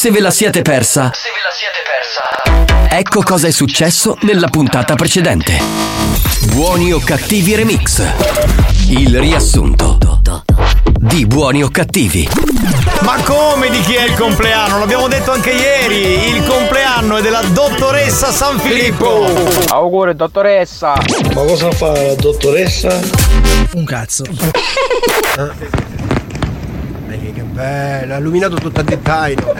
Se ve la siete persa, Se ve la siete persa. ecco cosa è successo nella puntata precedente. Buoni o cattivi remix. Il riassunto di Buoni o cattivi. Ma come di chi è il compleanno? L'abbiamo detto anche ieri. Il compleanno è della dottoressa San Filippo. Auguri dottoressa! Ma cosa fa la dottoressa? Un cazzo. Che bello, ha illuminato tutto a dettaglio.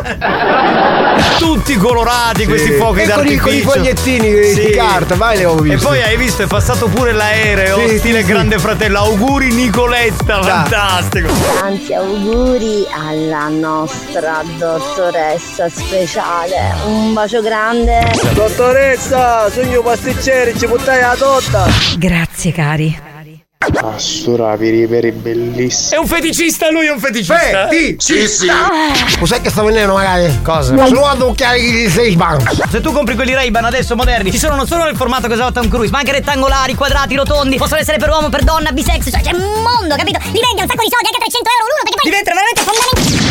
Tutti colorati questi fuochi e con, i, con i fogliettini di Sì. carta, vai le E visto. poi hai visto, è passato pure l'aereo, Sì, stile sì, sì. grande fratello. Auguri Nicoletta, fantastico. Tanti auguri alla nostra dottoressa speciale. Un bacio grande. Dottoressa, sogno pasticcere, ci buttai la torta. Grazie cari. Assura, peri bellissimo. È un feticista, lui è un feticista. Sì, sì. Cos'è che sta venendo magari? Cosa? Sono a occhiali di 6 banco. Se tu compri quelli Ray-Ban adesso moderni, ci sono non solo nel formato che usava Tom Cruise, ma anche rettangolari, quadrati, rotondi, possono essere per uomo, per donna, bisex, cioè c'è un mondo, capito? Li vendi un sacco di soldi, anche 300 euro l'uno, perché poi diventano veramente fondamentali.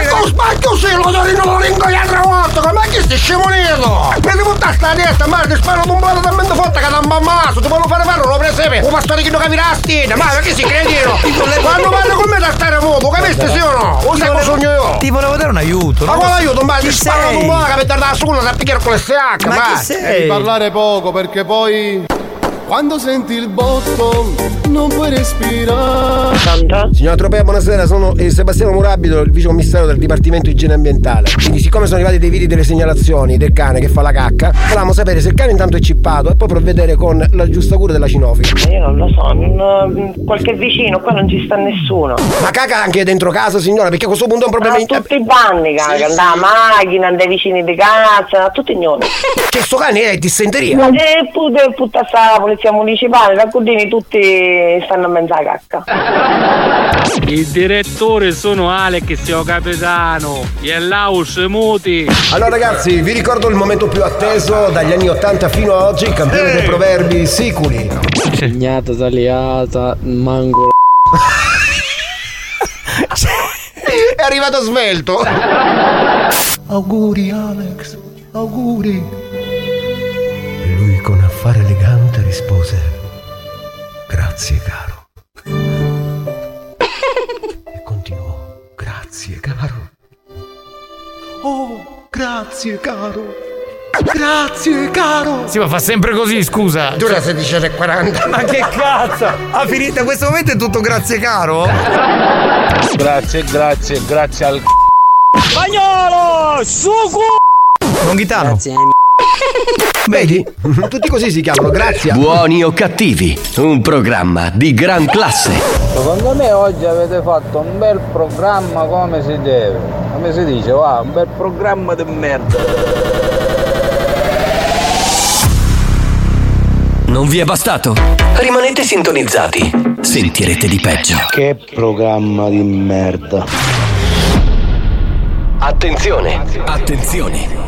Ecco, spacchio sì, lo do non lo ringo l'altra volta, ma che stai scemonito? Mi devo buttare sta testa, ma ti sparo un po' talmente forte che da un mammasso, ti vogliono fare fare una presepe, un pastore che non capirà la stina, ma perché si credino? Quando parlo con me da stare muovo, capisci sì o no? O sai cosa sogno io? Ti volevo dare un aiuto. Ma quale aiuto? Ma ti sparo un po' che per dare la sulla da picchiare con le SH, Ma ma chi sei? Parlare poco perché poi quando senti il botto non puoi respirare. Signora Tropea, buonasera, sono eh, Sebastiano Murabito, il vice commissario del Dipartimento Igiene Ambientale. Quindi, siccome sono arrivati dei video delle segnalazioni del cane che fa la cacca, volevamo sapere se il cane intanto è cippato e poi provvedere con la giusta cura della cinofila. Io non lo so, non- qualche vicino, qua non ci sta nessuno. Ma caga anche dentro casa, signora, perché a questo punto è un problema. A tutti i banni caga, da macchina, dai vicini di casa, a tutti ignori. Che sto cane è dissenteria. E pure tutta sta polizia municipale, da cudini tutti stanno a mezza cacca. Il direttore sono Alex, io capitano. E l'aus muti. Allora ragazzi, vi ricordo il momento più atteso dagli anni 80 fino ad oggi, campione dei proverbi siculi. Segnata tagliata, mango. È arrivato svelto. Auguri Alex, auguri. E lui con affare elegante rispose: Grazie, caro. E continuò: Grazie, caro. Oh, grazie caro. Grazie caro. Sì, ma fa sempre così, scusa. Dura 16,40. Ma che cazzo? Ha finito in questo momento è tutto grazie caro? Grazie, grazie, grazie al Spagnolo! Su Longhitano. Vedi? Tutti così si chiamano, grazie. Buoni o cattivi, un programma di gran classe. Secondo me oggi avete fatto un bel programma come si deve. Come si dice, va, un bel programma di merda. Non vi è bastato? Rimanete sintonizzati. Sentirete di peggio. Che programma di merda. Attenzione, attenzione.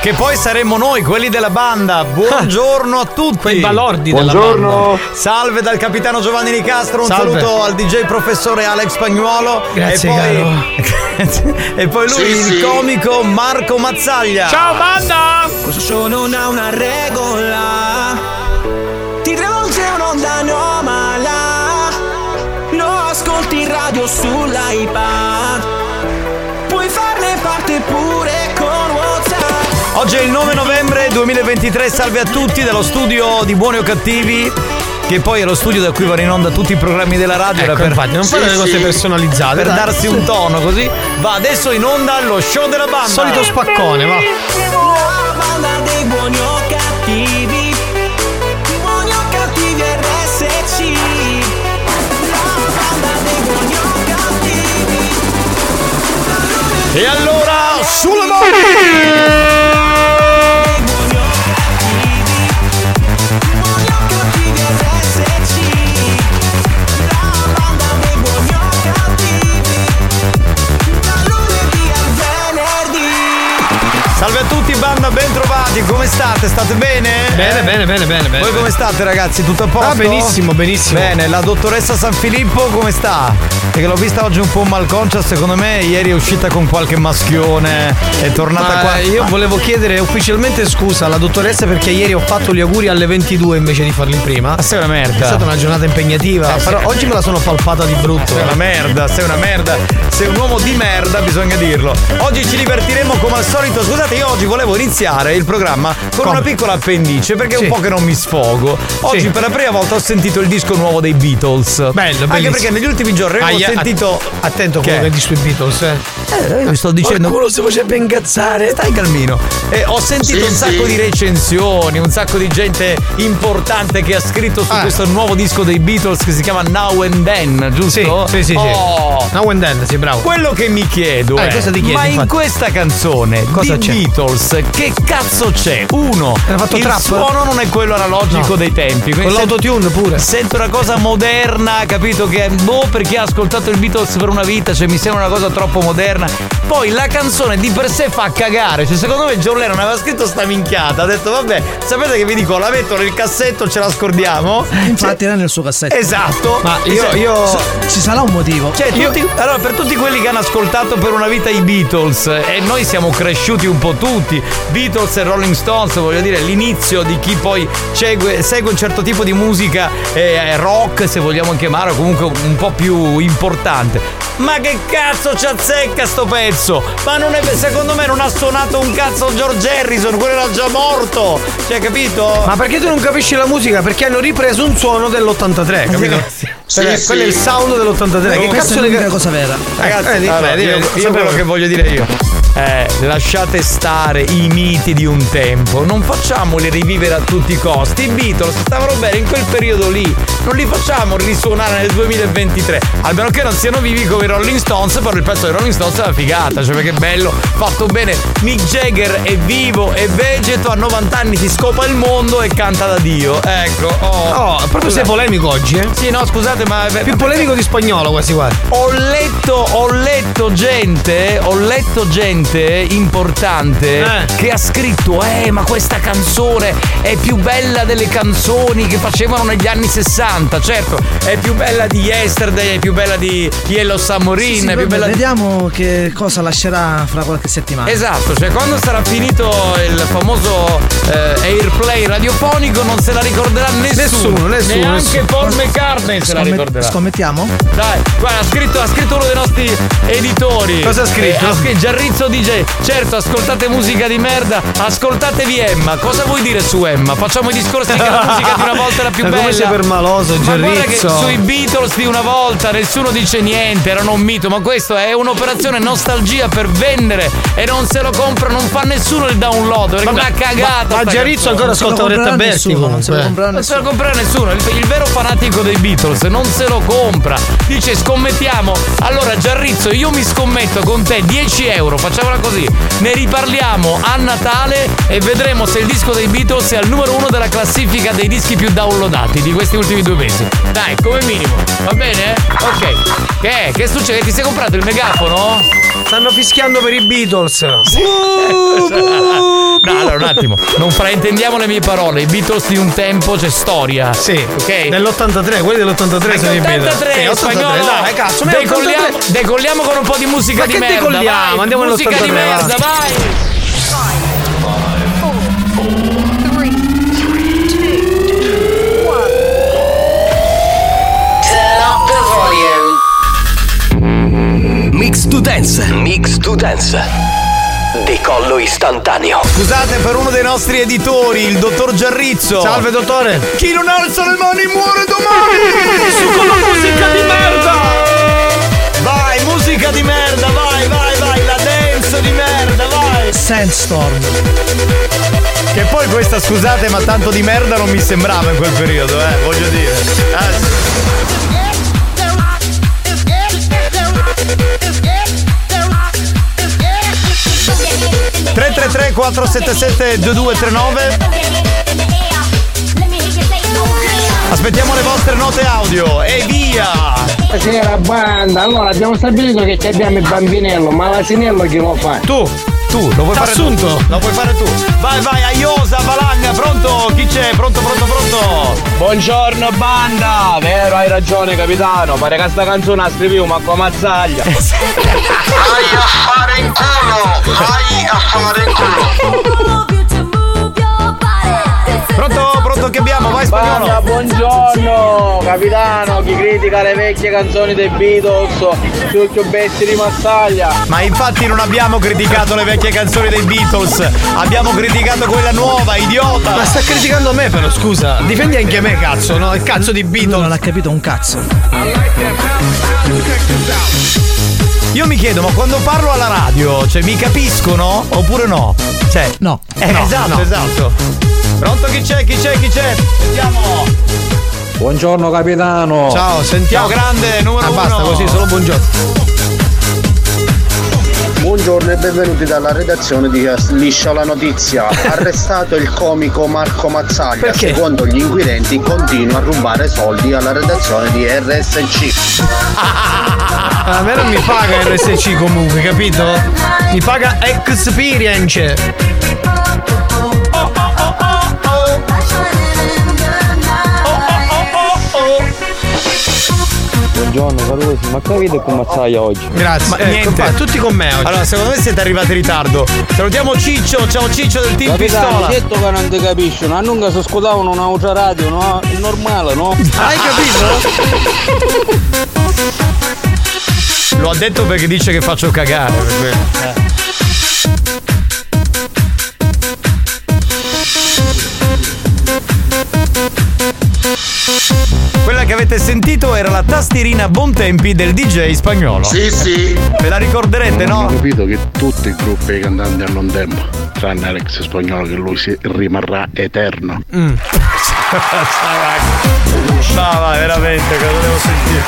Che poi saremmo noi, quelli della banda. Buongiorno a tutti. Quei balordi della Buongiorno. banda. Salve dal capitano Giovanni Nicastro. Un Salve. saluto al DJ professore Alex Spagnuolo. Grazie, e poi, e poi lui, Sì, il sì. comico Marco Mazzaglia. Ciao banda! Questo show non ha una regola Ti travolge un'onda anomala Lo ascolti in radio sull'iPad Oggi è il 9 novembre 2023. Salve a tutti dallo studio di Buoni o Cattivi. Che poi è lo studio da cui vanno in onda tutti i programmi della radio. Ecco, per, infatti, non fare le cose personalizzate. per dai. darsi un tono così. Va adesso in onda lo show della banda. Solito spaccone, va. La banda dei buoni o cattivi Buoni o cattivi RSC La banda dei buoni o cattivi E allora, sulle ben trovati, come state? State bene? Bene, Eh? bene, bene, bene, bene. Voi come state ragazzi? Tutto a posto? Ah, benissimo, benissimo. Bene, la dottoressa San Filippo come sta? Perché l'ho vista oggi un po' malconcia, secondo me ieri è uscita con qualche maschione, è tornata Ma qua. io volevo chiedere ufficialmente scusa alla dottoressa perché ieri ho fatto gli auguri alle 22 invece di farli prima. Ma sei una merda. È stata una giornata impegnativa, Eh, però sì. oggi me la sono palpata di brutto. Sei una merda, sei una merda. Sei un uomo di merda, bisogna dirlo. Oggi ci divertiremo come al solito. Scusate, io oggi volevo iniziare il programma con Come? una piccola appendice perché è Sì. un po' che non mi sfogo. Oggi Sì. per la prima volta ho sentito il disco nuovo dei Beatles. Bello, Anche bellissimo. perché negli ultimi giorni Aia, sentito. Attento a quello Che? che dici sui Beatles, eh. Eh, io vi sto dicendo. Qualcuno si faceva incazzare. Stai calmino. Eh, ho sentito Sì, un sacco sì. di recensioni, un sacco di gente importante che ha scritto su Ah. questo nuovo disco dei Beatles che si chiama Now and Then, giusto? Sì, sì, sì, sì. Oh. Now and then, sì, bravo. Quello che mi chiedo Eh, è: cosa ti chiedi, ma in infatti? questa canzone Cosa di c'è? Beatles che cazzo c'è? Uno, fatto il trap? suono non è quello analogico No. dei tempi. Con l'autotune pure. Sento una cosa moderna, capito? Che boh, per chi ha ascoltato il Beatles per una vita, cioè mi sembra una cosa troppo moderna. Poi la canzone di per sé fa cagare. Cioè, secondo me John Lennon aveva scritto sta minchiata. Ha detto, vabbè, sapete che vi dico, la metto nel cassetto, ce la scordiamo. Infatti era nel suo cassetto. Esatto. Ma io- Cioè, io- Ci sarà un motivo. cioè, tutti- allora, per tutti quelli che hanno ascoltato per una vita i Beatles, e noi siamo cresciuti un po' tutti, Beatles e Rolling Stones, voglio dire, l'inizio di chi poi segue, segue un certo tipo di musica eh, rock, se vogliamo chiamarlo, comunque un po' più importante. Ma che cazzo ci azzecca sto pezzo? Ma non è, secondo me non ha suonato un cazzo George Harrison, quello era già morto. Cioè, capito? Ma perché tu non capisci la musica? Perché hanno ripreso un suono dell'83, capito? Sì, sì. quello è il sound dell'83. Che Questa cazzo è l'unica cosa vera. Ragazzi, Eh, allora, vedi, io, io sapevo. quello che voglio dire io. Eh, lasciate stare i miti di un tempo, non facciamoli rivivere a tutti i costi. I Beatles stavano bene in quel periodo lì, non li facciamo risuonare nel 2023. Almeno che non siano vivi come i Rolling Stones, però il pezzo dei Rolling Stones è una figata, cioè perché è bello, fatto bene. Mick Jagger è vivo, è vegeto, a 90 anni si scopa il mondo e canta da Dio. Ecco, oh. Oh, proprio sei Scusate. polemico oggi, eh? Sì, no, scusate, ma. Più polemico di spagnolo quasi quasi. Ho letto, ho letto gente, ho letto gente importante Eh. che ha scritto, eh, ma questa canzone è più bella delle canzoni che facevano negli anni 60. Certo, è più bella di Yesterday, è più bella di Yellow Submarine, Sì, sì, è più bella di... Vediamo che cosa lascerà fra qualche settimana. Esatto, cioè quando sarà finito il famoso eh, airplay radiofonico non se la ricorderà nessuno. Nessuno, nessuno, Neanche nessuno. Paul McCartney se la ricorderà. Scommettiamo? Dai, guarda, ha scritto, ha scritto uno dei nostri editori. Cosa ha scritto? Eh, ha scritto Giarrizzo DJ. Certo, ascoltate musica di merda, ascoltatevi Emma. Cosa vuoi dire su Emma? Facciamo i discorsi che la musica di una volta era più Ma bella. come sei permaloso, Ma guarda che sui Beatles di una volta nessuno dice niente, erano un mito, ma questo è un'operazione nostalgia per vendere e non se lo compra, non fa nessuno il download, perché è una cagata. Ma Giarrizzo canzone. ancora ascolta Oretta comprerà Berti nessuno, non se lo comprerà Non se lo nessuno. comprerà nessuno, il, il vero fanatico dei Beatles non se lo compra. Dice scommettiamo. Allora Giarrizzo, io mi scommetto con te 10 euro, facciamola così. Ne riparliamo a Natale e vedremo se il disco dei Beatles è al numero uno della classifica dei dischi più downloadati di questi ultimi due mesi. Dai, come minimo. Va bene? Ok. Che? Che succede? Ti sei comprato il megafono? Stanno fischiando per i Beatles. No, allora un attimo, non fraintendiamo le mie parole. I Beatles di un tempo c'è storia. Sì, ok. Nell'83, quelli dell'83 sono i Beatles. 83, Sì, 83, spagnolo. dai, cazzo, decolliamo, 83. decolliamo con un po' di musica Ma di che merda. decolliamo? vai. Andiamo musica di nell'83, merda, va. vai. Turn up the volume. Mix to Dance. Mix to Dance. Decollo istantaneo. Scusate per uno dei nostri editori, il dottor Giarrizzo. Salve dottore. Chi non alza le mani muore domani! Su con la musica di merda! Vai, musica di merda, vai, Sandstorm. Che poi questa, scusate, ma tanto di merda non mi sembrava in quel periodo, eh, voglio dire. Yeah. 333 477 2239 Aspettiamo le vostre note audio e via! Buonasera banda, allora abbiamo stabilito che ci abbiamo il bambinello, ma l'asinello chi lo fa? Tu! Tu, lo puoi fare T'assunto. tu. Lo puoi fare tu. Vai, vai, Aiosa, Valanga, pronto? Chi c'è? Pronto, pronto, pronto? Buongiorno banda! Vero, hai ragione capitano, pare che sta canzone la scrivivo ma come mazzaglia. Vai a fare in culo! Vai a fare in culo! Pronto, pronto che abbiamo? Vai Banda, spagnolo. buongiorno capitano, chi critica le vecchie canzoni dei Beatles, più bestie di mazzaglia. Ma infatti non abbiamo criticato le vecchie canzoni dei Beatles, abbiamo criticato quella nuova, idiota! Ma sta criticando me però, scusa. Difendi anche me, cazzo, no? Il cazzo di Beatles. Non ha capito un cazzo. Io mi chiedo, ma quando parlo alla radio, cioè mi capiscono oppure no? Cioè, no. Eh, No, esatto, no. esatto. Pronto chi c'è? Chi c'è? Chi c'è? Sentiamo. Buongiorno capitano. Ciao, sentiamo. Ciao grande, numero Ah, uno. basta così, solo buongiorno. Buongiorno e benvenuti dalla redazione di Liscia la notizia. Arrestato il comico Marco Mazzaglia. Perché? Secondo gli inquirenti continua a rubare soldi alla redazione di RSC. A me non mi paga RSC comunque, capito? Mi paga Experience. Buongiorno Carusi, ma capite come mazzaglia oggi? Grazie. Ma Ecco, niente. qua, tutti con me oggi. Allora, secondo me siete arrivati in ritardo. Salutiamo Ciccio, ciao Ciccio del team Capitano, Pistola. detto che non ti capiscono, a non si scudavano un'altra radio, no? È normale, no? Hai capito? Lo ha detto perché dice che faccio cagare. per quello. Eh. Quella che avete sentito era la tastierina Bontempi del DJ spagnolo. Sì, sì. Ve la ricorderete, Ho no? capito che tutti i gruppi dei cantanti hanno un tempo, tranne Alex Spagnolo che lui si rimarrà eterno. Mm. No, vai, veramente, cosa devo sentire?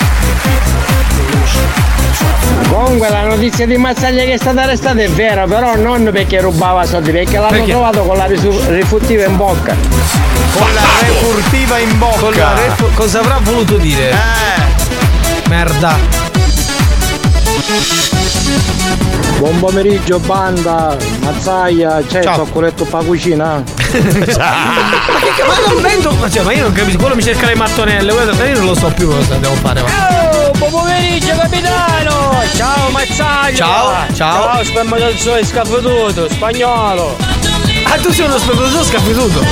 Comunque la notizia di Mazzaglia che è stata arrestata è vera, però non perché rubava soldi, perché l'hanno Perché? trovato con la risu- rifuttiva in bocca. Con la refurtiva in bocca. Con la ref- cosa avrà voluto dire? Eh. Merda. Buon pomeriggio banda, Mazzaglia, c'è Ciao. il zoccoletto per la cucina? Ma, che, ma non vendo. Ma, cioè, ma io non capisco. Quello mi cerca le mattonelle. Guarda, io non lo so più cosa devo fare. va. Oh, buon pomeriggio capitano! Ciao Mazzaglia! Ciao, ciao. Ciao, spermatozoo scafotuto, spagnolo! Ah, tu sei uno spermatozoo scaffuto.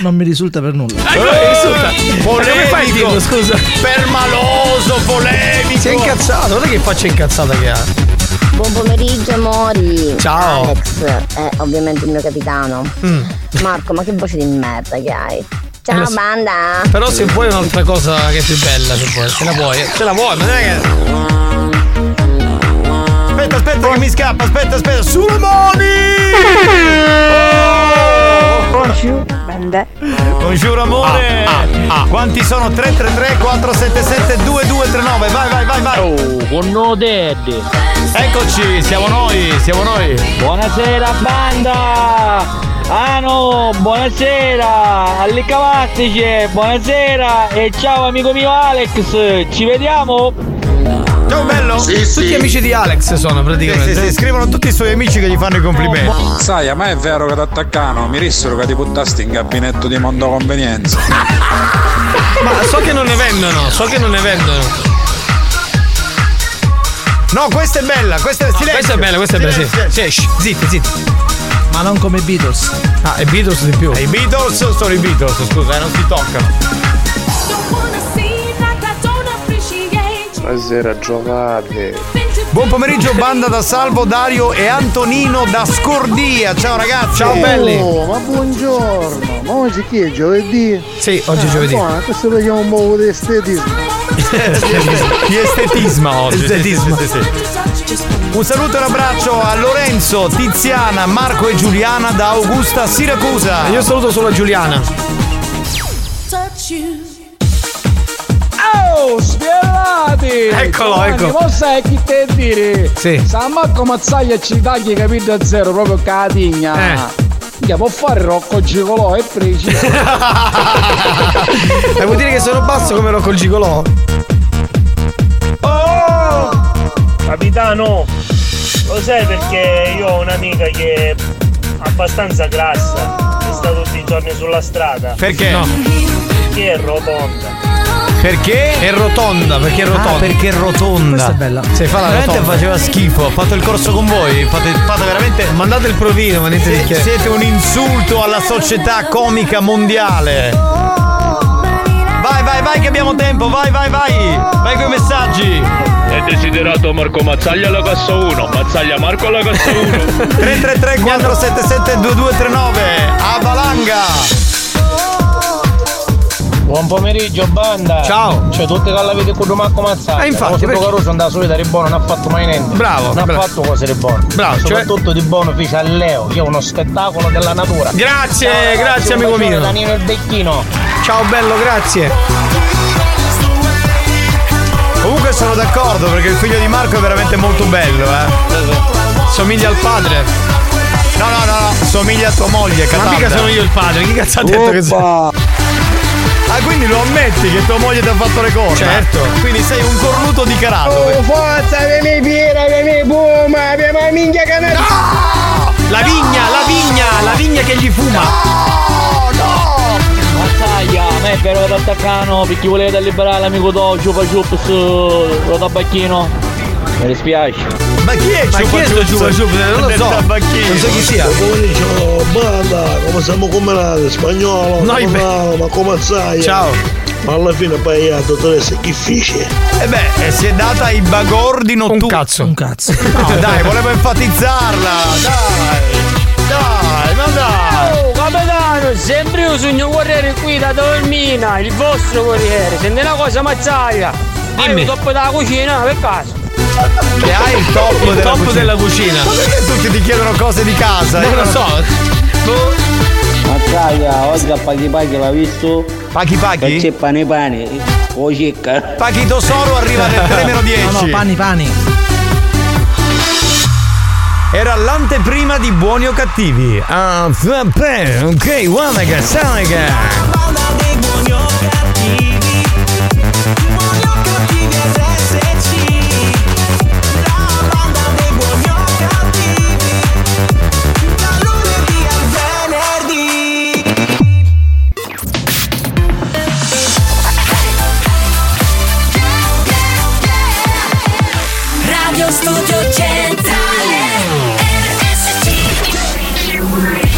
Non mi risulta per nulla. Ah, come risulta? Ma come fai a dirlo, scusa? Permaloso, polemico. Si è incazzato, guarda che faccia incazzata che ha. Buon pomeriggio amori. Ciao. Alex è ovviamente il mio capitano. Mm. Marco, ma che voce di merda che hai. Eh, Ciao sì. banda. Però se vuoi un'altra cosa che è più bella, se vuoi, ce la vuoi. Ce la vuoi, ma non è che. Aspetta, aspetta che mi scappa, aspetta, aspetta. Sulle mani! Bonjour, banda. Buongiorno amore. Quanti sono? 333 477 2239. Vai, vai, vai, vai. Oh, buonno daddy! Eccoci, siamo noi, siamo noi. Buonasera banda! Ah no, buonasera! Alle Cavastice, buonasera! E ciao amico mio Alex, ci vediamo? Ciao bello. Sì, Tutti sì. amici di Alex sono Sì, praticamente. sì, sì, scrivono tutti i suoi amici che gli fanno i complimenti. Sai, ma è vero che ti attaccano? Mi dissero che ti buttasti in gabinetto di mondo convenienza. Ma so che non ne vendono, so che non ne vendono. No, questa è bella, questa è silenzio. Questa è bella, questa è bella, sì. Silenzio. Sì, shh, zitti, zitti. Ma non come i Beatles. Ah, e Beatles di più. E I Beatles sono i Beatles, scusa, eh, non si toccano. Buonasera, giocate. Buon pomeriggio, banda da Salvo, Dario e Antonino da Scordia. Ciao ragazzi. Ciao belli. Oh, ma buongiorno. Ma oggi chi è? Giovedì? Sì, oggi è giovedì. Buona, questo vediamo un po' di estetismo. Di estetisma oggi. Estetismo. Sì, sì, sì. Un saluto e un abbraccio a Lorenzo, Tiziana, Marco e Giuliana da Augusta Siracusa. Io saluto solo Giuliana. Oh, spiegati! Eccolo, ecco. Ma sai chi te dire? Sì. Sa Marco Mazzaglia ci tagli capito a zero, proprio catigna. Eh. Che può fare Rocco Gigolò e preciso. E vuol dire che sono basso come Rocco il Gigolò? Capitano, Lo sai perché io ho un'amica che è abbastanza grassa, che sta tutti i giorni sulla strada. Perché? No. Perché è rotonda. Perché? È rotonda, perché è rotonda. Ah, perché è rotonda. Questa è bella. Se fa la veramente rotonda. faceva schifo. Ho fatto il corso con voi. Fate, fate veramente. Mandate il provino, ma niente di che. Siete un insulto alla società comica mondiale. Vai, vai, vai, che abbiamo tempo. Vai, vai, vai. Vai con i messaggi. È desiderato Marco Mazzaglia alla cassa 1, Mazzaglia Marco alla cassa 1. 333 477 2239 a valanga. Buon pomeriggio banda! Ciao! Cioè tutti che l'avete con Marco Mazzaglia. Eh, infatti, Questo perché- Caruso andava solita di buono, non ha fatto mai niente. Bravo, Non bravo. ha fatto cose di buono. Bravo, cioè- Soprattutto di buono fece a Leo, che è uno spettacolo della natura. Grazie, Ciao, ragazzi, grazie, amico mio. da Nino il Becchino. Ciao bello, grazie. Comunque sono d'accordo perché il figlio di Marco è veramente molto bello, eh. Somiglia al padre. No, no, no, no, somiglia a tua moglie, Ma mica sono io il padre, chi cazzo ha detto che sei? Ah, quindi lo ammetti che tua moglie ti ha fatto le corna? Certo. Quindi sei un cornuto di carato. Oh, forza, vieni Piera, vieni Puma, abbiamo la minchia canale. La vigna, la vigna, la vigna che gli fuma. Mazzaglia, a me però da attaccano perché volete liberare l'amico tuo, ciupa ciup su lo tabacchino. Mi dispiace. Ma chi è Ma chi è sto Ciupa Ciup? Non lo so. Non so chi sia. Pomeriggio, banda, come siamo combinati? Spagnolo, Noi be- Romano, ma come sai? Ciao. Ma alla fine poi la dottoressa che fece? E beh, eh, si è data ai bagordi notturni. Un cazzo. Un cazzo. No, dai, volevo enfatizzarla. Dai. Dai, ma dai. Oh, capitano, sempre io sogno corriere qui da Dormina, il vostro corriere. Senti una cosa mazzaglia. Dimmi. Hai il top della cucina, per caso. Che hai il top, Il della, top cucina. della cucina. Ma perché tutti ti chiedono cose di casa? Non Io lo so. Boh. Mazzaglia, oggi a Paghi Paghi l'ha visto? Paghi paghi? C'è pane pane, o cecca. Paghi Tosoro arriva nel 3 meno 10. No, no, pani, pani. Era l'anteprima di buoni o cattivi. Ah, f- pre- ok, Wanaga, Sanaga.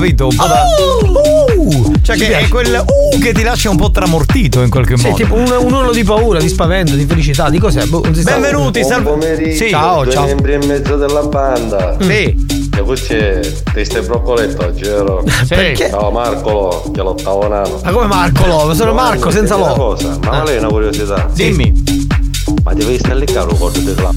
Capito? Un po' da. Uh, cioè Ci che piace. è quel uh che ti lascia un po' tramortito in qualche Sì, modo. tipo un, un urlo di paura, di spavento, di felicità, di cos'è? Boh, non si sa. Benvenuti, Buon salve. pomeriggio, Sì. Ciao, due ciao. membri e mezzo della banda. Sì. E poi c'è ti stai broccoletto oggi, vero? Perché? Ciao Marcolo, che l'ottavo nano. Ma come Marco Lo? Sono Marco senza Una Lo. cosa, ma lei è una curiosità. Dimmi. Ma ti devi stare lì caro cordo di là.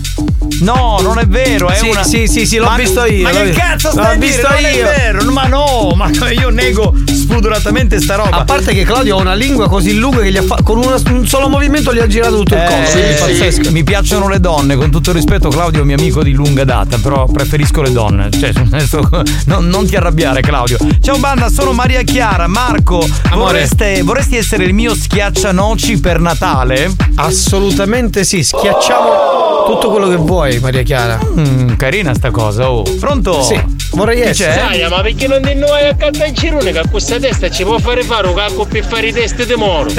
No, non è vero, è Sì, una. sì, sì, sì, l'ho Ma- visto io, Ma l'ho che cazzo L'ho stai a visto dire? Non io. è vero, ma no, ma io nego spudoratamente sta roba. A parte che Claudio ha una lingua così lunga che gli ha fa- con una- un solo movimento gli ha girato tutto il Eh, quindi è pazzesco. Mi piacciono le donne, con tutto il rispetto, Claudio è un mio amico di lunga data, però preferisco le donne. Cioè, non, non ti arrabbiare, Claudio. Ciao banda, sono Maria Chiara. Marco, vorreste- vorresti essere il mio schiaccianoci per Natale? Assolutamente sì, schiacciamo tutto quello che vuoi, Maria Chiara. Mm, carina sta cosa, oh. Pronto? Sì, vorrei essere. c'è? Sai, ma perché non ti vai a cantare in girone che a questa testa ci può fare fare un cacco per fare i test di moro.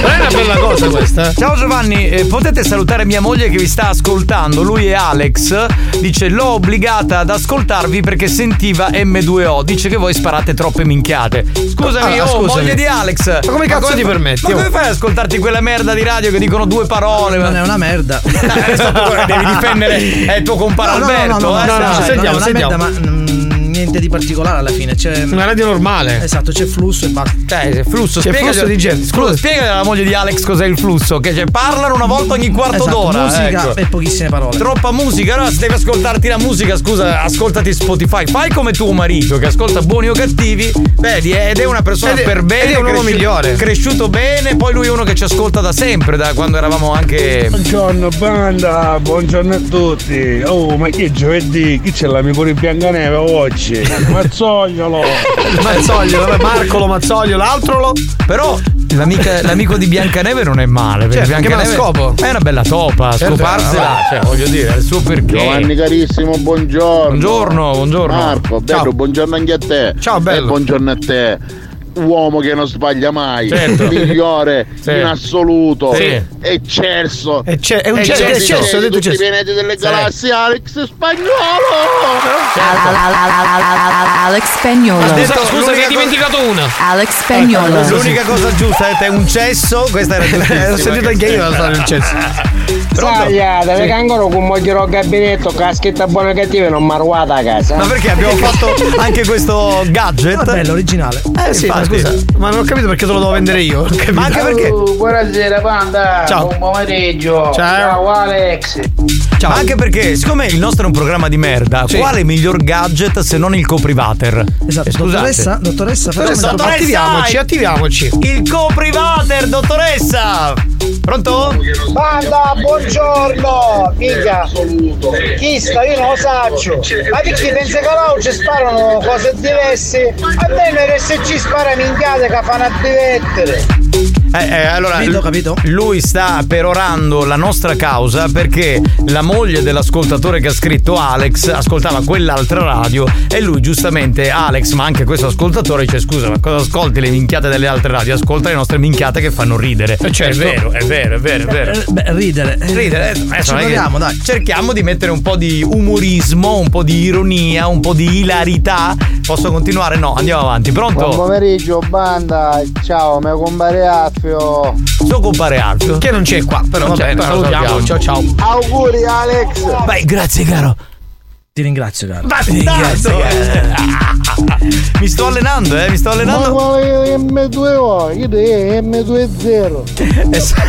Non è una bella cosa questa. eh? Ciao Giovanni, eh, potete salutare mia moglie che vi sta ascoltando. Lui è Alex. Dice: L'ho obbligata ad ascoltarvi perché sentiva M2O. Dice che voi sparate troppe minchiate. Scusami, Ah, oh, scusami. moglie di Alex. Ma come cazzo ti permetti, Ma oh? come fai ad ascoltarti quella merda di radio che dicono due parole? Non è una merda. Adesso tu devi difendere è il tuo compare No, no, no, Alberto. no, no, eh? no, no, Cioè, non è sentiamo, una sentiamo. merda, ma mm, niente di particolare alla fine. C'è Una radio normale. Esatto, c'è flusso e basta. Cioè, flusso, C'è spiega flusso di gente, scusa. Spiega alla moglie di Alex cos'è il flusso. Che cioè, parlano una volta ogni quarto Esatto, d'ora. musica ecco. e pochissime parole. Troppa musica, allora se devi ascoltarti la musica, scusa, ascoltati Spotify. Fai come tuo marito che ascolta buoni o cattivi, vedi, ed è una persona Ed per bene, ed è un uomo migliore. Cresciuto bene, poi lui è uno che ci ascolta da sempre, da quando eravamo anche. Buongiorno banda, buongiorno a tutti. Oh, ma che giovedì? Chi c'è l'amico di Biancaneve oggi? Mazzogliolo! Mazzoglio, vabbè, Marcolo, Mazzoglio, l'altro lo. Però l'amica- l'amico di Biancaneve non è male, perché Certo, che me la Biancaneve scopo. è una bella topa, Certo, scoparsela, cioè, voglio dire, è il suo perché. Giovanni carissimo, buongiorno. Buongiorno, buongiorno. Marco, bello, Ciao. buongiorno anche a te. Ciao, bello. E buongiorno a te. Uomo che non sbaglia mai, Certo. migliore Sì. in assoluto, Sì. eccelso. E c'è, è un Eh, cesso, c'è- è ha detto tutti i pianeti delle Sì. galassie, Alex Spagnolo. Alex Spagnolo. Scusa, scusa, mi hai dimenticato una. Alex Spagnolo. L'unica cosa giusta è un cesso, questa era. Eh, l'ho sentito anche io la storia del cesso. Saglia, deve che ancora con moglierò al gabinetto, caschetta buona e cattiva non marruata a casa. Ma perché abbiamo fatto anche questo gadget? Ma bello, originale. Eh sì, ma scusa, ma non ho capito perché te lo devo vendere io. Non. Ma anche perché Oh, buonasera banda, Ciao. buon pomeriggio. Ciao. Alex. Ma anche perché, siccome il nostro è un programma di merda, Sì. quale miglior gadget se non il coprivater? Esatto, Eh, scusate. dottoressa, dottoressa, Dottoressa, il- attiviamoci, attiviamoci. Il coprivater, dottoressa! Pronto? Banda, buongiorno! Mica! Chi sta? Io non lo saccio! Ma perché pensa che là ci sparano cose diverse? A me l'RSC spara minchiate che fanno a divettere! Eh, eh, allora, Capito, capito? lui sta perorando la nostra causa perché la moglie dell'ascoltatore che ha scritto Alex ascoltava quell'altra radio e lui giustamente, Alex, ma anche questo ascoltatore, dice scusa, ma cosa ascolti le minchiate delle altre radio? Ascolta le nostre minchiate che fanno ridere. certo. È vero, è vero, è vero, è vero. Eh, Beh, ridere. Eh, Ridere, adesso- adesso Ci proviamo, dai. Cerchiamo di mettere un po' di umorismo, un po' di ironia, un po' di ilarità. Posso continuare? No, andiamo avanti. Buon Pronto? pomeriggio banda, ciao, mi compare Affio. Suo compare Alfio. Che non c'è qua, però vabbè, lo salutiamo. Ciao ciao. Auguri Alex! Vai, grazie caro. Ti ringrazio, caro. Bastardo! Mi sto allenando, eh, mi sto Ma allenando. quale M2O? Io è M20. Eh, sa-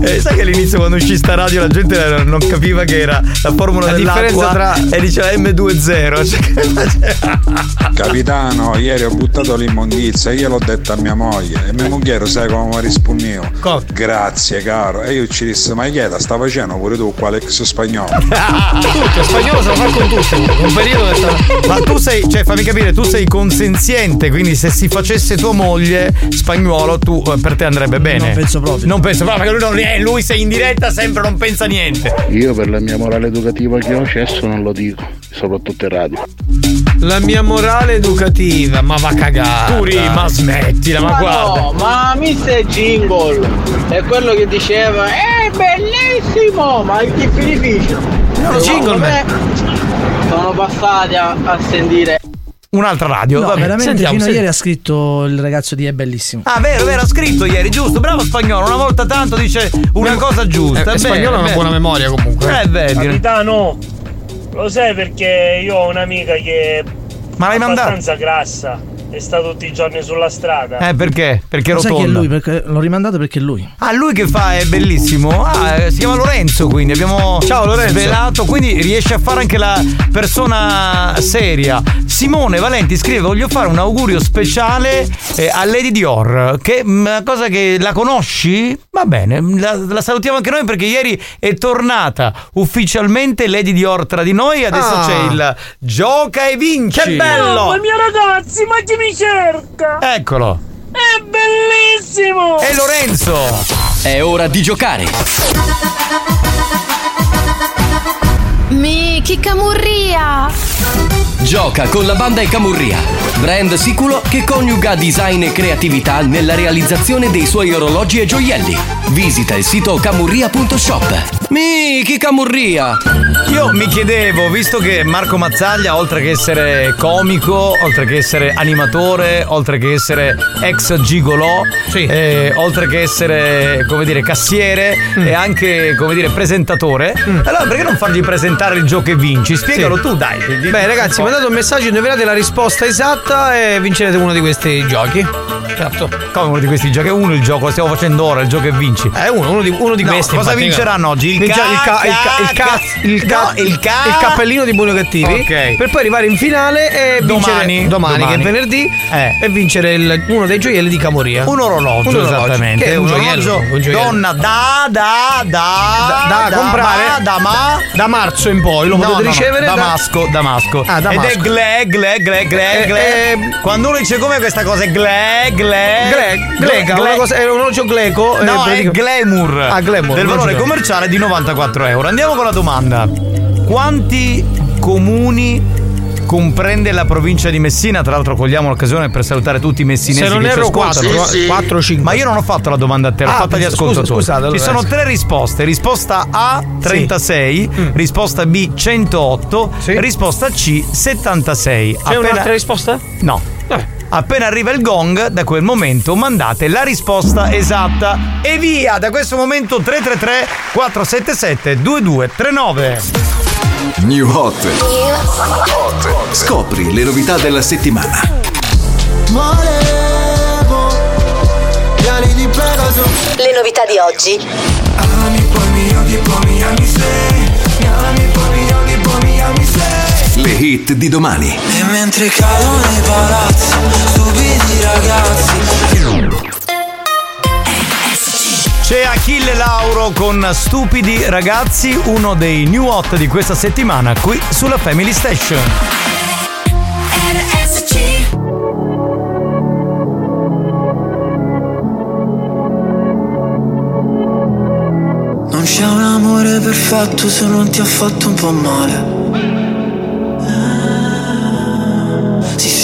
Eh, sai che all'inizio quando uscì sta radio la gente non capiva che era la formula La dell'acqua differenza tra- e diceva M20 cioè che Capitano, ieri ho buttato l'immondizia, io l'ho detto a mia moglie e mia moglie sai come mi rispondevo? Come? Grazie caro. E io ci disse, ma chieda, sta facendo pure tu qua l'ex spagnolo? Tutto, spagnolo se lo fa con tutti. Un periodo è stato- Ma tu sei, cioè fammi capire, tu sei consenziente, quindi se si facesse tua moglie spagnolo, tu eh, per te andrebbe bene. Non penso proprio. Non penso proprio, perché lui, non, eh, lui sei in diretta sempre, non pensa niente. Io per la mia morale educativa che ho cesso non lo dico, soprattutto in radio. La mia morale educativa, ma va cagata. Turi, ma smettila, ma, Ma guarda. no, ma Mr. Jingle è quello che diceva è bellissimo, ma che beneficio? No, Jingle, me sono passati a, a sentire Un'altra radio, No, vabbè. veramente Sentiamo, fino a ieri ha scritto il ragazzo di È bellissimo. Ah, vero, vero, ha scritto ieri, giusto, bravo spagnolo, una volta tanto dice una cosa giusta. eh, bene, spagnolo ha una buona memoria comunque. Eh, vedi. Capitano, lo sai perché io ho un'amica che Ma l'hai è mandato? abbastanza grassa e sta tutti i giorni sulla strada. Eh, perché? Perché Lo sai che è lui? Perché l'ho rimandato perché è lui. Ah, lui che fa è bellissimo. Ah, si chiama Lorenzo, quindi abbiamo Ciao, Lorenzo. svelato, quindi riesce a fare anche la persona seria. Simone Valenti scrive: Voglio fare un augurio speciale eh, a Lady Dior. Che mm, una cosa che la conosci? Va bene, la, la salutiamo anche noi perché ieri è tornata ufficialmente Lady Dior tra di noi. Adesso Ah. c'è il gioca e vinci. Che bello! Mamma mia ragazzi, ma chi mi cerca? Eccolo. È bellissimo! E Lorenzo. È ora di giocare. Mi chi camurria! Gioca con la banda e Camurria, brand sicuro che coniuga design e creatività nella realizzazione dei suoi orologi e gioielli. Visita il sito camurria.shop. Miki Camurria! Io mi chiedevo, visto che Marco Mazzaglia, oltre che essere comico, oltre che essere animatore, oltre che essere ex gigolò, eh, oltre che essere, come dire, cassiere e anche, come dire, presentatore, allora perché non fargli presentare il gioco e vinci? Spiegalo Sì. tu, dai. Beh, ragazzi, mandate un messaggio, indovinate la risposta esatta e vincerete uno di questi giochi. Certo. Come uno di questi giochi? È uno il gioco, lo stiamo facendo ora, il gioco e vinci. È uno, uno di, uno di No, questi. cosa vinceranno oggi? Il cappellino di buoni o cattivi. Ok. Per poi arrivare in finale e vincere Domani. domani, che Domani. è venerdì, Eh. e vincere il- uno dei gioielli di Camoria. Un orologio, Un orologio, esattamente. che è un, un gioiello, orologio un gioiello. donna da da da da, comprare ma, da ma da marzo in poi lo No, potete no, no, ricevere da- Damasco, Damasco. Ah, Damasco. Ed è gle, gle, gle, gle, Eh, gle. eh, Quando uno dice com'è questa cosa, è gle, gle. Gle- Gleca, gle- una cosa- è un orologio gleco. eh, No, è pratica- glamour. Ah, glamour, Del valore commerciale di 94 euro. Andiamo con la domanda. Quanti comuni comprende la provincia di Messina? Tra l'altro cogliamo l'occasione per salutare tutti i messinesi Se non che ci erro ascoltano. 4, 4 5. Ma io non ho fatto la domanda a te, l'ho Ah, fatta agli scusa, ascoltatori. scusate, allora, Ci sono eh. tre risposte. Risposta A 36, Mm. risposta B 108, risposta C 76. C'è un'altra risposta? No. Appena arriva il gong, da quel momento mandate la risposta esatta. E via! Da questo momento 333 477 2239. New Hot. Scopri le novità della settimana. Volevo piani di Pegaso Le novità di oggi. Ami poi mi odi poi mi ami sei Mi ami Le hit di domani. E mentre cado nei palazzi Stupidi ragazzi C'è Achille Lauro con Stupidi ragazzi, uno dei new hot di questa settimana qui sulla Family Station. Non c'è un amore perfetto se non ti ha fatto un po' male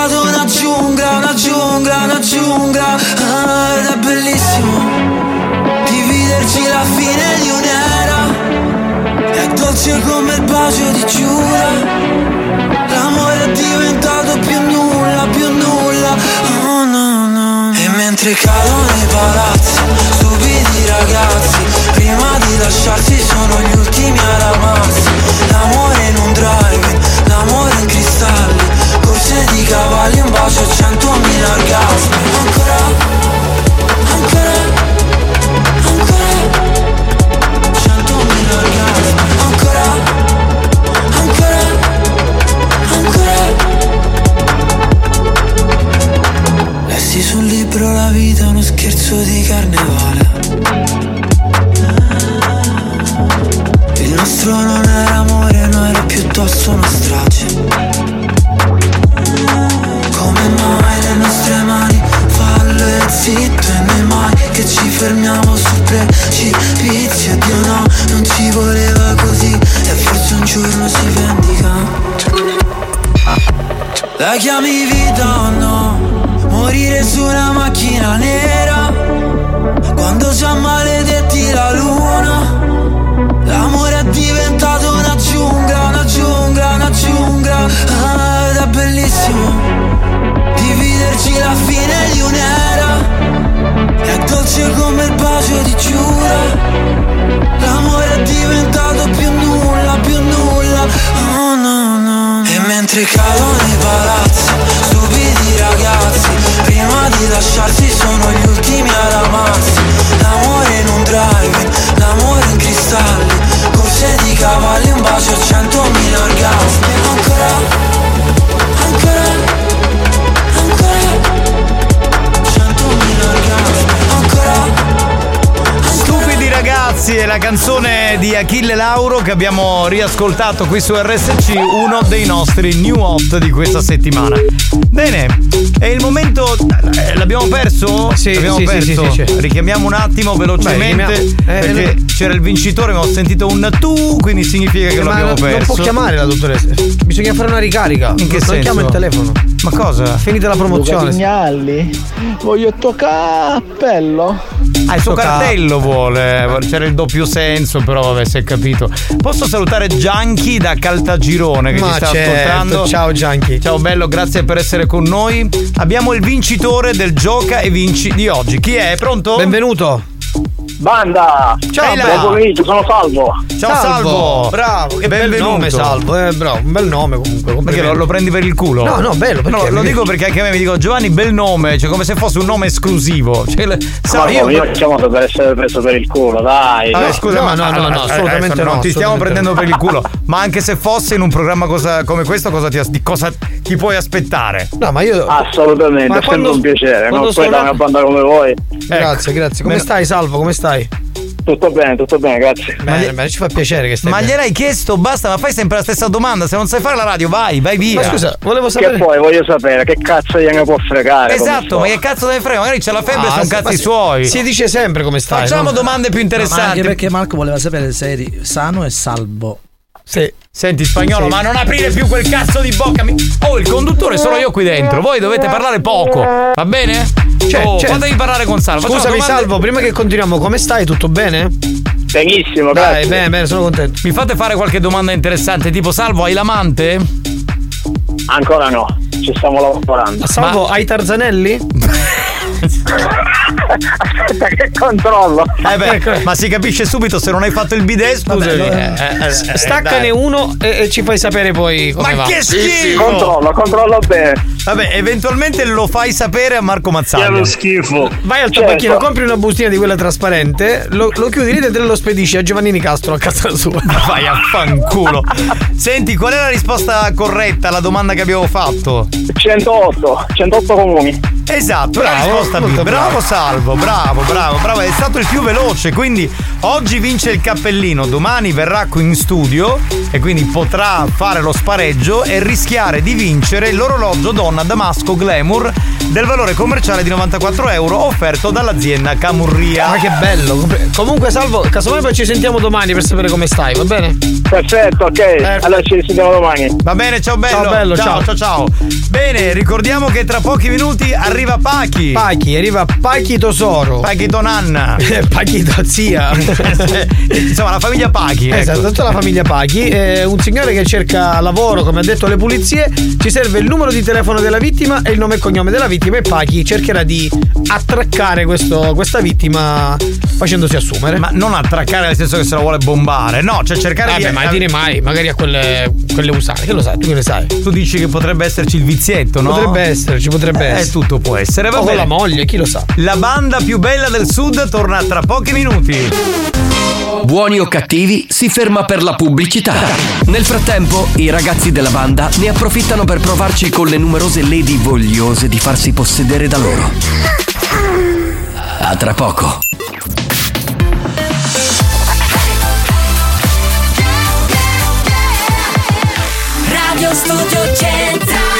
diventato una giungla, una giungla, una giungla. Ah, Ed è bellissimo Dividerci la fine di un'era. È dolce come il bacio di Giura. L'amore è diventato più nulla, più nulla. Oh no no. E mentre cadono i palazzi Stupidi ragazzi Prima di lasciarsi sono gli ultimi ad amarsi. L'amore in un drive corse di cavalli in bacio a centomila orgasmi. Ancora, ancora, ancora. Centomila orgasmi. Ancora, ancora, ancora. Lessi sul libro La vita è uno scherzo di carnevale. Il nostro non era amore, no era piuttosto una strage. Le nostre mani fallo e zitto e noi mai che ci fermiamo sul precipizio. Dio no, non ci voleva così e forse un giorno si vendica. La chiami vita o no? Morire su una macchina nera Quando già maledetti la luna. L'amore è diventato una giungla, una giungla, una giungla. Ah, è bellissimo Dividerci la fine di un'era. È dolce come il bacio di Giura. L'amore è diventato più nulla, più nulla. Oh no no. E mentre cadono i palazzi Stupidi ragazzi Prima di lasciarsi sono gli ultimi ad amarsi. L'amore in un drive L'amore in cristalli Corse di cavalli Un bacio a centomila orgasmi ragazzi è la canzone di Achille Lauro che abbiamo riascoltato qui su RSC, uno dei nostri new hot di questa settimana. Bene, è il momento. eh, L'abbiamo perso? Sì, L'abbiamo sì, sì, perso. sì, sì. Richiamiamo un attimo velocemente. Beh, eh, perché no. c'era il vincitore, ma ho sentito un tu, quindi significa che Ma l'abbiamo non perso. può chiamare la dottoressa. Bisogna fare una ricarica. In che non senso? chiama il telefono. Ma cosa? Finita la promozione. Pignalli, voglio il tuo cappello. Ah, il suo cartello vuole, c'era il doppio senso, però vabbè, si è capito. Posso salutare Gianchi da Caltagirone che Ma ci sta certo, ascoltando. ciao Gianchi. Ciao bello, grazie per essere con noi. Abbiamo il vincitore del Gioca e Vinci di oggi. Chi è? Pronto? Benvenuto. Banda! Ciao, buon pomeriggio, sono Salvo. Ciao Salvo. Bravo, che bel Benvenuto. nome Salvo. Eh, bravo, un bel nome comunque. Perché lo, lo prendi per il culo? No, no, bello, perché? No, lo dico perché anche a me mi dico Giovanni, bel nome, cioè come se fosse un nome esclusivo. Cioè, le- sai, no, io ho chiamato per essere preso per il culo, dai. Vabbè, scusa, no, ma no, no, no, assolutamente no, ti stiamo prendendo no. per il culo. Ma anche se fosse in un programma cosa- come questo, cosa ti, di cosa ti puoi aspettare? No, ma io. Assolutamente, Ma è sempre quando- un piacere. quando No? Poi sono- da una banda come voi. Grazie, grazie. Come stai, Salvo? Come stai? Tutto bene, tutto bene, grazie. Bene, bene, ci fa piacere che stai. Ma bene. gliel'hai chiesto, basta, ma fai sempre la stessa domanda. Se non sai fare la radio, vai, vai via. Ma scusa, volevo Che sapere. poi voglio sapere che cazzo gliene può fregare. Esatto, ma che cazzo deve frega? Magari c'è la febbre, Ah, sono cazzi si- suoi. Si dice sempre come stai. Facciamo no? domande più Ma interessanti. anche perché Marco voleva sapere se eri sano e salvo. Sì. Senti spagnolo, Sì. ma non aprire più quel cazzo di bocca. mi- Oh, il conduttore sono io qui dentro. Voi dovete parlare poco, va bene? Cioè, oh, cioè- fatevi parlare con Salvo. Scusami, domande- Salvo, prima che continuiamo, come stai? Tutto bene? Benissimo, Dai, grazie. bene, bene, sono contento. Mi fate fare qualche domanda interessante, tipo Salvo, hai l'amante? Ancora no, ci stiamo lavorando. Salvo, hai Tarzanelli? Aspetta che controllo. Eh beh, ma si capisce subito se non hai fatto il bidet, scusami. Vabbè, Eh, eh, eh, Staccane dai. uno e, e ci fai sapere poi come Ma va. che schifo! Controllo, controllo bene. Vabbè, eventualmente lo fai sapere a Marco Che Mazzaglia. lo schifo. Vai al Certo. tabacchino, compri una bustina di quella trasparente, lo, lo chiudi lì dentro e lo spedisci a Giovannini Castro a casa sua. Vai a fanculo. Senti, qual è la risposta corretta alla domanda che abbiamo fatto? 108, 108 comuni. Esatto, la Bravo, Bravo bravo. Salvo, bravo, bravo, bravo. È stato il più veloce. Quindi oggi vince il cappellino, domani verrà qui in studio e quindi potrà fare lo spareggio e rischiare di vincere l'orologio donna Damasco Glamour del valore commerciale di 94 euro offerto dall'azienda Camurria. Ma che bello! Comunque, Salvo, casomai poi ci sentiamo domani per sapere come stai, va bene? Perfetto, ok. Allora ci sentiamo domani. Va bene, ciao bello. Ciao, bello, ciao, ciao, ciao. ciao. Bene, ricordiamo che tra pochi minuti arriva Pachi. Pachi, arriva Pachi Tosoro. Pachi Tonanna. Pachi da zia. Insomma, la famiglia Pachi. ecco. Esatto, tutta la famiglia Pachi. È un signore che cerca lavoro, come ha detto alle pulizie. Ci serve il numero di telefono della vittima e il nome e cognome della vittima. E Pachi cercherà di attraccare questo- questa vittima facendosi assumere. Ma non attraccare nel senso che se la vuole bombare, no, cioè cercare Vabbè, di. mai dire mai, magari a quelle, quelle usate. Che lo sai? Tu che ne sai? Tu dici che potrebbe esserci il vizietto, no? Potrebbe esserci, potrebbe Eh, essere. tutto può può essere, va o bene. con la moglie, chi lo sa. La banda più bella del sud torna tra pochi minuti. Buoni o cattivi si ferma per la pubblicità. Nel frattempo, i ragazzi della banda ne approfittano per provarci con le numerose lady vogliose di farsi possedere da loro. A tra poco. Radio Studio Centrale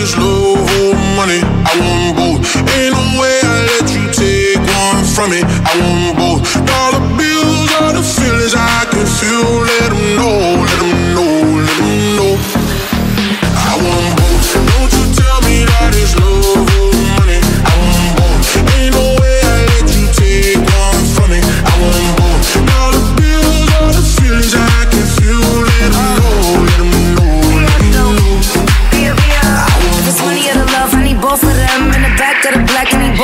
It's love or money. I want both. Ain't no way I let you take one from me. I want both.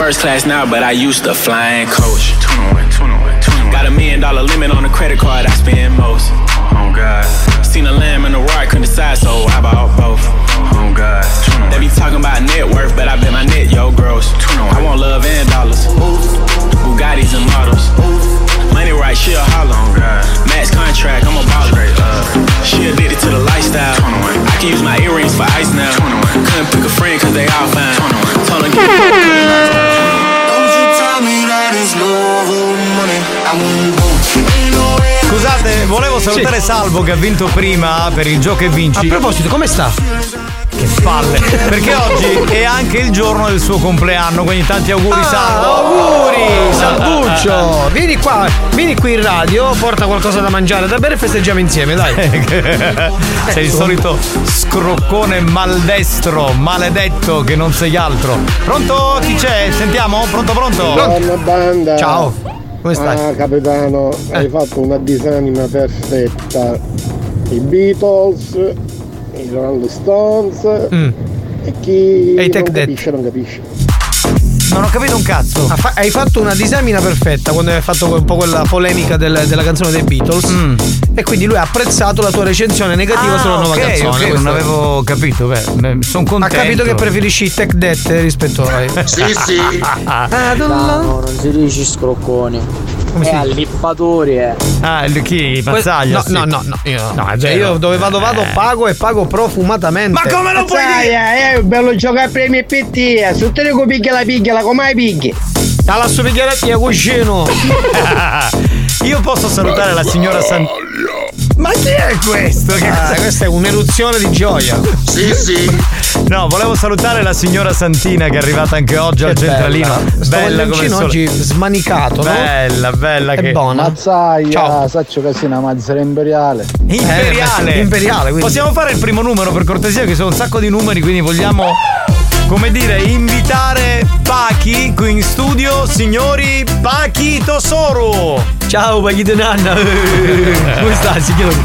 first class now, but I used to fly in coach. Got a million dollar limit on the credit card I spend most. Oh God. Seen a lamb and a roar, couldn't decide, so I bought both. Oh God. They be talking about net worth, but I bet my net yo gross. I want love and dollars. Salutare Salvo che ha vinto prima per il gioco e vinci. A proposito, come sta? Che palle! Perché oggi è anche il giorno del suo compleanno, quindi tanti auguri Salvo! Auguri, Salvuccio! Vieni qua, vieni qui in radio, porta qualcosa da mangiare, da bere e festeggiamo insieme, dai. Sei il solito scroccone maldestro, maledetto che non sei altro. Pronto? Chi c'è? Sentiamo? Pronto, pronto? Buona banda. Ciao. Come stai? Ah, capitano, hai fatto una disanima perfetta. I Beatles, i Rolling Stones e chi E non capisce non capisce. Non ho capito un cazzo. Ha fa- hai fatto una disamina perfetta quando hai fatto un po' quella polemica del- della canzone dei Beatles. E quindi lui ha apprezzato la tua recensione negativa Ah, sulla nuova ok, canzone. ok, Questo non avevo capito. Beh, sono Ha contento. capito che preferisci i Tech Death rispetto ai. Sì, sì. Ah, No, non si dice scrocconi. Come è si dice? allippatori, eh. Ah, il- chi? Mazzaglia? No, sì. no, no, no, io, No, è cioè, vero. io dove vado vado Eh. pago e pago profumatamente. Ma come lo puoi dire? È bello giocare a premi e PT, su te ne piglia la piglia, come hai pigli? Dalla somiglianetti a cuscino. Io posso salutare la signora San. Ma chi è questo? Che Ah, questa è un'eruzione di gioia. Sì, sì. No, volevo salutare la signora Santina che è arrivata anche oggi al Che centralino. bella. Sto Bella come sole. oggi smanicato, no? Bella, bella che. buona. Mazzaia, Ciao. saccio una mazzara imperiale. Imperiale. Eh, imperiale, quindi. Possiamo fare il primo numero per cortesia, che sono un sacco di numeri, quindi vogliamo. Come dire, invitare Pachi qui in studio, signori Pachi Tosoru. Ciao, Paghito Nanna. Come stai, signore?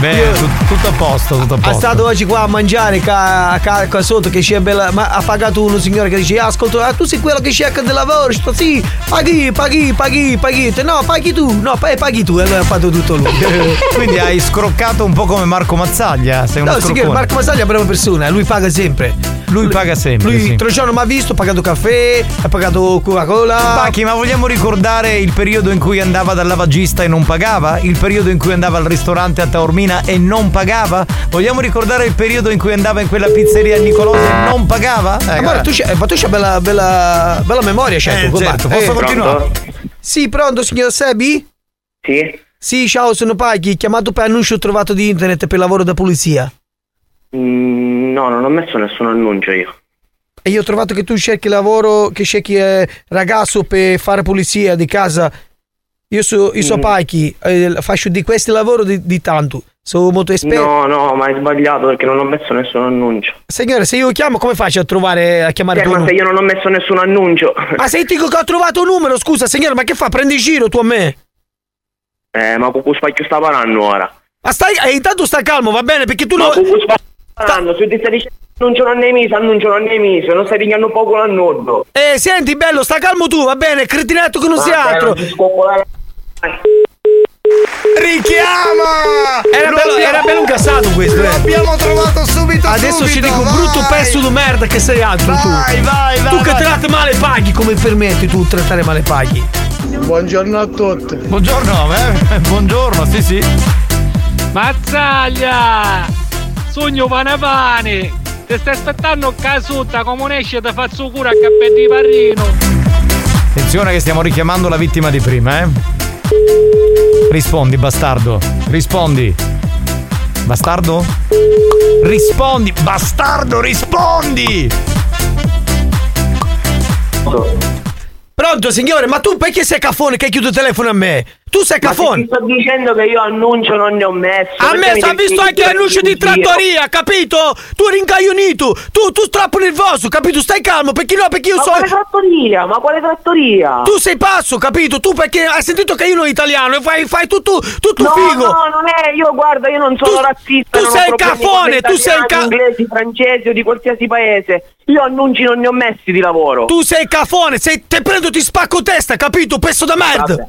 Beh, tut- tutto a posto, tutto a posto. stato oggi qua a mangiare ca, ca- qua sotto che c'è bella. Ma ha pagato uno signore che dice: "Ah, Ascolta, ah, tu sei quello che cerca del lavoro. Sto, sì, paghi, paghi, paghi, paghi. No, paghi tu, no, pa- paghi tu. E allora ha fatto tutto lui. Quindi hai scroccato un po' come Marco Mazzaglia. Sei uno No, scroccone. Marco Masaglia è una brava persona, lui paga sempre. Lui paga sempre. Lui sì. l'altro giorno mi ha visto, ha pagato caffè, ha pagato Coca-Cola. Pacchi, ma vogliamo ricordare il periodo in cui andava dal lavagista e non pagava? Il periodo in cui andava al ristorante a Taormina e non pagava? Vogliamo ricordare il periodo in cui andava in quella pizzeria a Nicolosi e non pagava? Eh, Ma guarda, guarda. tu c'hai, ma tu c'hai bella, bella, bella memoria, certo. Eh, come certo, posso continuare? Sì, pronto, signor Sebi? Sì. Sì, ciao, sono Paghi, chiamato per annuncio trovato di internet per lavoro da polizia. Mm, no, non ho messo nessun annuncio io. E io ho trovato che tu cerchi lavoro, che cerchi eh, ragazzo per fare pulizia di casa. Io so, io so Mm. Paghi, eh, faccio di questi lavori di, di tanto. Sono molto esperto. No, no, ma hai sbagliato perché non ho messo nessun annuncio. Signore, se io chiamo, come faccio a trovare, a chiamare Eh, tuo ma se io non ho messo nessun annuncio. Ma se dico che ho trovato un numero, scusa, signore, ma che fa? Prendi giro tu a me? Eh, ma con cui spacchio sta parlando ora? Ma stai, eh, intanto sta calmo, va bene? Perché tu Ma non. con cui spacchio sta parlando? Se ti stai dicendo annuncio non ne miso, annuncio non ne miso, non stai pigliando poco l'annudo. Eh, senti, bello, sta calmo tu, va bene? Cretinetto che non sia altro. non. Richiama! Era Lo bello, abbiamo- era bello incassato questo, eh. L'abbiamo trovato subito Adesso ci subito, dico vai. brutto pezzo di merda che sei altro tu. Vai, vai, vai, Tu che vai. tratti male paghi, come permetti tu di trattare male paghi? Buongiorno a tutti. Buongiorno, eh? Buongiorno, sì, sì. Mazzaglia! Sogno pane pane! Ti stai aspettando casutta come un esce ti faccio cura a cappello di parrino! Attenzione che stiamo richiamando la vittima di prima, eh? Rispondi, bastardo. Rispondi. Bastardo? Rispondi, bastardo, rispondi! Pronto signore, ma tu perché sei cafone che chiude il telefono a me? Tu sei Ma se cafone? ti sto dicendo che io annuncio non ne ho messo. A me sta visto anche l'annuncio di trattoria, capito? Tu rincaglionito, tu, tu strappo nervoso, capito? Stai calmo, perché no, perché io Ma so... quale trattoria? Ma quale trattoria? Tu sei pazzo, capito? Tu perché hai sentito che io non italiano e fai, fai tutto, tutto No, figo. no, non è, io guarda, io non sono Tu- razzista. tu sei con cafone, tu sei italiani, ca- inglesi, francesi o di qualsiasi paese. Io annunci non ne ho messi di lavoro. Tu sei cafone, sei, te prendo ti spacco testa, capito? Pezzo da merda. Vabbè.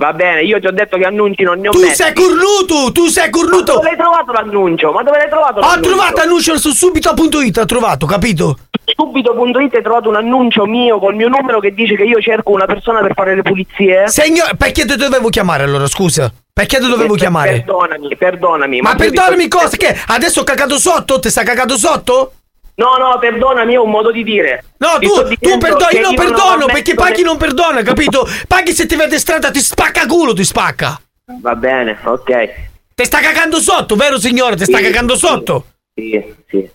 Va bene, io ti ho detto che annunci non ne ho Tu messi. sei cornuto, tu sei Ma cornuto. dove l'hai trovato l'annuncio? Ma dove l'hai trovato Ho l'annuncio? trovato annuncio su subito.it, ho trovato, capito? Subito.it hai trovato un annuncio mio col mio numero che dice che io cerco una persona per fare le pulizie. Signor, perché te dovevo chiamare allora, scusa? Perché te dovevo Per- chiamare? Perdonami, perdonami. Ma ti perdonami cosa? Che adesso ho cagato sotto? Ti sta cagando sotto? No, no, perdonami, è un modo di dire. No, Ti tu, tu perdoni, che io non perdono perché Paghi non perdona, capito? Paghi se ti vede strada ti spacca culo, ti spacca. Va bene, ok. Ti sta cagando sotto, vero signore? Ti sta Sì, cagando sì. sotto? Sì, sì.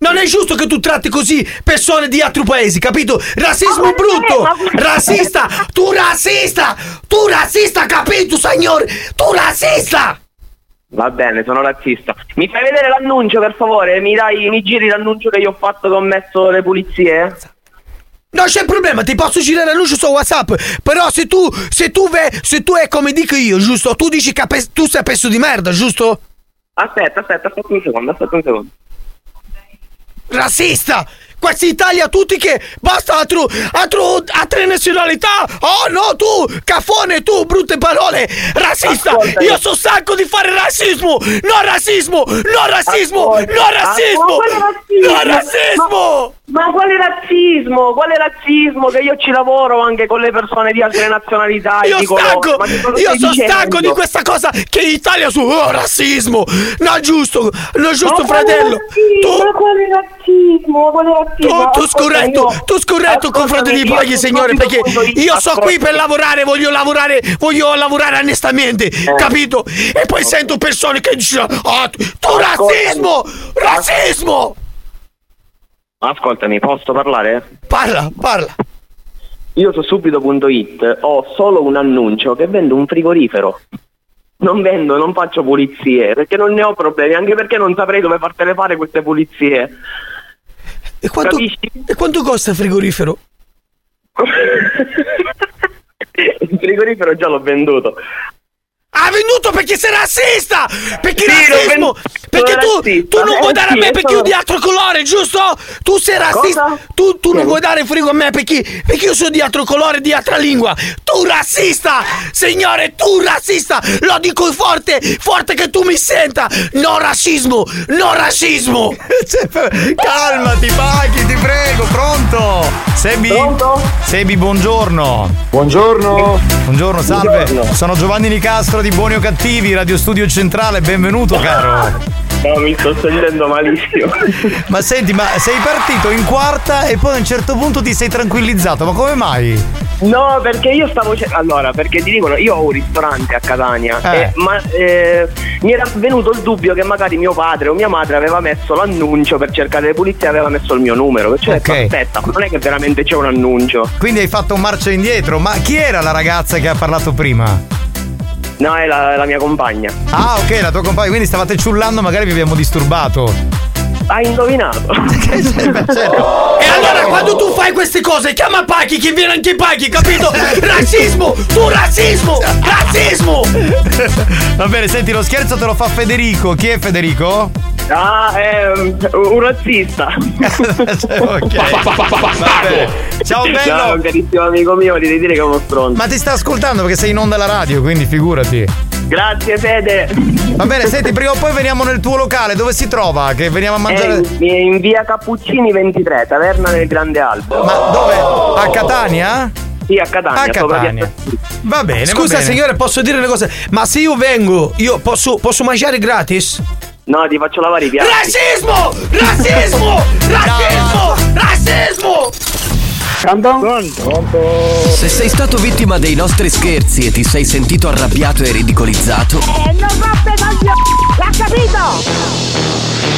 Non è giusto che tu tratti così persone di altri paesi, capito? Razzismo Ma brutto! ma- Razzista! Tu razzista! Tu razzista, capito, signore? Tu razzista! Va bene, sono razzista. Mi fai vedere l'annuncio, per favore? Mi dai, mi giri l'annuncio che io ho fatto che ho messo le pulizie? Non c'è problema, ti posso girare l'annuncio su WhatsApp. Però se tu, se tu, ve, se tu è come dico io, giusto? Tu dici che pe- tu sei pezzo di merda, giusto? Aspetta, aspetta, aspetta un secondo, aspetta un secondo. Razzista! Questa Italia tutti che basta altro, altro, altre nazionalità! Oh no, tu, cafone, tu, brutte parole! Razzista! Ascoltami. Io sono stanco di fare razzismo! No razzismo! No razzismo! No razzismo! quale razzismo? No razzismo! Ma, ma quale razzismo? Quale razzismo? Che io ci lavoro anche con le persone di altre nazionalità. Io dico, stanco! cosa Io sono dicendo? stanco di questa cosa che in Italia su oh, razzismo! No giusto! No giusto Ma quale fratello! razzismo? Ma quale razzismo? Ma quale razzismo? Tu, tu Ascolta, scorretto, tu scorretto confronto io paghi sono signore perché io sto qui per lavorare, voglio lavorare, voglio lavorare onestamente, Eh. capito? E poi sento persone che dicono "Ah, tu, razzismo! Razzismo! Ascoltami, posso parlare? Parla, parla. Io su subito.it ho solo un annuncio che vendo un frigorifero. Non vendo, non faccio pulizie, perché non ne ho problemi, anche perché non saprei dove fartele fare queste pulizie. E quanto, e quanto costa il frigorifero? Il frigorifero già l'ho venduto. Ha venduto perché sei razzista! Perché Sì, razzismo! Perché tu, tu non Eh, vuoi dare a me perché sono- io di altro colore, giusto? Tu sei razzista! Cosa? Tu, tu non vuoi dare frigo a me perché, perché io sono di altro colore, di altra lingua! Tu razzista! Signore, tu razzista! Lo dico forte, forte che tu mi senta! No razzismo! No razzismo! Calmati, Paghi, ti prego, pronto? Sebi? Pronto? Sebi, buongiorno. Buongiorno. Buongiorno, salve. Buongiorno. Sono Giovanni Nicastro di Buoni o Cattivi, Radio Studio Centrale, benvenuto caro. No, mi sto sentendo malissimo. Ma senti, ma sei partito in quarta e poi a un certo punto ti sei tranquillizzato, ma come mai? No, perché io stavo. ce- Allora, perché ti dicono, io ho un ristorante a Catania, Eh. eh, ma eh, mi era venuto il dubbio che magari mio padre o mia madre aveva messo l'annuncio per cercare le pulizie e aveva messo il mio numero. Perciò ho detto, aspetta, ma non è che veramente c'è un annuncio. Quindi hai fatto un marcia indietro, ma chi era la ragazza che ha parlato prima? No, è la, la mia compagna. Ah, ok, la tua compagna, quindi stavate ciullando, magari vi abbiamo disturbato. Hai indovinato. E allora quando tu fai queste cose chiama Paghi che viene anche Paghi, capito? Razzismo! Tu razzismo! Razzismo! Va bene, senti, lo scherzo te lo fa Federico. Chi è Federico? Ah, è un razzista. ok. Va bene. Ciao bello. Ciao, un carissimo amico mio, devi dire che è uno stronzo. Ma ti sta ascoltando perché sei in onda alla radio, quindi figurati. Grazie Fede. Va bene, senti, prima o poi veniamo nel tuo locale, dove si trova? Che veniamo a È mangiare. in, via Cappuccini 23, taverna del Grande Albo. Ma dove? A Catania? Sì, a Catania. A Catania. Va bene. Scusa va bene. signore, posso dire una cosa? Ma se io vengo, io posso, posso mangiare gratis? No, ti faccio lavare i piatti. Razzismo! Razzismo! Razzismo! Razzismo! Se sei stato vittima dei nostri scherzi e ti sei sentito arrabbiato e ridicolizzato, Eh, non roppe coglioni! L'ha capito?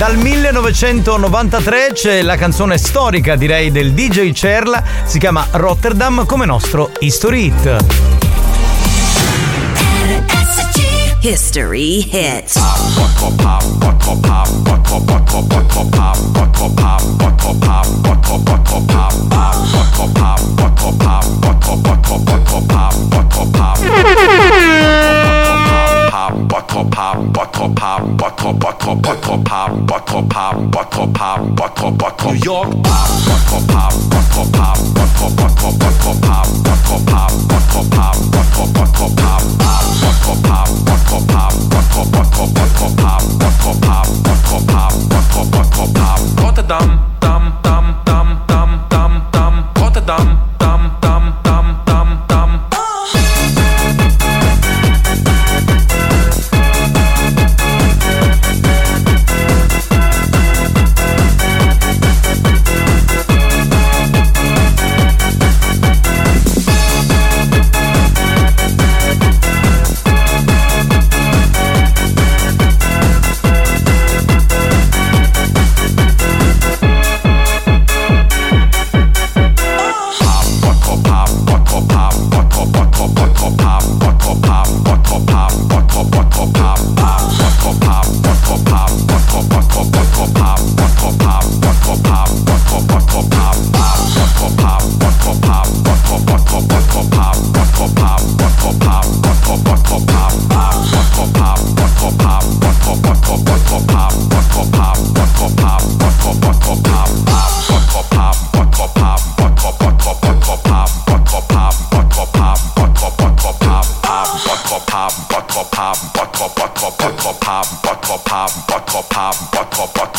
Dal 1993 c'è la canzone storica, direi, del DJ Cerla, si chiama Rotterdam come nostro History Hit. History Hit Rotterdam, dam, dam, dam, dam, dam, dam, Rotterdam, dam, dam, dam, dam,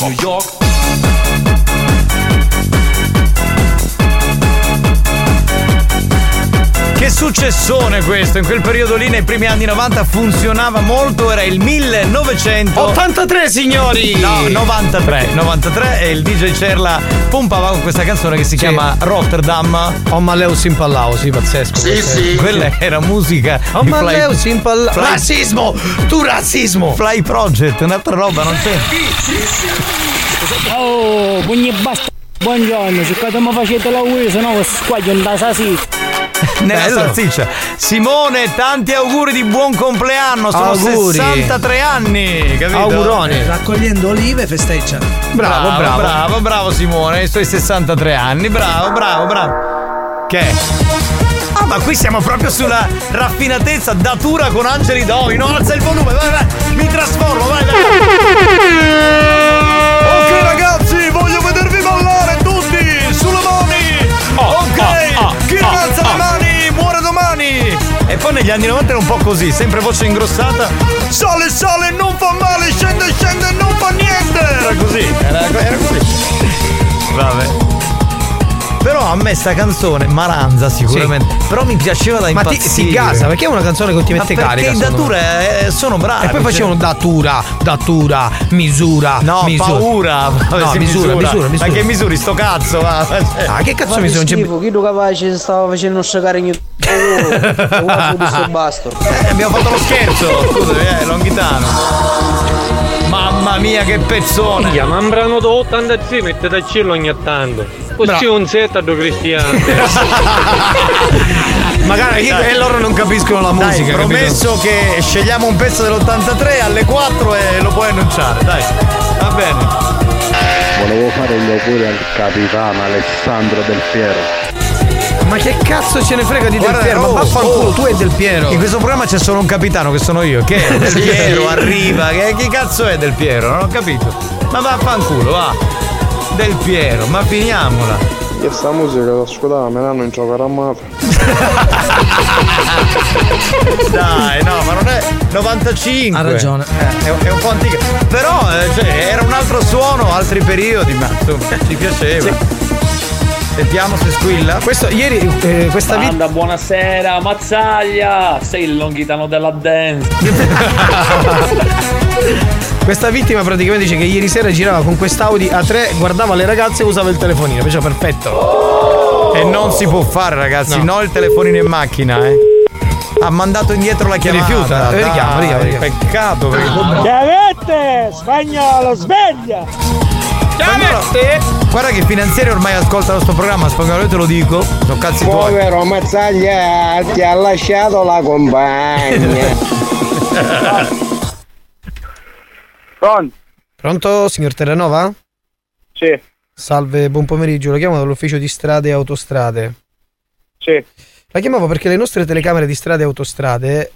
New York. Successone questo, in quel periodo lì nei primi anni 90 funzionava molto, era il 1900 83 signori! No, 93, 93 e il DJ Cerla pompava con questa canzone che si chiama Rotterdam. Oh Maleus Impallao, sì, pazzesco. Sì, questo è- sì. Quella era musica Oh di Maleus Impallao. Fly- Razzismo! Tu razzismo! Fly Project, un'altra roba, non c'è. Oh, pugni basta. Buongiorno, se qua mi facete la UE, se no squaglio da sasì. Nella Bello. salsiccia. Simone, tanti auguri di buon compleanno. Sono Auguri. 63 ananni, capito? Raccogliendo olive festeggia. Bravo, bravo, bravo, bravo Simone, i suoi 63 anni. Bravo, bravo, bravo. Che? Ah, ma qui siamo proprio sulla raffinatezza, datura con Angeli Doi. No, alza il volume, vai, vai. Mi trasformo, vai, vai. E poi negli anni 90 era un po' così, sempre voce ingrossata. Sale, sale, non fa male, scende, scende, non fa niente. Era così, era, era così. Vabbè. Però a me sta canzone, Maranza sicuramente, però mi piaceva da Ma ti, impazzire. ti gasa, perché è una canzone che ti mette Ma perché carica. i secondo datura me. eh, sono bravi. E poi facevano datura, datura, misura. No, misura. paura. Vabbè, No, si misura, misura, misura. Ma che misuri sto cazzo? Va? Ah, che cazzo Ma mi sono che schifo, chi lo capace stava facendo scegare in Oh, questo basto. Eh, abbiamo fatto lo scherzo, scusami, eh, Longhitano. Mamma mia, che pezzone! Minchia, ma un brano da 83 mettete a cielo ogni tanto. Così un set a cristiano. Magari io e loro non capiscono la Dai, musica. promesso che scegliamo un pezzo dell'83 alle 4 e lo puoi annunciare, dai. Va bene. Volevo fare gli auguri al capitano Alessandro Del Piero. Ma che cazzo ce ne frega di Del Guarda, Piero? oh, ma vaffanculo, oh. tu è Del Piero. In questo programma c'è solo un capitano che sono io. Che è Del. Piero arriva. Che, chi cazzo è Del Piero? Non ho capito. Ma vaffanculo, va. Del Piero, ma finiamola. Io sta musica da scuola me l'hanno in gioco armato. Dai, no, ma non è 95. Ha ragione. Eh, è, è un po' antica. Però eh, cioè, era un altro suono, altri periodi, ma insomma, ci piaceva. Sentiamo se squilla. Questo ieri eh, questa vita Anda, buonasera, Mazzaglia! Sei il longhitano della dance. Questa vittima praticamente dice che ieri sera girava con quest'Audi A3, guardava le ragazze e usava il telefonino, perciò perfetto. E non si può fare, ragazzi, no, il telefonino in macchina, eh. Ha mandato indietro la chiamata. rifiuta, dai, richiama, richiama, richiama. Peccato perché. Chiavette! Spagnolo, sveglia! Spagnolo, Guarda che i finanzieri ormai ascoltano questo programma, spagnolo, io te lo dico. Sono cazzi tuoi. Povero Mazzaglia ti ha lasciato la compagna. Pronto? Pronto, signor Terranova? Sì. Salve, buon pomeriggio, lo chiamo dall'ufficio di strade e autostrade. Sì. La chiamavo perché le nostre telecamere di strade e autostrade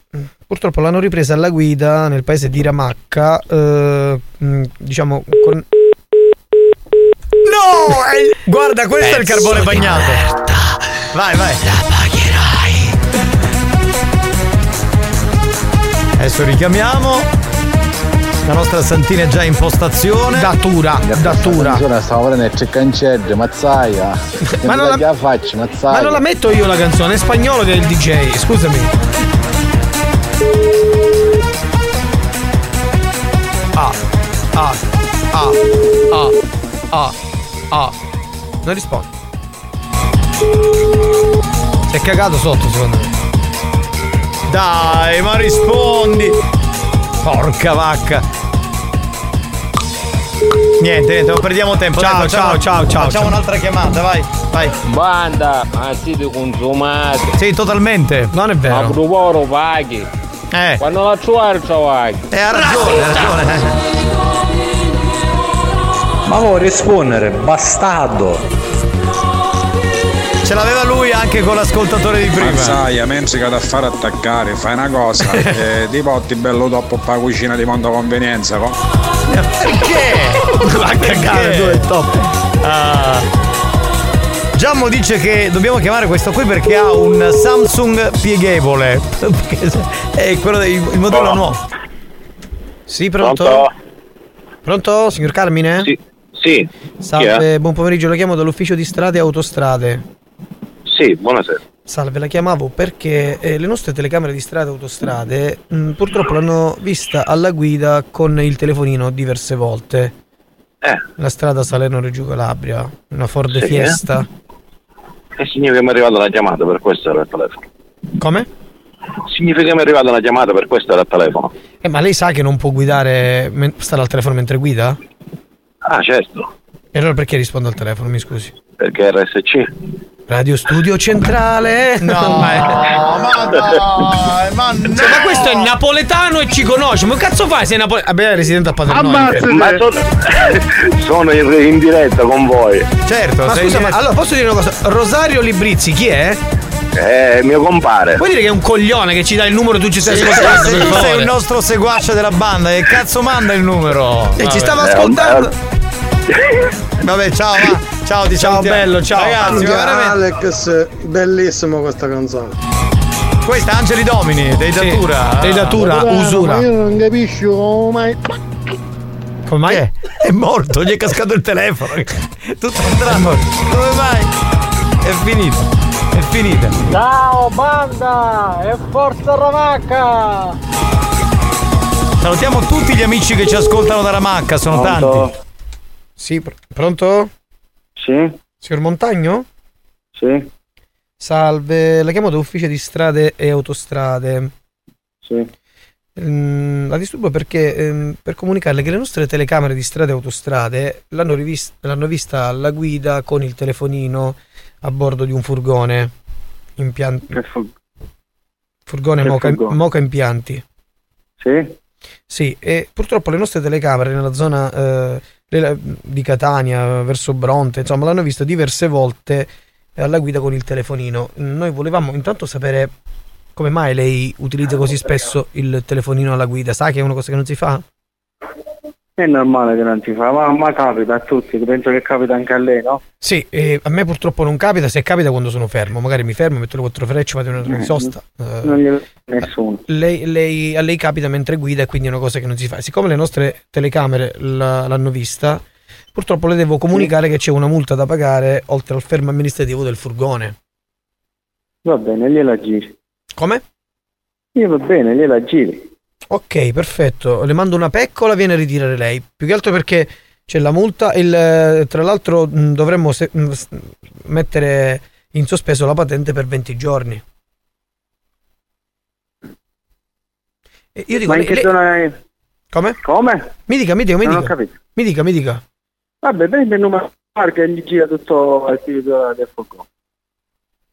purtroppo l'hanno ripresa alla guida nel paese di Ramacca, eh, mh, diciamo con... No! Guarda, questo è il carbone bagnato. Vai, vai. La pagherai. Adesso richiamiamo. La nostra Santina è già in postazione. Datura, datura. Stavo vedendo il cancello, mazzaia. Ma non la- faccio, mazzaia. Ma non la metto io la canzone, è spagnolo che è il DJ, scusami. Ah, ah, ah, ah, ah, ah. Non risponde. Si è cagato sotto, secondo me. Dai, ma rispondi. Porca vacca. Niente, niente, non perdiamo tempo. Ciao, Dai, facciamo- ciao, ciao, ciao, Facciamo ciao. un'altra chiamata, vai, vai. Banda, ma siete consumati. Sì, totalmente. Non è Ma vero. provoro paghi. Eh. Quando la trovare paghi. E ha ragione, ha ragione. Ma vuoi rispondere, bastardo. Ce l'aveva lui anche con l'ascoltatore di prima. Mazzaia, mentre che da fare attaccare, fai una cosa, eh, ti porti bello dopo per la cucina di mondo convenienza, co? Perché? Va a cagare, tu è top. Ah. Giammo dice che dobbiamo chiamare questo qui perché ha un Samsung pieghevole. Perché È quello del il modello nuovo. Sì, pronto? Pronto? Pronto, signor Carmine? Sì. Sì. Salve, buon pomeriggio, lo chiamo dall'ufficio di strade e autostrade. Sì, buonasera. Salve, la chiamavo perché eh, le nostre telecamere di strada e autostrade mh, purtroppo l'hanno vista alla guida con il telefonino diverse volte. Eh. La strada Salerno-Reggio Calabria, una Ford Sì, eh? Fiesta. E significa che mi è arrivata una chiamata, per questo era il telefono. Come? Significa che mi è arrivata una chiamata, per questo era il telefono. Eh, ma lei sa che non può guidare, stare al telefono mentre guida? Ah, certo, E allora perché rispondo al telefono, mi scusi? Perché RSC. Radio Studio Centrale? No, ma dai, ma no. Cioè, ma questo è napoletano e ci conosce. Ma che cazzo fai? Sei napoletano? Vabbè, è residente a Paternò. Ma sono, sono in, in diretta con voi. Certo, Ma scusa, ma allora posso dire una cosa? Rosario Librizzi, chi è? Eh, mio compare. Puoi dire che è un coglione che ci dà il numero e tu ci stai ascoltando? se tu sei il nostro seguace della banda, che cazzo manda il numero? E ci stava ascoltando. Vabbè, ciao, va. Ciao, ti Ciao, bello, ciao. Ragazzi, Minchia, veramente. Alex, bellissima questa canzone. Questa è Angeli Domini, dei Sì, Datura. dei Datura, Guarda, usura. Io non capisco come mai. Come mai? È? È morto, gli è cascato il telefono. Tutto un dramma. Come mai? È finita. È finita. Ciao banda e forza Ramacca! Salutiamo tutti gli amici che ci ascoltano da Ramacca, sono tanti. Sì, pr- pronto? Sì, Signor Montagno? sì, Salve, la chiamo da ufficio di strade e autostrade. sì. Mm, la disturbo perché ehm, per comunicarle che le nostre telecamere di strade e autostrade l'hanno, rivis- l'hanno vista alla guida con il telefonino a bordo di un furgone. Impian- Che fu- furgone che Moca, furgone? Moca Impianti. Sì? Sì, e purtroppo le nostre telecamere nella zona eh, di Catania, verso Bronte, insomma, l'hanno vista diverse volte alla guida con il telefonino. Noi volevamo intanto sapere come mai lei utilizza così spesso il telefonino alla guida. Sa che è una cosa che non si fa? È normale che non si fa, ma, ma capita a tutti, penso che capita anche a lei, no? Sì, e a me purtroppo non capita, se capita quando sono fermo, magari mi fermo, metto le quattro frecce, vado in una Eh, sosta. Eh, Non glielo nessuno. lei, lei- a lei capita mentre guida e quindi è una cosa che non si fa. Siccome le nostre telecamere la- l'hanno vista, purtroppo le devo comunicare che c'è una multa da pagare oltre al fermo amministrativo del furgone. Va bene, gliela giri. Come? Io va bene, gliela giri. Ok, perfetto. Le mando una peccola, viene a ritirare lei. Più che altro perché c'è la multa. Il, tra l'altro mh, dovremmo se- s- mettere in sospeso la patente per 20 giorni. E io dico, Ma in che lei- zona è? Come? Come? Mi dica, mi dica, mi Non dica. Mi dica, mi dica. Vabbè, prende il numero e gli gira tutto il video del furgone.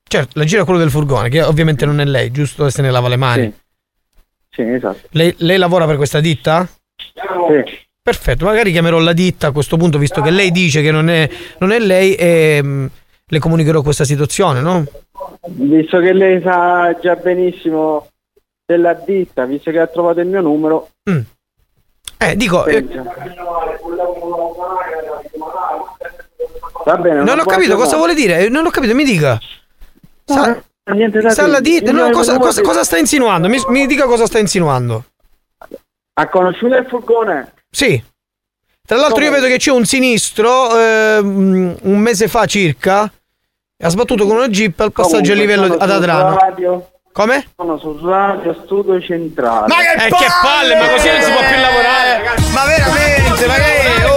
Certo, la gira quello del furgone, che ovviamente non è lei, giusto? Se ne lava le mani. Sì, esatto. Lei, lei lavora per questa ditta? Sì. Perfetto, magari chiamerò la ditta a questo punto, visto che lei dice che non è, non è lei, e mh, le comunicherò questa situazione, no? Visto che lei sa già benissimo della ditta, visto che ha trovato il mio numero, Eh, dico. eh, va bene. non ho capito cosa vuole dire, eh, non ho capito, mi dica. Sa, niente da sa dire. la ditta, Il no, cosa, cosa- cosa sta insinuando? Mi, mi dica cosa sta insinuando. Ha conosciuto il furgone? Sì. Tra l'altro io vedo che c'è un sinistro, ehm, un mese fa circa, ha sbattuto con una jeep al passaggio a Comunque, livello sono ad Adrano. Radio, Come? sono su Radio Studio Centrale. Ma che, Eh, che palle, ma così non si può più lavorare. Ma veramente, ma che.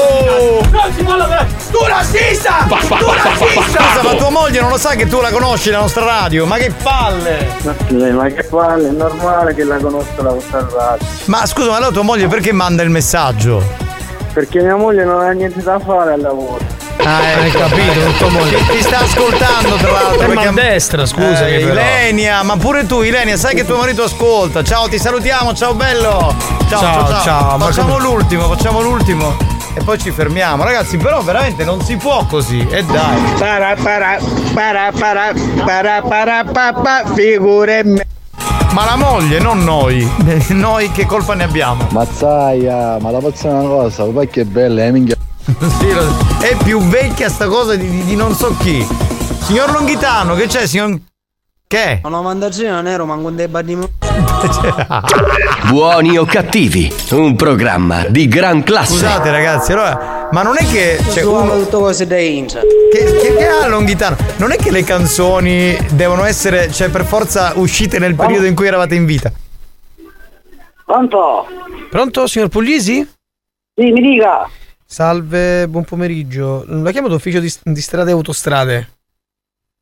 Tu razzista! Tu razzista! Scusa, ma tua moglie non lo sa che tu la conosci la nostra radio? Ma che palle! Ma sì, ma che palle, è normale che la conosca la vostra radio. Ma scusa, ma allora tua moglie perché manda il messaggio? Perché mia moglie non ha niente da fare al lavoro. Ah, hai capito, tua moglie. Ti sta ascoltando tra l'altro. È perché- maldestra, scusa, Eh. Ilenia, ma pure tu, Ilenia, sai che tuo marito ascolta. Ciao, ti salutiamo, ciao bello. Ciao, ciao, Ciao, ciao, ma Facciamo come- l'ultimo, facciamo l'ultimo. E poi ci fermiamo. Ragazzi, però veramente non si può così. E dai. Para para para para para para pa, pa, figure me. Ma la moglie, non noi. Noi che colpa ne abbiamo? Mazzaia, ma la posso dire una cosa, poi che bella, eh, minchia. Sì, lo- è più vecchia sta cosa di, di- di non so chi. Signor Longhitano, che c'è, signor. Che? Una mandaggina nero, manco un debba di Buoni o cattivi, un programma di gran classe. Scusate ragazzi, allora Ma non è che c'è uno che, che, che ha Longhitano. Non è che le canzoni devono essere, cioè, per forza uscite nel periodo in cui eravate in vita. Pronto? Pronto, signor Puglisi? Sì, mi dica. Salve, buon pomeriggio. La chiamo d'ufficio di, di strade e autostrade?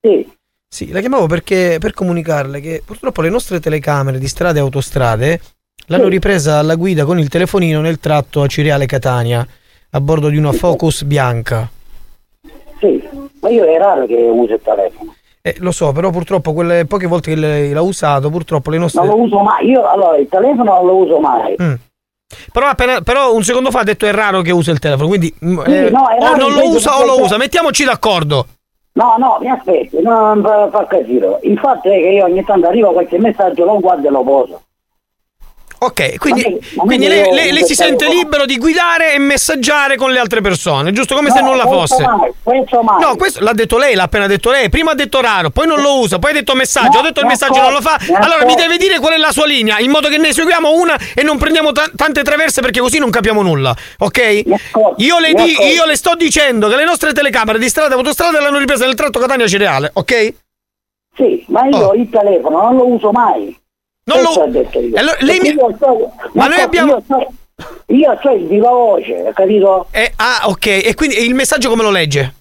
Sì. Sì, la chiamavo perché per comunicarle che purtroppo le nostre telecamere di strade e autostrade l'hanno Sì. ripresa alla guida con il telefonino nel tratto a Cireale Catania, a bordo di una Focus bianca. Sì, ma io è raro che uso il telefono. Eh, lo so, però purtroppo quelle poche volte che lei l'ha usato, purtroppo le nostre... Non lo uso mai. Io allora il telefono non lo uso mai. Mm. Però, appena- però un secondo fa ha detto è raro che usa il telefono, quindi mm, Sì, eh, no, è o non lo usa o lo usa, mettiamoci d'accordo. No, no, mi aspetti, non fa, casino. Il fatto è che io ogni tanto arrivo qualche messaggio, lo guardo e lo poso. Ok, quindi, ma quindi lei, lei- lei si sente libero di guidare e messaggiare con le altre persone, giusto come se No, nulla questo fosse. mai, questo mai. No, questo l'ha detto lei, l'ha appena detto lei. Prima ha detto raro, poi non lo usa, poi ha detto messaggio, No, ha detto il messaggio non lo fa. Allora mi deve dire qual è la sua linea, in modo che ne seguiamo una e non prendiamo ta- tante traverse perché così non capiamo nulla. Ok? Io le, di- io le sto dicendo che le nostre telecamere di strada e autostrada l'hanno ripresa nel tratto Catania Cereale, ok? Sì, ma io Oh. il telefono non lo uso mai. Non lo- ho detto io. Allora lei mi- io sto- Ma noi abbiamo- Io sto il viva voce, capito? Eh, ah, ok. E quindi il messaggio come lo legge?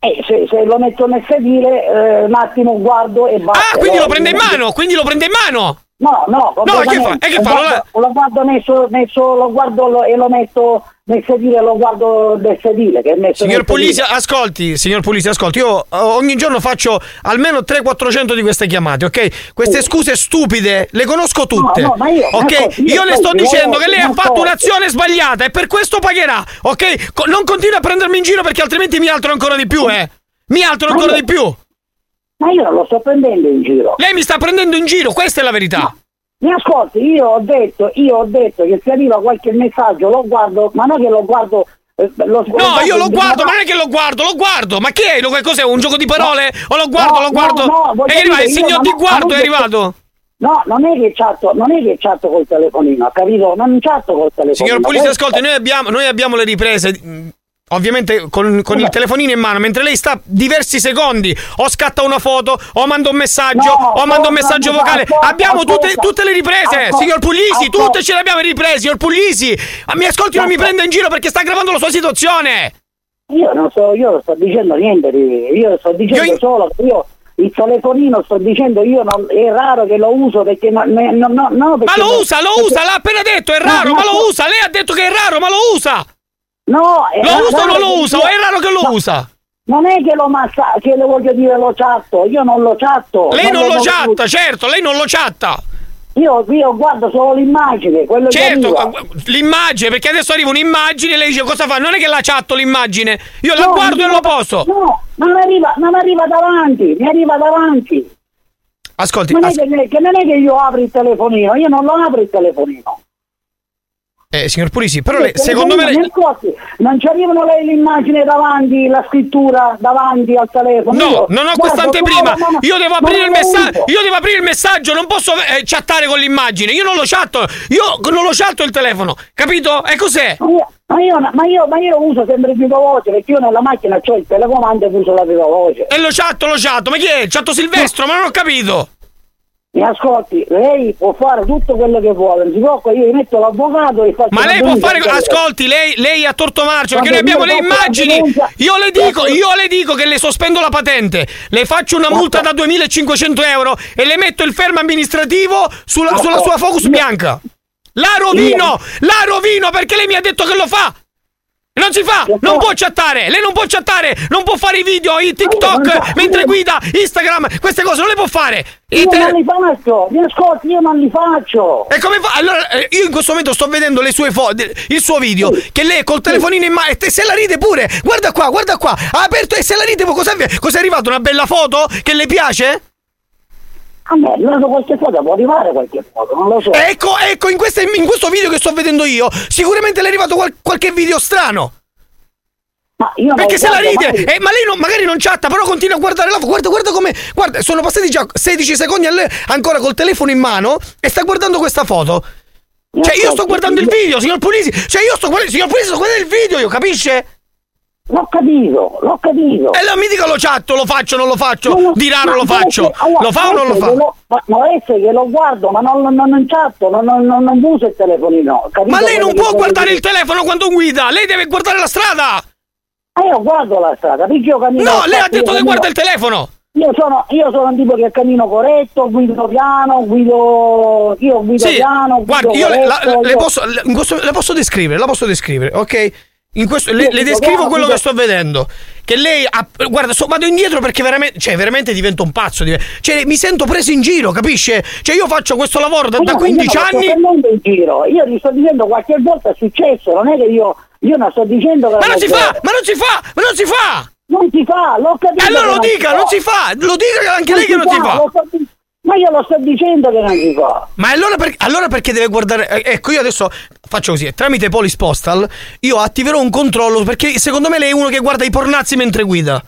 Eh, se, se lo metto nel sedile, eh, un attimo guardo e basta. Ah, quindi lo prende in mano, quindi lo prende in mano. No, no, No, e che fa? E che fa? guardo, lo guardo nel suo- nel suo- lo guardo lo- e lo metto nel sedile, lo guardo del sedile che messo Signor nel sedile. ascolti, signor Pulisi, ascolti, io eh, ogni giorno faccio almeno 300-400 di queste chiamate, ok? Queste scuse stupide le conosco tutte. No, no, ma io- ok? ascolti, io Io le sto ti dicendo che lei ha fatto un'azione sbagliata e per questo pagherà, ok? Co- non continua a prendermi in giro perché altrimenti mi altro ancora di più, eh? Mi altro ancora io- di più. Ma io non lo sto prendendo in giro. Lei mi sta prendendo in giro, questa è la verità. Mi ascolti, io ho detto, io ho detto che se arriva qualche messaggio lo guardo, ma non che lo guardo. eh, Lo, No, io lo guardo, ma non è che lo guardo, lo guardo. Ma che è? Lo- Cos'è? Un gioco di parole? O lo guardo, No, lo guardo? no, no, è arrivato il signor di guardo, è arrivato. No, non è che chatto, non è che chatto col telefonino, capito? Non chatto col telefonino. Signor Pulisi, Questo- ascolti, noi abbiamo, noi abbiamo le riprese. Ovviamente con, con il telefonino in mano, mentre lei sta diversi secondi, o scatta una foto, o manda un messaggio, No, o manda un messaggio vocale. ascolta, abbiamo tutte, ascolta. tutte le riprese, Ascolta, signor Pulisi, ascolta. tutte ce le abbiamo riprese, signor Pulisi. Ma mi ascolti, non mi prenda in giro perché sta aggravando la sua situazione. Io non sto, io non sto dicendo niente, io sto dicendo Io solo che io il telefonino sto dicendo io non, è raro che lo uso perché no, no, no, Ma perché lo non- usa, lo perché- usa, l'ha appena detto, è No, raro, no, ma lo no. usa. Lei ha detto che è raro, ma lo usa. No, è Lo usa o raro non lo usa? io- O è raro che lo No, usa? Non è che lo massa, che le voglio dire lo chatto, io non lo chatto. Lei non lo non chatta, certo, lei non lo chatta. Io, io guardo solo l'immagine, quello che Certo, l'immagine, perché adesso arriva un'immagine e lei dice cosa fa? Non è che la chatto l'immagine, io la No, guardo mi e lo poso. No, non arriva, non arriva davanti, mi arriva davanti. Ascolti, Non è as- che, che non è che io apro il telefonino, io non lo apro il telefonino. Eh, signor Pulisi, però Il lei, secondo me... lei- mi ascolti, non ci arrivano le l'immagine davanti, la scrittura davanti al telefono. No, Io non ho questa anteprima. Io devo aprire il messaggio. Io devo aprire il messaggio, non posso eh, chattare con l'immagine. Io non lo chatto. Io non lo chatto il telefono. Capito? E cos'è? Ma io, ma, io, ma, io, uso sempre il viva voce perché io nella macchina ho il telecomando e uso la viva voce. E lo chatto, lo chatto. Ma chi è? Chatto Silvestro, ma non ho capito. Mi ascolti, lei può fare tutto quello che vuole, non si preoccupa, io gli metto l'avvocato e faccio Ma lei può fare. Ascolti, lei, lei ha torto marcio perché Vabbè, noi abbiamo le immagini. Io le dico, io le dico che le sospendo la patente, le faccio una multa da 2500 euro e le metto il fermo amministrativo sulla, sulla sua Focus bianca. La rovino! La rovino perché lei mi ha detto che lo fa! Non si fa! Non può chattare! Lei non può chattare! Non può fare i video, i TikTok mentre guida, Instagram, queste cose non le può fare! Io te- non li faccio, mi ascolti, io non li faccio. e come fa? Allora, eh, io in questo momento sto vedendo le sue foto, il suo video, che lei col telefonino in mano e se la ride pure. Guarda qua, guarda qua. Ha aperto e se la ride, cosa è arrivato? Una bella foto che le piace? A me arrivato qualche foto, può arrivare qualche foto, non lo so. Ecco, ecco, in, queste- in questo video che sto vedendo io, sicuramente le è arrivato qual- qualche video strano. Ma io Perché se la ride, mai- eh, ma lei non- magari non chatta, però continua a guardare la foto. Guarda, guarda come. Guarda, sono passati già 16 secondi a lei ancora col telefono in mano e sta guardando questa foto. Cioè, io sto guardando il video, signor Polisi. Cioè, io sto guardando. Signor Polisi, sto guardando il video, io capisce? L'ho capito, l'ho capito. E allora mi dica lo chatto, lo faccio, non lo faccio. Di raro lo Ma faccio. perché- allora, Lo fa o non lo fa? che lo- Ma, ma adesso che lo guardo, ma non, non, non chatto, non, non, non, non uso il telefonino. capito Ma lei non può che- guardare il telefono quando guida, lei deve guardare la strada! Ah, io guardo la strada, perché io cammino. No, lei ha io detto che guarda il telefono! Io sono, io sono un tipo che cammino corretto, guido piano, guido. Io guido Sì, piano, guido guardi, io le, la- corretto, le io- posso, le- questo- le posso descrivere, la posso descrivere, ok? In questo, le, le descrivo quello che sto vedendo. Che lei ha. Guarda, so- vado indietro perché veramente. Cioè, veramente divento un pazzo. Cioè, mi sento preso in giro, capisce? Cioè, io faccio questo lavoro da, Ma da no, 15 io non anni. prendendo in giro, io ti sto dicendo qualche volta è successo, non è che io. Io non sto dicendo che. Ma non si fa! Ma non si fa! Ma non si fa! Non si fa, l'ho capito. Allora lo dica, non si fa! Lo dica anche lei che non si fa! Ma io lo sto dicendo che non si fa. Ma allora, per- allora perché deve guardare? eh, Ecco, io adesso faccio così: tramite Polis Postal, io attiverò un controllo perché secondo me lei è uno che guarda i pornazzi mentre guida.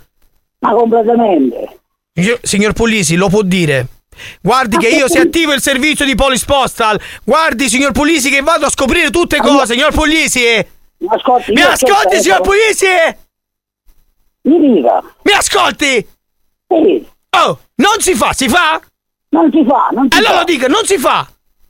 Ma completamente. Signor, signor Polisi, lo può dire. Guardi che io se attivo il servizio di Polis Postal, guardi signor Polisi che vado a scoprire tutte cose, signor Polisi. Mi ascolti, Mi io ascolti, signor Polisi? Mi dica. Mi ascolti? Sì. Oh, non si fa, si fa? Non si fa, non si allora fa. lo dica, non si fa.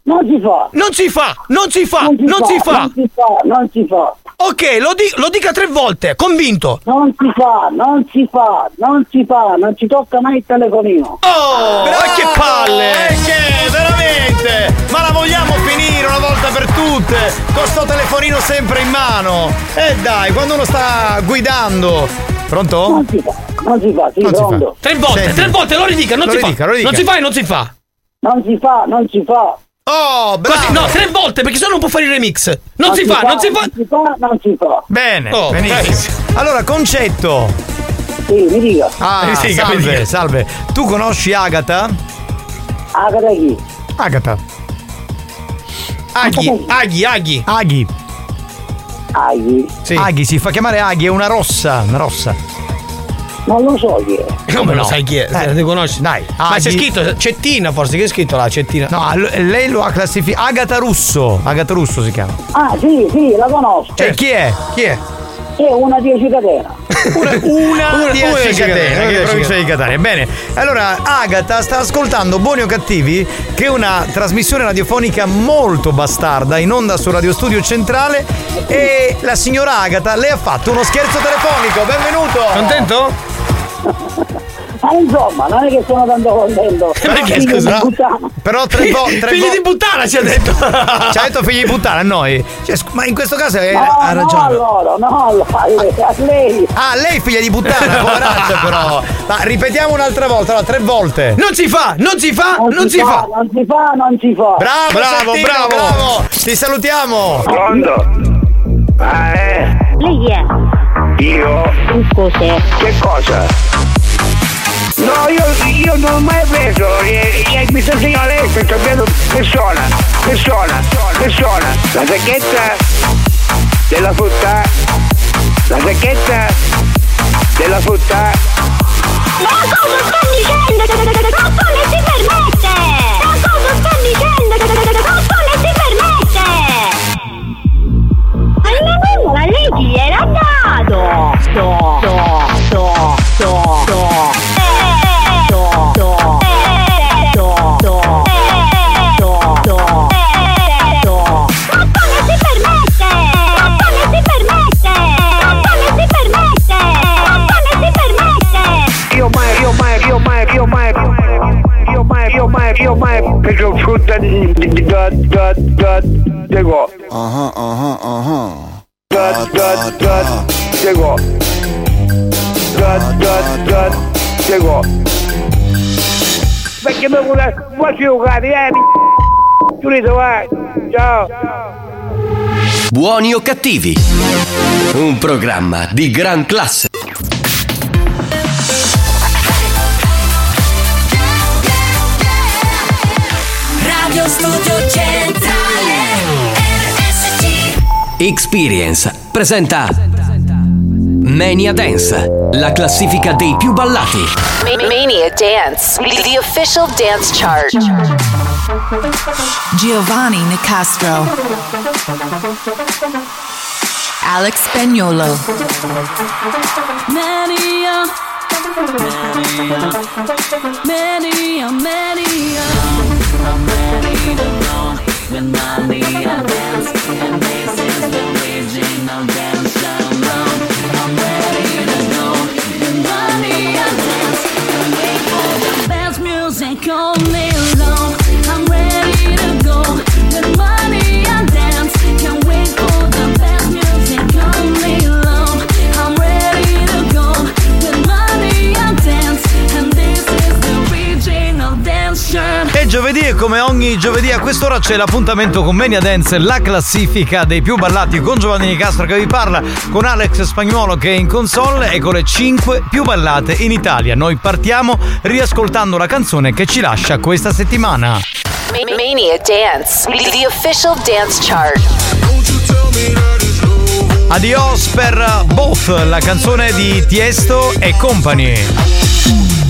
Non si fa. Non si fa, non si fa, non si fa. Non si fa, non si fa. Ok, lo, di- lo dica tre volte, convinto. Non si fa, non si fa, non si fa, non ci tocca mai il telefonino. Oh, ma che palle! Eh, che veramente! Ma la vogliamo finire una volta per tutte? Con sto telefonino sempre in mano! E dai, quando uno sta guidando. Pronto? Non si fa, non si fa, sì, Non si fa. pronto. Tre volte, Senti. tre volte, lo ridica, non Lo si ridica, fa. lo ridica. Non si fa e non si fa. Non si fa, non si fa. Oh, bravo! no, tre volte, perché sennò non può fare il remix. Non, si, fa, non si fa. Non si fa, non si fa. Bene, Oh, benissimo. Allora, concetto. Sì, mi dica. Ah, dica, mi salve, dica. salve. Tu conosci Agata? Agata chi? Agata. Aghi, Aghi, Aghi. Aghi. Aghi? Sì. Aghi, si fa chiamare Aghi, è una rossa, una rossa. Non lo so chi è. Come lo sai chi è? Eh. Ti conosci? Dai, Ma Aghi- c'è scritto Cettina, forse che è scritto là, Cettina? No, lei lo ha classificato. Agata Russo. Agata Russo si chiama. Ah, sì, sì, la conosco. E chi è? Chi è? È una 10 catena. Una, Una- di una Esci di Catania, Catania, che è una provincia di di Catania. Bene, allora Agata sta ascoltando Buoni o Cattivi, che è una trasmissione radiofonica molto bastarda in onda su Radio Studio Centrale. E la signora Agata le ha fatto uno scherzo telefonico. Benvenuto! Contento? Ma insomma, non è che sono tanto contento. Perché, Figlio di scusa? puttana. Però tre volte. Figli di puttana ci ha detto. Ci ha detto figli di puttana a noi. Cioè, ma in questo caso è- No, ha no, ragione. a loro, no, a lei, a lei. Ah, lei figlia di puttana, poveraccia però. Ma ripetiamo un'altra volta, allora, tre volte. Non si fa, non si fa, non, si fa. Non si fa, non si fa. Bravo, Bravo, Settino, bravo. bravo. Ti salutiamo. Pronto? Ah, eh? Lei chi è? Io? Cos'è? Che cosa? No, io, io non ho mai preso, eh, eh, mi sta segnando lei sto cambiando persona, persona, persona. La sacchetta della frutta, la sacchetta della frutta. Ma cosa sta dicendo? Ma come si permette? Ma cosa sta dicendo? Giulito, vai. Ciao. Buoni o cattivi? Un programma di gran classe. Radio Studio Centrale Experience presenta Mania Dance, la classifica dei più ballati. Mania Dance, the official dance chart. Giovanni Nicastro, Alex Spagnolo, many are, many are, many are, dance, and this is the region of dance alone. Giovedì e come ogni giovedì a quest'ora c'è l'appuntamento con Mania Dance, la classifica dei più ballati con Giovanni Nicastro che vi parla, con Alex Spagnuolo che è in console e con le 5 più ballate in Italia. Noi partiamo riascoltando la canzone che ci lascia questa settimana. Mania Dance, the official dance chart. Adios per Both, la canzone di Tiesto e Company.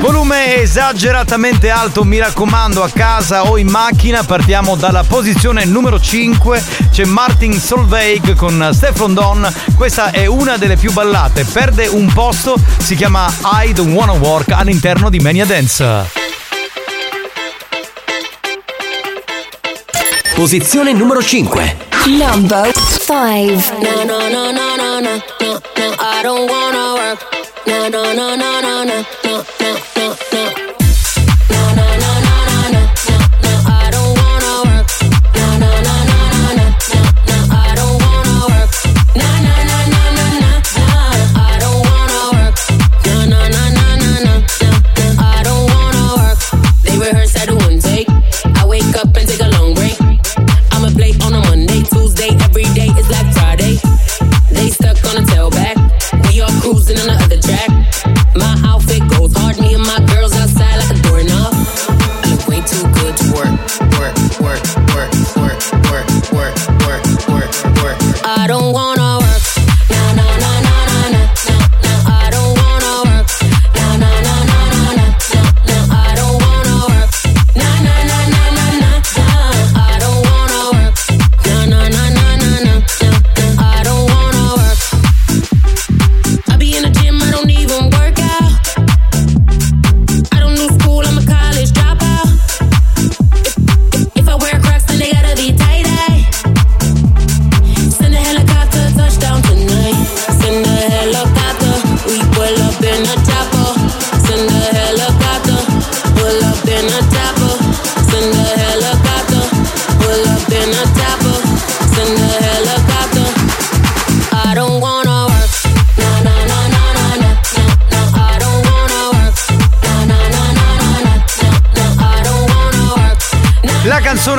Volume esageratamente alto, mi raccomando, a casa o in macchina. Partiamo dalla posizione numero 5. C'è Martin Solveig con Stefan Don. Questa è una delle più ballate. Perde un posto, si chiama I Don't Wanna Work all'interno di Mania Dance. Posizione numero 5. Number 5. No, no, no, no, no, no, no, I don't wanna work. No, no, no, no, no, no.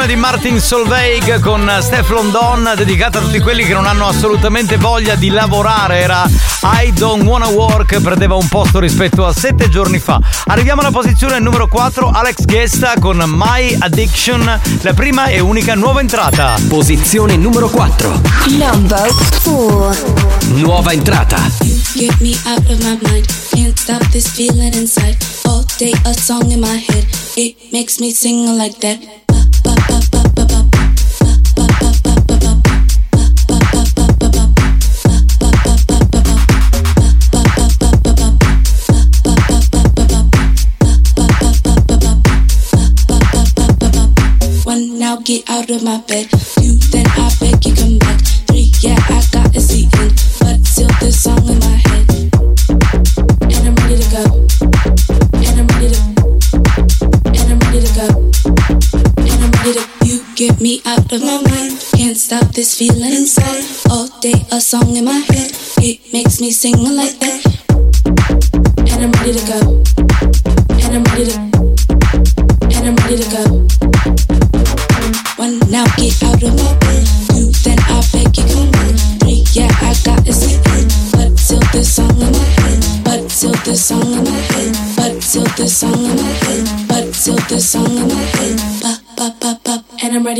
Canzone di Martin Solveig con Stefan Don dedicata a tutti quelli che non hanno assolutamente voglia di lavorare era I Don't Wanna Work perdeva un posto rispetto a sette giorni fa arriviamo alla posizione numero 4 Alex Gesta con My Addiction la prima e unica nuova entrata Posizione numero 4. Number 4. Nuova entrata. Get me out of my mind. Can't stop this feeling inside. All day a song in my head. It makes me sing like that. Get out of my bed. Two then I beg you come back. Three yeah I got a seat in, but still this song in my head. And I'm ready to go. And I'm ready to. And I'm ready to go. And I'm ready to. You get me out of my mind. Can't stop this feeling inside. All day a song in my head. It makes me sing like that.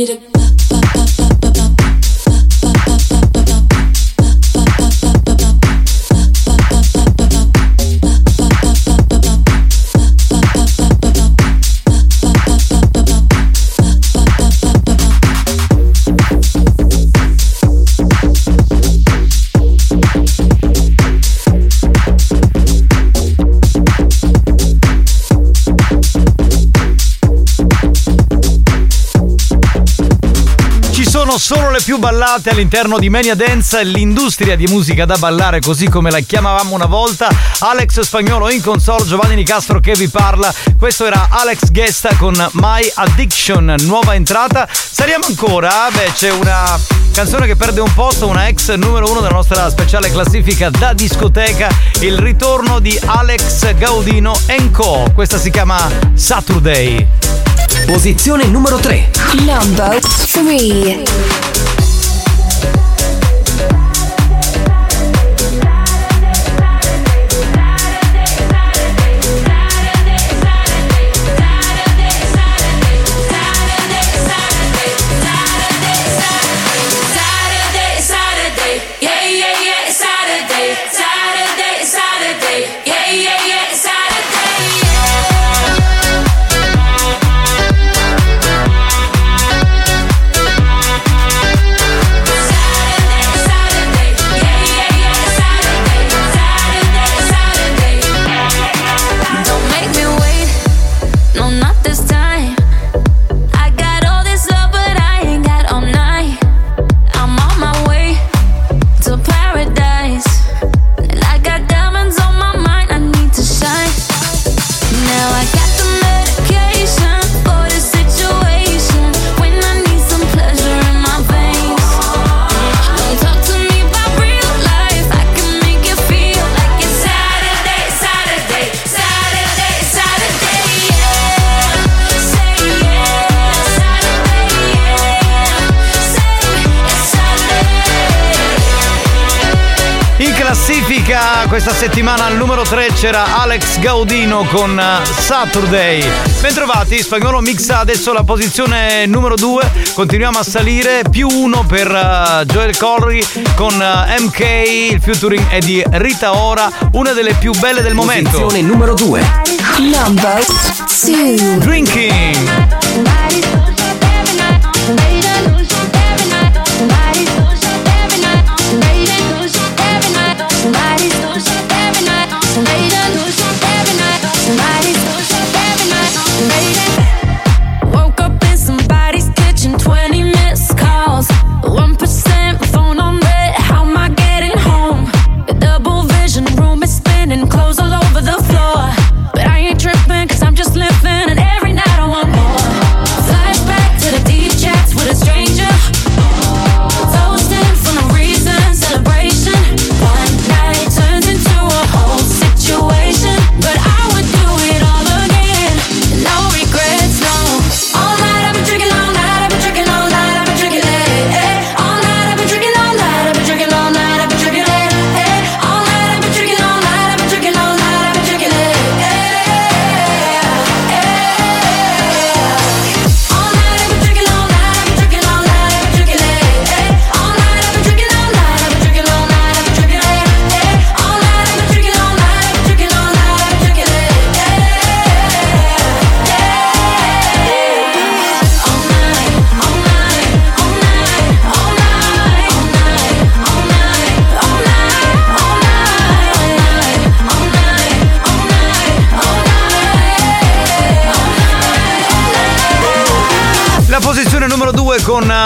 need a più ballate all'interno di Mania Dance, l'industria di musica da ballare così come la chiamavamo una volta. Alex Spagnolo in console, Giovanni Di Castro che vi parla. Questo era Alex Gesta con My Addiction, nuova entrata. Saliamo ancora, beh c'è una canzone che perde un posto, una ex numero uno della nostra speciale classifica da discoteca, il ritorno di Alex Gaudino Co. Questa si chiama Saturday. Posizione numero 3. Number 3. Questa settimana al numero 3 c'era Alex Gaudino con eh, Saturday. Bentrovati, Spagnolo mixa adesso la posizione numero 2. Continuiamo a salire, più uno per eh, Joel Corry con eh, MK, il featuring è di Rita Ora, una delle più belle del momento. Posizione numero 2. Number two. Drinking.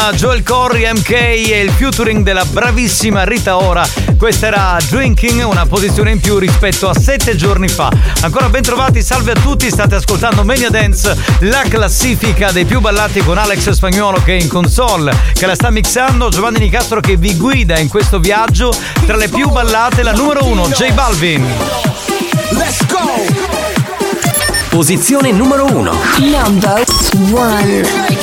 2 con Joel Corry, MK e il featuring della bravissima Rita Ora. Questa era Drinking, una posizione in più rispetto a sette giorni fa. Ancora ben trovati, salve a tutti, state ascoltando Mania Dance, la classifica dei più ballati con Alex Spagnuolo che è in console, che la sta mixando, Giovanni Nicastro che vi guida in questo viaggio. Tra le più ballate la numero 1, J Balvin. Let's go! Posizione numero 1. Number one.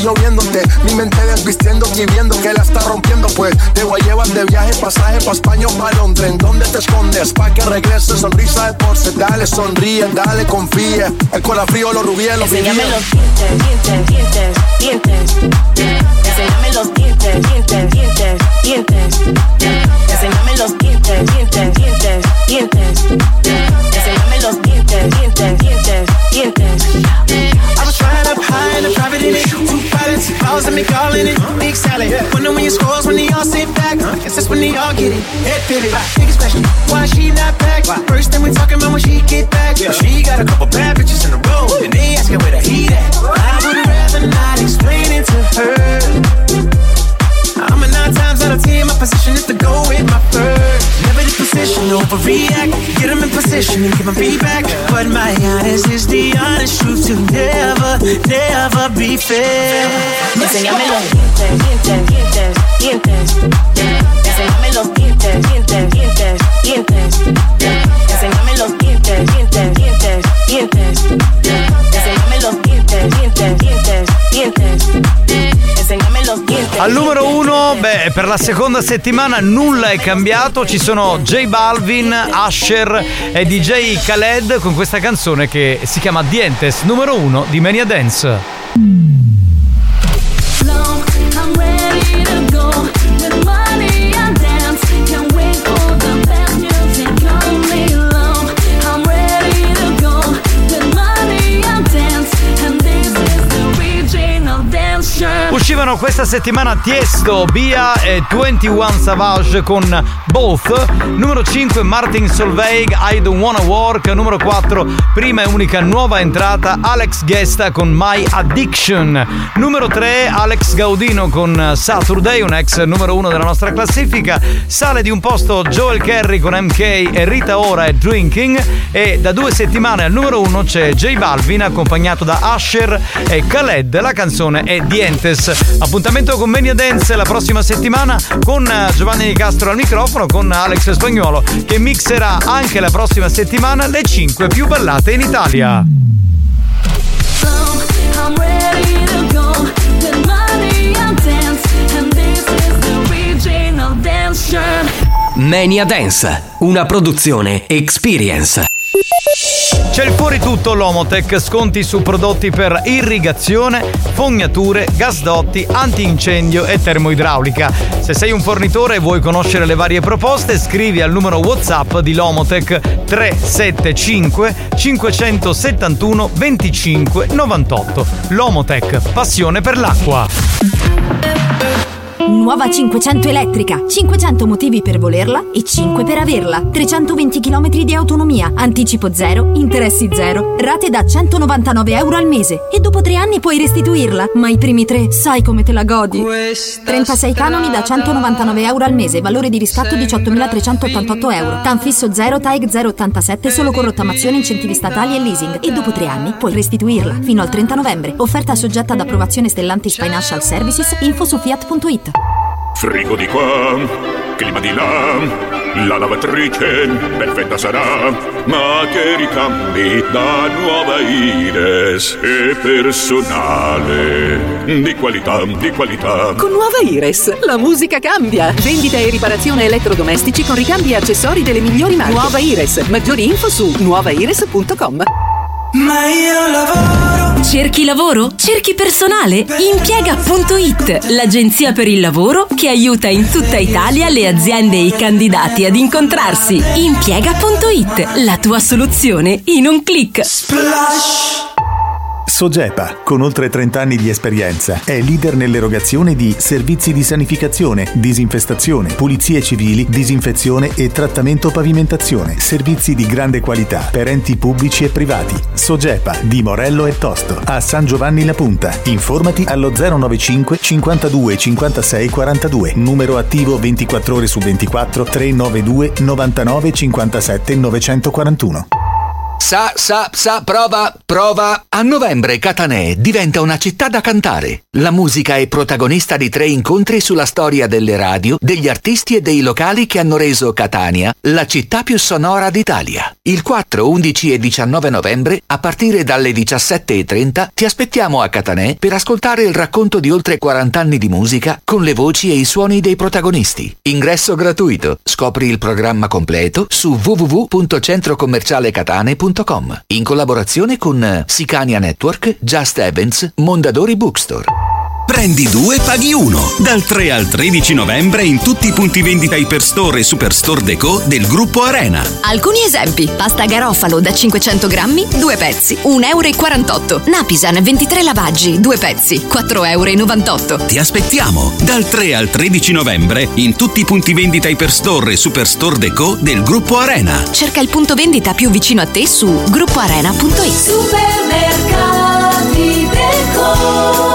Yo viéndote. Mi mente desvistiendo y viendo que la está rompiendo. Pues te voy a llevar de viaje, pasaje pa' España o pa' Londres. ¿Dónde te escondes? Pa' que regrese, sonrisa de porce. Dale, sonríe, dale, confía. El cola frío, los rubíes, los Enséñame los dientes, dientes, dientes, dientes. Enséñame los dientes, dientes, dientes, dientes. Enséñame los dientes, dientes, dientes, dientes. Enséñame los dientes, dientes, dientes, dientes. I was trying up high in the private it. Balls and me calling it big salad. Wonder when your scores when they all sit back. Guess that's when they all get it. Head pivot, biggest question. Why she not back? First thing we talking about when she get back. She got a couple bad bitches in a row. And they asking where the heat at. I would rather not explain it to her. I'm a nine times out of ten. My position is to go with my first. Position, overreact. Get them in position and give them feedback. But my honest is the honest truth to never, never be fair. Dientes, dientes, dientes, dientes. Dientes, dientes, dientes, dientes. Dientes, dientes, dientes, dientes. Dientes, dientes, dientes, dientes. Al numero uno, beh, per la seconda settimana nulla è cambiato. Ci sono J Balvin, Usher e DJ Khaled con questa canzone che si chiama Dientes, numero uno di Mania Dance. Uscivano questa settimana Tiesto, Bia e 21 Savage con Both. Numero 5 Martin Solveig, I Don't Wanna Work. Numero 4 prima e unica nuova entrata Alex Gesta con My Addiction. Numero 3 Alex Gaudino con Saturday, un ex numero 1 della nostra classifica. Sale di un posto Joel Kerry con MK e Rita Ora e Drinking. E da due settimane al numero 1 c'è J Balvin accompagnato da Usher e Khaled. La canzone è Dientes. Appuntamento con Mania Dance la prossima settimana con eh, Giovanni Di Castro al microfono, con Alex Spagnuolo che mixerà anche la prossima settimana le 5 più ballate in Italia. Mania Dance, una produzione Experience. C'è il fuori tutto Lomotech, sconti su prodotti per irrigazione, fognature, gasdotti, antincendio e termoidraulica. Se sei un fornitore e vuoi conoscere le varie proposte, scrivi al numero WhatsApp di Lomotech 375 571 25 98. Lomotech, passione per l'acqua. Nuova 500 elettrica. 500 motivi per volerla e 5 per averla. 320 km di autonomia, anticipo zero, interessi zero, rate da 199 euro al mese. E dopo tre anni puoi restituirla. Ma i primi tre, sai come te la godi. 36 canoni da 199 euro al mese, valore di riscatto 18.388 euro. TAN fisso 0, TAEG 087 solo con rottamazione, incentivi statali e leasing. E dopo tre anni puoi restituirla. Fino al 30 novembre. Offerta soggetta ad approvazione Stellantis Financial Services. Info su fiat.it. Frigo di qua, clima di là, la lavatrice perfetta sarà, ma che ricambi da nuova Ires e personale. Di qualità, di qualità. Con nuova Ires, la musica cambia. Vendita e riparazione elettrodomestici con ricambi e accessori delle migliori marche. Nuova Ires. Maggiori info su nuovaires.com. Ma io lavoro. Cerchi lavoro? Cerchi personale? Impiega.it, l'agenzia per il lavoro che aiuta in tutta Italia le aziende e i candidati ad incontrarsi. Impiega.it, la tua soluzione in un clic. Sogepa, con oltre 30 anni di esperienza, è leader nell'erogazione di servizi di sanificazione, disinfestazione, pulizie civili, disinfezione e trattamento pavimentazione, servizi di grande qualità per enti pubblici e privati. Sogepa di Morello e Tosto, a San Giovanni La Punta. Informati allo 095 52 56 42, numero attivo 24 ore su 24 392 99 57 941. Sa, sa, sa, prova, prova. A novembre Catanè diventa una città da cantare. La musica è protagonista di tre incontri sulla storia delle radio, degli artisti e dei locali che hanno reso Catania la città più sonora d'Italia. Il 4, 11 e 19 novembre, a partire dalle 17.30, ti aspettiamo a Catanè per ascoltare il racconto di oltre 40 anni di musica con le voci e i suoni dei protagonisti. Ingresso gratuito. Scopri il programma completo su www.centrocommercialecatane.com in collaborazione con Sicania Network, Just Events, Mondadori Bookstore. Prendi due, paghi uno. Dal 3 al 13 novembre in tutti i punti vendita Hyperstore e Superstore Deco del gruppo Arena. Alcuni esempi: pasta garofalo da 500 grammi, 2 pezzi, 1,48 euro. Napisan 23 lavaggi, 2 pezzi, 4,98 euro. Ti aspettiamo dal 3 al 13 novembre in tutti i punti vendita Hyperstore e Superstore Deco del gruppo Arena. Cerca il punto vendita più vicino a te su gruppoarena.it. Supermercati Deco,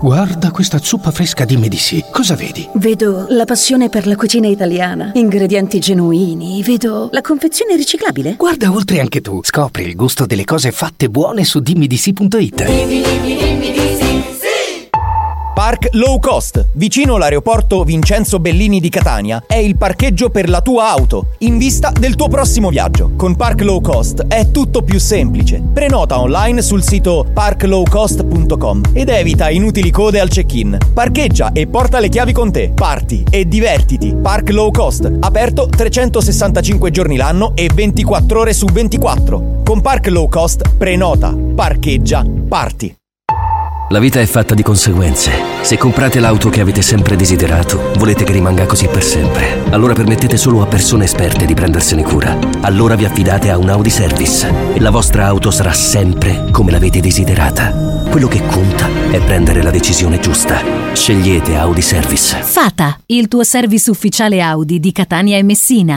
Guarda questa zuppa fresca di Medici. Cosa vedi? Vedo la passione per la cucina italiana, ingredienti genuini, vedo la confezione riciclabile. Guarda oltre anche tu. Scopri il gusto delle cose fatte buone su dimmidisi.it. Park Low Cost, vicino all'aeroporto Vincenzo Bellini di Catania, è il parcheggio per la tua auto, in vista del tuo prossimo viaggio. Con Park Low Cost è tutto più semplice. Prenota online sul sito parklowcost.com ed evita inutili code al check-in. Parcheggia e porta le chiavi con te. Parti e divertiti. Park Low Cost, aperto 365 giorni l'anno e 24 ore su 24. Con Park Low Cost prenota, parcheggia, parti. La vita è fatta di conseguenze. Se comprate l'auto che avete sempre desiderato, volete che rimanga così per sempre. Allora permettete solo a persone esperte di prendersene cura. Allora vi affidate a un Audi Service e la vostra auto sarà sempre come l'avete desiderata. Quello che conta è prendere la decisione giusta. Scegliete Audi Service. Fata, il tuo service ufficiale Audi di Catania e Messina.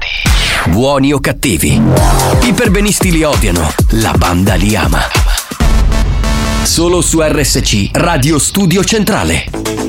Buoni o cattivi. I perbenisti li odiano, la banda li ama. Solo su RSC, Radio Studio Centrale.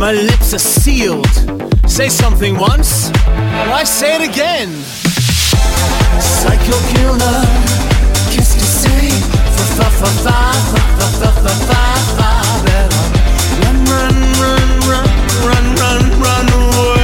My lips are sealed. Say something once, I say it again. Psycho killer, kiss to say, fa fa fa fa fa fa fa fa fa. Run, run, run, run, run, run, run away.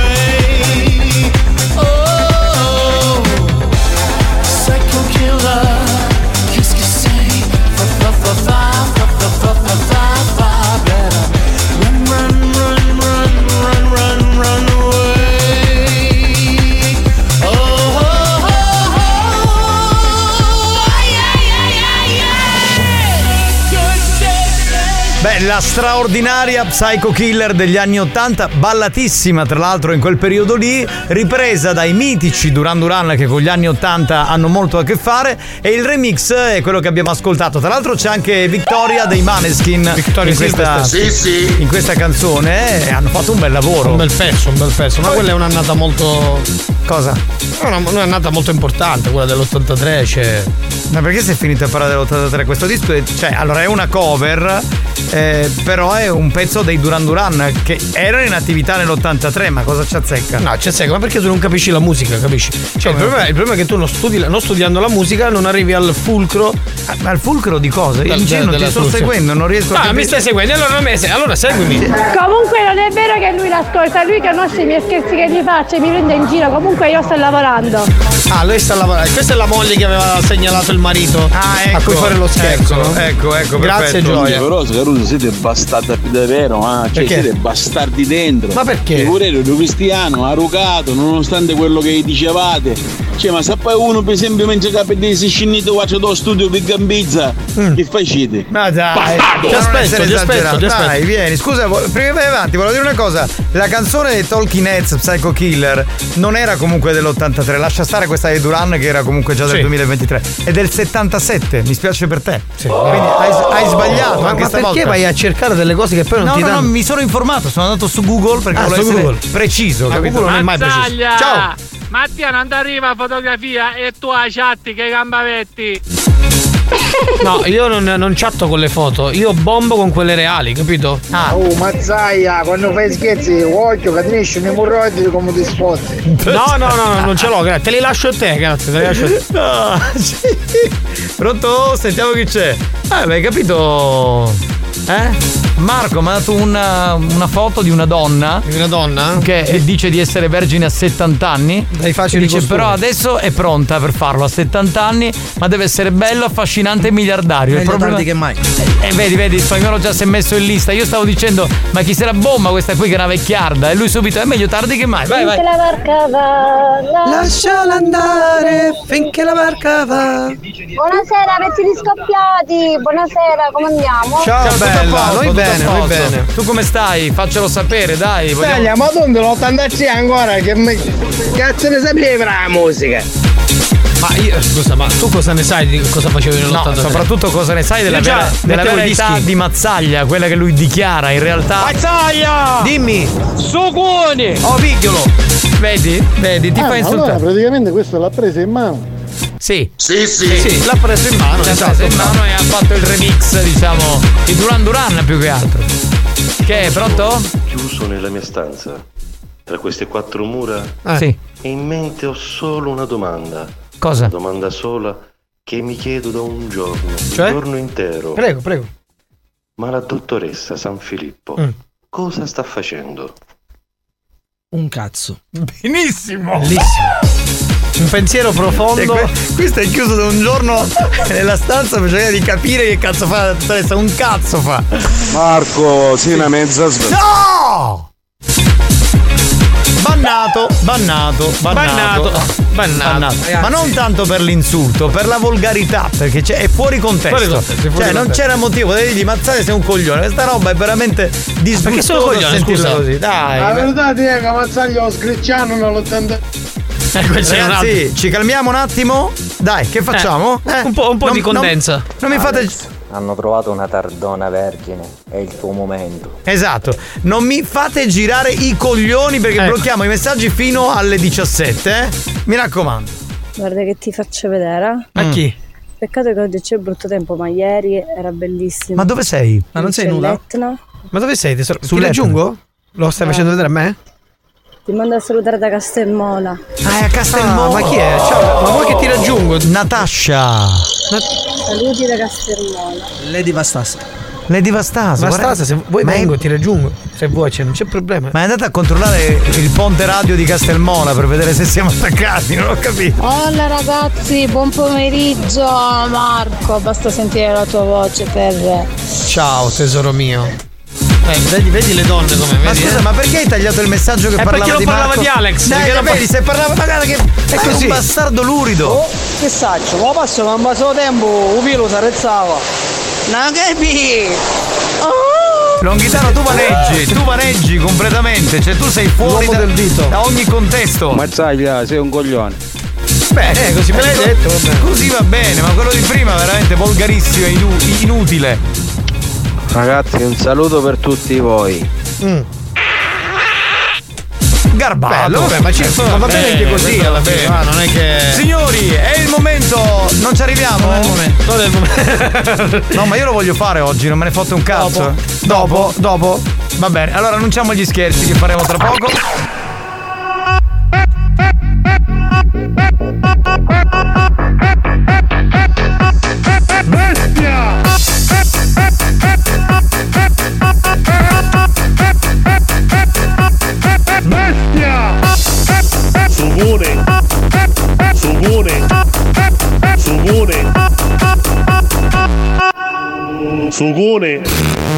La straordinaria Psycho Killer degli anni Ottanta, ballatissima tra l'altro in quel periodo lì, ripresa dai mitici Duran Duran che con gli anni Ottanta hanno molto a che fare e il remix è quello che abbiamo ascoltato. Tra l'altro c'è anche Victoria dei Maneskin Victoria in, questa, Silvester. in questa canzone e hanno fatto un bel lavoro. Un bel pezzo, un bel pezzo. Ma quella è un'annata molto. Cosa? È una- un'annata molto importante, quella dell'83. Cioè... Ma perché sei finito a parlare dell'83? Questo disco è, cioè, allora è una cover eh, però è un pezzo dei Duran Duran che erano in attività nell'83, ma cosa ci azzecca? No, ci azzecca, ma perché tu non capisci la musica, capisci? Cioè, il problema, il problema è che tu non, studi, non studiando la musica non arrivi al fulcro. ma al fulcro di cosa? Io in della ti sto soluzione. seguendo, non riesco a Ah, mi stai seguendo? Allora, mi- allora seguimi. Comunque non è vero che lui l'ascolta, lui conosce i miei scherzi che gli faccio e mi prende in giro, comunque io sto lavorando. Ah, lei sta lavorando. Questa è la moglie che aveva segnalato il marito ecco, a cui fare lo scherzo. ecco, no? ecco, ecco, Grazie, perfetto. Gioia. Però Scaruso siete bastardi davvero, ah, cioè Perché? siete bastardi dentro. Ma perché? Figurero cristiano, arrugato, nonostante quello che dicevate. Cioè, ma se poi uno per esempio mentre capite si scinito faccio do studio per gambizza, che facete? Ma dai, ti aspetto, ti aspetto, ti aspetto. Dai, vieni, scusa, prima che vai avanti, volevo dire una cosa. La canzone dei Talking Heads, Psycho Killer, non era comunque dell'83, lascia stare questa di Duran che era comunque già del Sì. 2023. È del 77, mi spiace per te. Quindi hai, hai sbagliato Ma, anche ma stavolta. perché vai a cercare delle cose che poi non No, ti no, danno? no, mi sono informato, sono andato su Google perché Ah, volevo Google. preciso, capito? Google non è mai preciso. Ciao. Mattia non ti arriva fotografia e tu a chatti che gambavetti. No, io non, non chatto con le foto, io bombo con quelle reali, capito? Ah. Oh, mazzaia, quando fai scherzi, occhio, che ti esce un emorroide come ti sfotti. No, no, no, no, non ce l'ho, grazie. Te li lascio a te, grazie, te li lascio a te. No, sì. Pronto? Sentiamo chi c'è. Ah, hai capito? Eh? Marco mi ha dato una, una foto di una donna. Di una donna? Che dice di essere vergine a 70 anni. Dai facili dice costumi. però adesso è pronta per farlo a 70 anni, ma deve essere bello, affascinante e miliardario. Il Meglio problema- tardi che mai. E vedi, vedi, il spagnolo già si è messo in lista. Io stavo dicendo, ma chi sarà bomba questa qui che è una vecchiarda? E lui subito, è meglio tardi che mai. Vai, vai. la barca va. Lasciala andare finché la barca va. Buonasera, pezzini scoppiati. Buonasera, come andiamo? Ciao, a bella, posto, noi bene, noi bene. Tu come stai? Faccelo sapere, dai. vogliamo- ma tu l'86 ancora, che me... cazzo ne sapevi la musica? Ma io, scusa, ma tu cosa ne sai di cosa facevi No, nell'83? soprattutto cosa ne sai della vera, della dischi. di Mazzaglia, quella che lui dichiara in realtà. Mazzaglia! Dimmi! Sucuni! Oh, pigliolo! Vedi? Vedi, ti Ah, fa ma insultare. allora praticamente questo l'ha presa in mano. Sì. Sì, sì. l'ha preso in mano, L'ha esatto. preso in mano e ha fatto il remix, diciamo, di Duran Duran più che altro. Che è pronto? Chiuso nella mia stanza, tra queste quattro mura, Eh. Sì. e in mente ho solo una domanda. Cosa? Una domanda sola che mi chiedo da un giorno, Cioè? un giorno intero. Prego, prego. Ma la dottoressa San Filippo Mm. cosa sta facendo? Un cazzo. Benissimo! Bellissimo. Un pensiero profondo. Que- questo è chiuso da un giorno nella stanza per cercare di capire che cazzo fa la dottoressa. Un cazzo fa. Marco, sì, una mezza sveglia. No! Bannato, bannato, bannato. Bannato. Bannato. Ma non tanto per l'insulto, per la volgarità, perché c'è- è fuori contesto. Fuori contesto, è fuori cioè, non contesto. c'era motivo, potevi dirgli mazzate sei un coglione. Questa roba è veramente disgustosa perché sono a coglione, sentirla scusa? così. Dai. La verità è che Mazzaglio lo scricciano nell'80. Ragazzi, ci calmiamo un attimo? Dai, che facciamo? Eh, un po', un po' Non- di condensa. Non, non mi fate. Hanno trovato una tardona vergine, è il tuo momento. Esatto, non mi fate girare i coglioni perché Ecco. blocchiamo i messaggi fino alle 17, eh? Mi raccomando. Guarda che ti faccio vedere. A chi? Peccato che oggi c'è brutto tempo, ma ieri era bellissimo. Ma dove sei? Ma non sei l'Etna. Ma dove sei? Sull'Etna. raggiungo? Lo stai Eh. facendo vedere a me? Ti mando a salutare da Castelmola. Ah, è a Castelmola. Ah, ma chi è? Ciao, ma vuoi che ti raggiungo? Natascia. Saluti da Castelmola. Lady Vastasa. Lady guarda- stasa, se vuoi Ma è- vengo, ti raggiungo. Se vuoi, cioè, non c'è problema. Ma è andata a controllare il ponte radio di Castelmola per vedere se siamo attaccati, non ho capito. Hola ragazzi, buon pomeriggio Marco, basta sentire la tua voce per... Ciao, tesoro mio. Eh, vedi, vedi le donne come Ma vedi? scusa, eh? ma perché hai tagliato il messaggio che Eh, parlava perché non di parlava Marco? di Alex, Dai, perché non vedi, se parlava magari che è così. un bastardo lurido. Oh, che saccio, ma passo non passo tempo, un filo si arrezzava. Non capi? Longhitano, tu vaneggi, tu vaneggi completamente, cioè tu sei fuori da, del dito. da ogni contesto. Mazzaglia, sei un coglione. Beh, così me l'hai detto. Così va bene, ma quello di prima è veramente volgarissimo e inu- inutile. Ragazzi, un saluto per tutti voi. Garbato. Bello, vabbè, ma, ci, ma va bene anche così alla va fine, bene. va, non è che. Signori, è il momento Non ci arriviamo? Non è il momento. Non è il momento. No, ma io lo voglio fare oggi, non me ne fotte un cazzo. Dopo, dopo. Va bene, allora annunciamo gli scherzi che faremo tra poco. Sugone!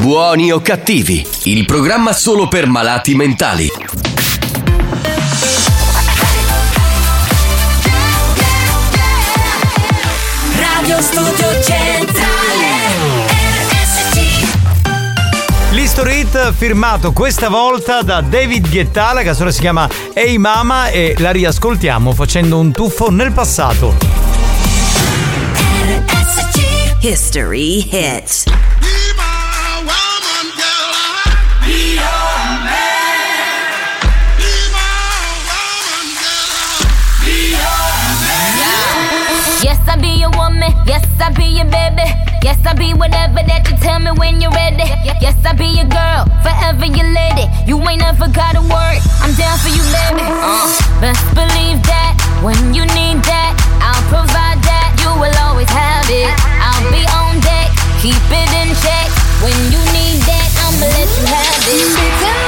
Buoni o cattivi, il programma solo per malati mentali. Radio Studio Centrale RSC L'History Hit firmato questa volta da David Guetta, la canzone si chiama Hey Mama e la riascoltiamo facendo un tuffo nel passato. History Hit. Yes, I be your woman. Yes, I be your baby. Yes, I be whatever that you tell me when you're ready. Yes, I be your girl, forever your lady. You ain't never gotta worry. I'm down for you, baby. Uh, best believe that when you need that, I'll provide that. You will always have it. I'll be on deck, keep it in check. When you need that, I'ma let you have it.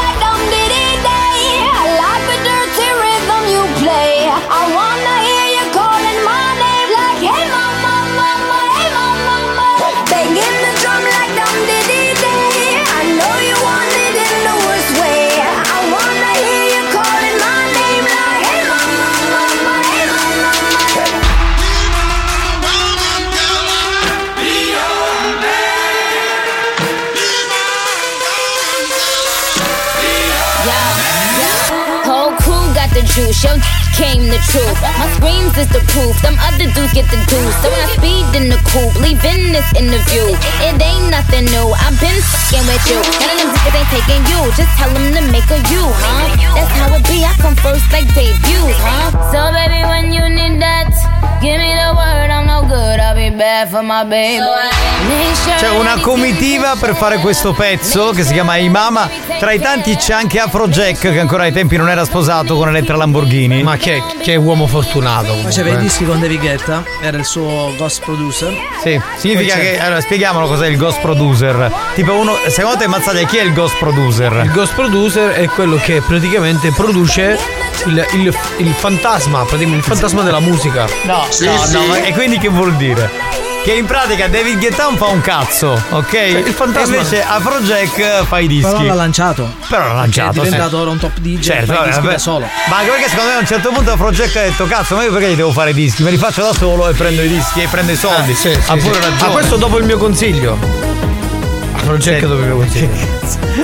yo came the truth. My screams is the proof, them other dudes get the dues. So I speed in the coupe, leaving this interview. It ain't nothing new, I've been fucking with you. None of them niggas ain't taking you, just tell them to make a you, huh? That's how it be, I come first like debuts, huh? So baby, when you need that, give me the word, I'm no good, I'll be bad for my baby. Make sure C'è una comitiva per fare questo pezzo che si chiama Imama. Tra i tanti c'è anche Afrojack che ancora ai tempi non era sposato con Elettra Lamborghini. Ma che, che uomo fortunato. Faceva i dischi con David Guetta, era il suo ghost producer. Sì, significa che. Allora, spieghiamolo cos'è il ghost producer. Tipo uno. Secondo te, Mazzaglia, chi è il ghost producer? Il ghost producer è quello che praticamente produce il, il- il fantasma, praticamente il fantasma della musica. No, no, no, ma- e quindi che vuol dire? Che in pratica David Guetta fa un cazzo, ok? il fantasma- E invece Afrojack fa i dischi. Però l'ha lanciato. Però l'ha lanciato. È diventato sì. ora un top DJ, Certo, fa i vabbè, da solo. Ma anche perché secondo me a un certo punto Afrojack ha detto cazzo, ma io perché gli devo fare i dischi? Me li faccio da solo e prendo i dischi e prendo i soldi. Eh, sì, sì, ha pure sì. ragione. Ma questo dopo il mio consiglio. Afrojack dopo il mio consiglio.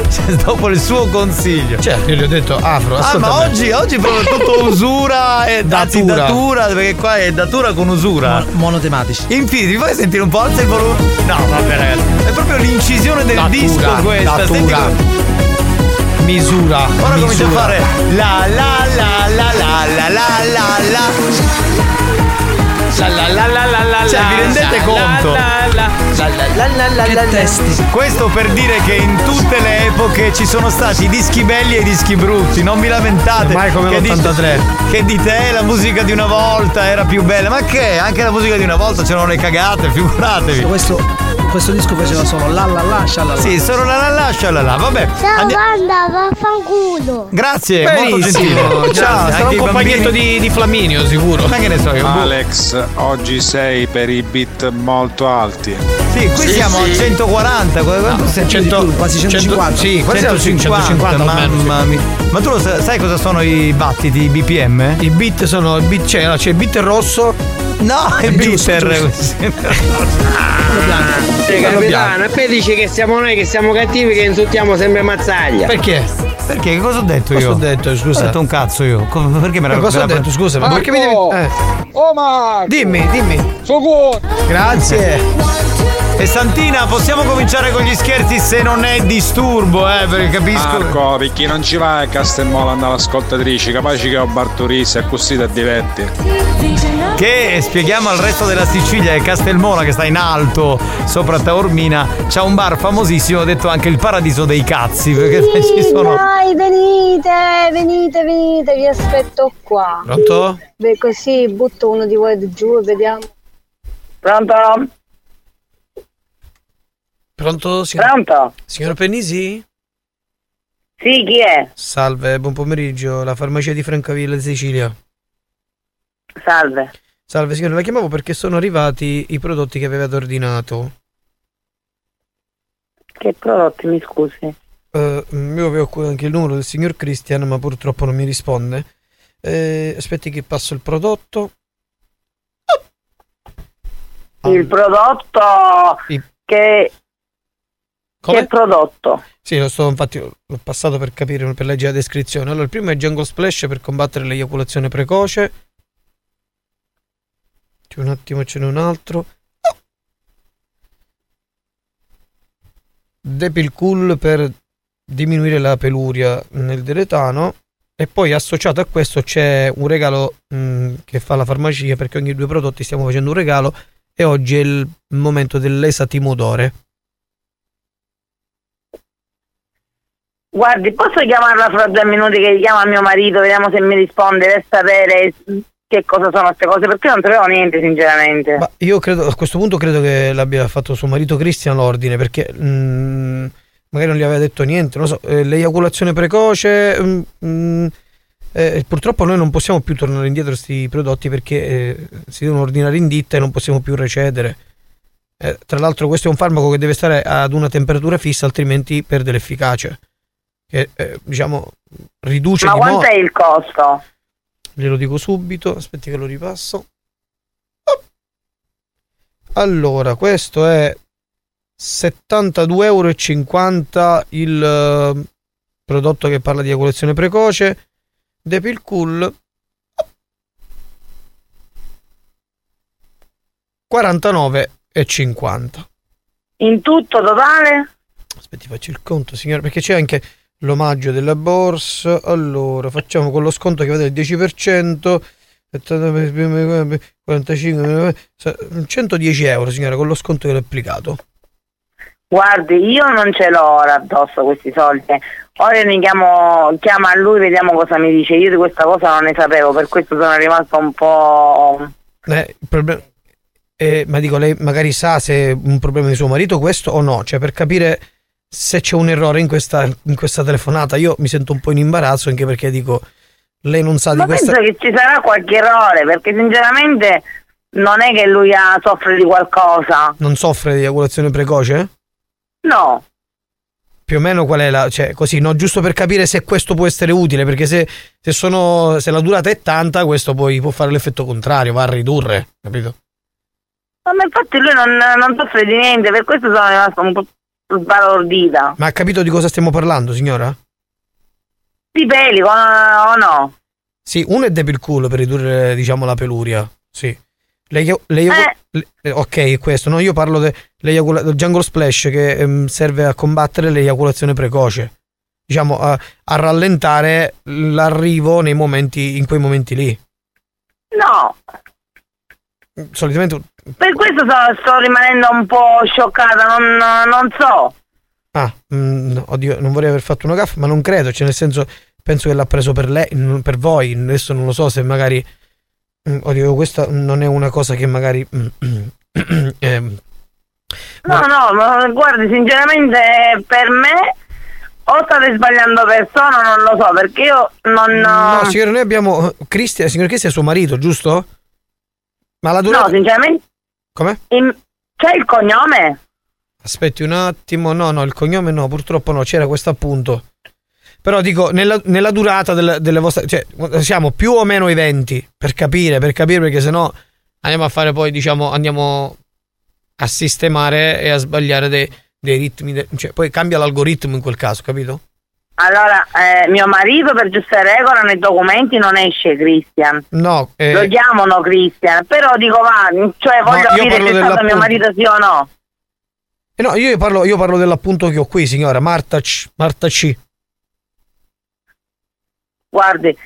Cioè, dopo il suo consiglio. Certo, io gli ho detto Afro, Ah, ma oggi, oggi proprio tutto usura e anzi, Datura. datura, perché qua è datura con usura. monotematici. Infiniti, mi fai sentire un po'? Alza il volume. No, vabbè, ragazzi. È proprio l'incisione del Datura, disco questa. datura. Senti come- Misura. Ora comincia a misura. fare la la la la la la la la la. La la la la la la Cioè, la, vi rendete conto? La la la Che la. testi. Questo per dire che in tutte le epoche ci sono stati i dischi belli e i dischi brutti, non vi lamentate. Mai come che l'83. Di, che di te la musica di una volta era più bella. Ma che? Anche la musica di una volta c'erano le cagate, figuratevi. Questo, questo disco faceva solo la la la scialala. Sì, solo la la la scialala. Vabbè. Ciao Andi- banda, vaffanculo. Grazie, molto Benissimo. gentile. Ciao, sarà un compagnetto di, di Flaminio sicuro. Ma che ne so io. Alex, oggi sei per i beat molto alti. Sì, qui siamo a 140, quanto sei? 100, quasi 150. Sì, quasi 150, 150, almeno, mamma mia. Ma tu lo sai, sai cosa sono i battiti, i BPM? I beat sono. Il beat, c'è, allora, c'è il beat rosso. No, il Giusto, bitter. Sì, capitano, e poi dice che siamo noi che siamo cattivi che insultiamo sempre Mazzaglia. Perché? Perché? Che cosa ho detto Cosa io? ho detto, scusa? Ho detto un cazzo io. Come- Perché me la Ma cosa ho detto, scusa? Ma perché mi devi. Eh. Oh ma Dimmi, dimmi. Socorro! Grazie. E Santina, possiamo cominciare con gli scherzi se non è disturbo, eh, perché capisco. Marco, perché non ci vai a Castelmola andare all'ascoltatrice, capace che ho Barturisse e così ti diverti. Che spieghiamo al resto della Sicilia e Castelmola che sta in alto sopra Taormina, c'ha un bar famosissimo detto anche il paradiso dei cazzi, perché ci sono. Dai, venite, venite, venite, vi aspetto qua. Pronto? Beh, così butto uno di voi giù e vediamo. Pronto? Pronto? Signor... Pronto? Signor Pennisi? Sì, chi è? Salve, buon pomeriggio. La farmacia di Francavilla Sicilia. Salve. Salve signore, la chiamavo perché sono arrivati i prodotti che avevate ordinato. Che prodotti, mi scusi? Eh, io avevo qui anche il numero del signor Christian, ma purtroppo non mi risponde. Eh, aspetti che passo il prodotto. Il prodotto I- che... Come? Che prodotto? Sì, lo sto infatti l'ho passato per capire, per leggere la descrizione. Allora, il primo è Jungle Splash per combattere l'eiaculazione precoce. C'è un attimo, ce n'è un altro. Depil Cool per diminuire la peluria nel deletano. E poi associato a questo c'è un regalo mh, che fa la farmacia perché ogni due prodotti stiamo facendo un regalo. E oggi è il momento dell'esatimodore. Guardi, posso chiamarla fra due minuti che chiama mio marito, vediamo se mi risponde per sapere che cosa sono queste cose, perché non sapevo niente sinceramente. Ma io credo, a questo punto credo che l'abbia fatto suo marito Christian l'ordine, perché mm, magari non gli aveva detto niente, non so, eh, l'eiaculazione precoce, mm, mm, eh, purtroppo noi non possiamo più tornare indietro questi prodotti perché eh, si devono ordinare in ditta e non possiamo più recedere. Eh, tra l'altro questo è un farmaco che deve stare ad una temperatura fissa, altrimenti perde l'efficacia. Che eh, diciamo riduce Ma quanto è il costo? Glielo dico subito, aspetti che lo ripasso. Allora, questo è 72,50 euro il eh, prodotto che parla di eiaculazione precoce. Depil Cool 49,50. In tutto totale? Aspetti, faccio il conto, signore, perché c'è anche l'omaggio della borsa. Allora, facciamo con lo sconto che va del 10%. 45 110 euro signora con lo sconto che l'ho applicato Guardi, io non ce l'ho ora addosso questi soldi. Ora ne chiamo, chiama a lui, vediamo cosa mi dice. Io di questa cosa non ne sapevo, per questo sono rimasta un po'. Eh, il problema eh, ma dico lei magari sa se è un problema di suo marito questo o no cioè per capire se c'è un errore in questa, in questa telefonata io mi sento un po' in imbarazzo anche perché dico lei non sa di Ma questa penso che ci sarà qualche errore, perché sinceramente non è che lui ha, soffre di qualcosa. non soffre di eiaculazione precoce? No. più o meno qual è la cioè così no giusto per capire se questo può essere utile perché se, se sono se la durata è tanta questo poi può fare l'effetto contrario va a ridurre capito Ma infatti lui non, non soffre di niente, per questo sono rimasta un po' sbalordita. ma ha capito di cosa stiamo parlando signora? Di peli o no? Sì, uno è Depil Cool per ridurre, diciamo, la peluria. Sì. Lei, lei, le- ok, questo. No, io parlo de- del Jungle Splash che ehm, serve a combattere l'eiaculazione precoce. Diciamo, a, a rallentare l'arrivo nei momenti, in quei momenti lì. No, Solitamente... per questo sto, sto rimanendo un po' scioccata, non, non so. Ah, mm, no, oddio, non vorrei aver fatto una gaffa, ma non credo. Cioè, nel senso, penso che l'ha preso per lei, per voi. Adesso non lo so se magari... mm, Oddio, questa non è una cosa che magari... ehm, No, no, ma guardi, sinceramente per me o state sbagliando persona, non lo so, perché io non... No, signore, noi abbiamo. Cristian, signor Cristian è suo marito, giusto? Ma la durata. No, sinceramente... Come? in- C'è il cognome? Aspetti un attimo, no, no, il cognome no, purtroppo no, c'era questo appunto. Però dico, nella, nella durata del- delle vostre. Cioè, siamo più o meno i 20 per capire, per capire, perché sennò andiamo a fare poi, diciamo, andiamo a sistemare e a sbagliare dei, dei ritmi. de- cioè, poi cambia l'algoritmo in quel caso, capito? Allora, eh, mio marito per giuste regole nei documenti non esce Christian. No, eh, Lo chiamano Christian, però dico va, cioè voglio io capire se è stato mio marito sì o no. eh no, io parlo, io parlo dell'appunto che ho qui, signora, Marta C. Marta C. Guardi,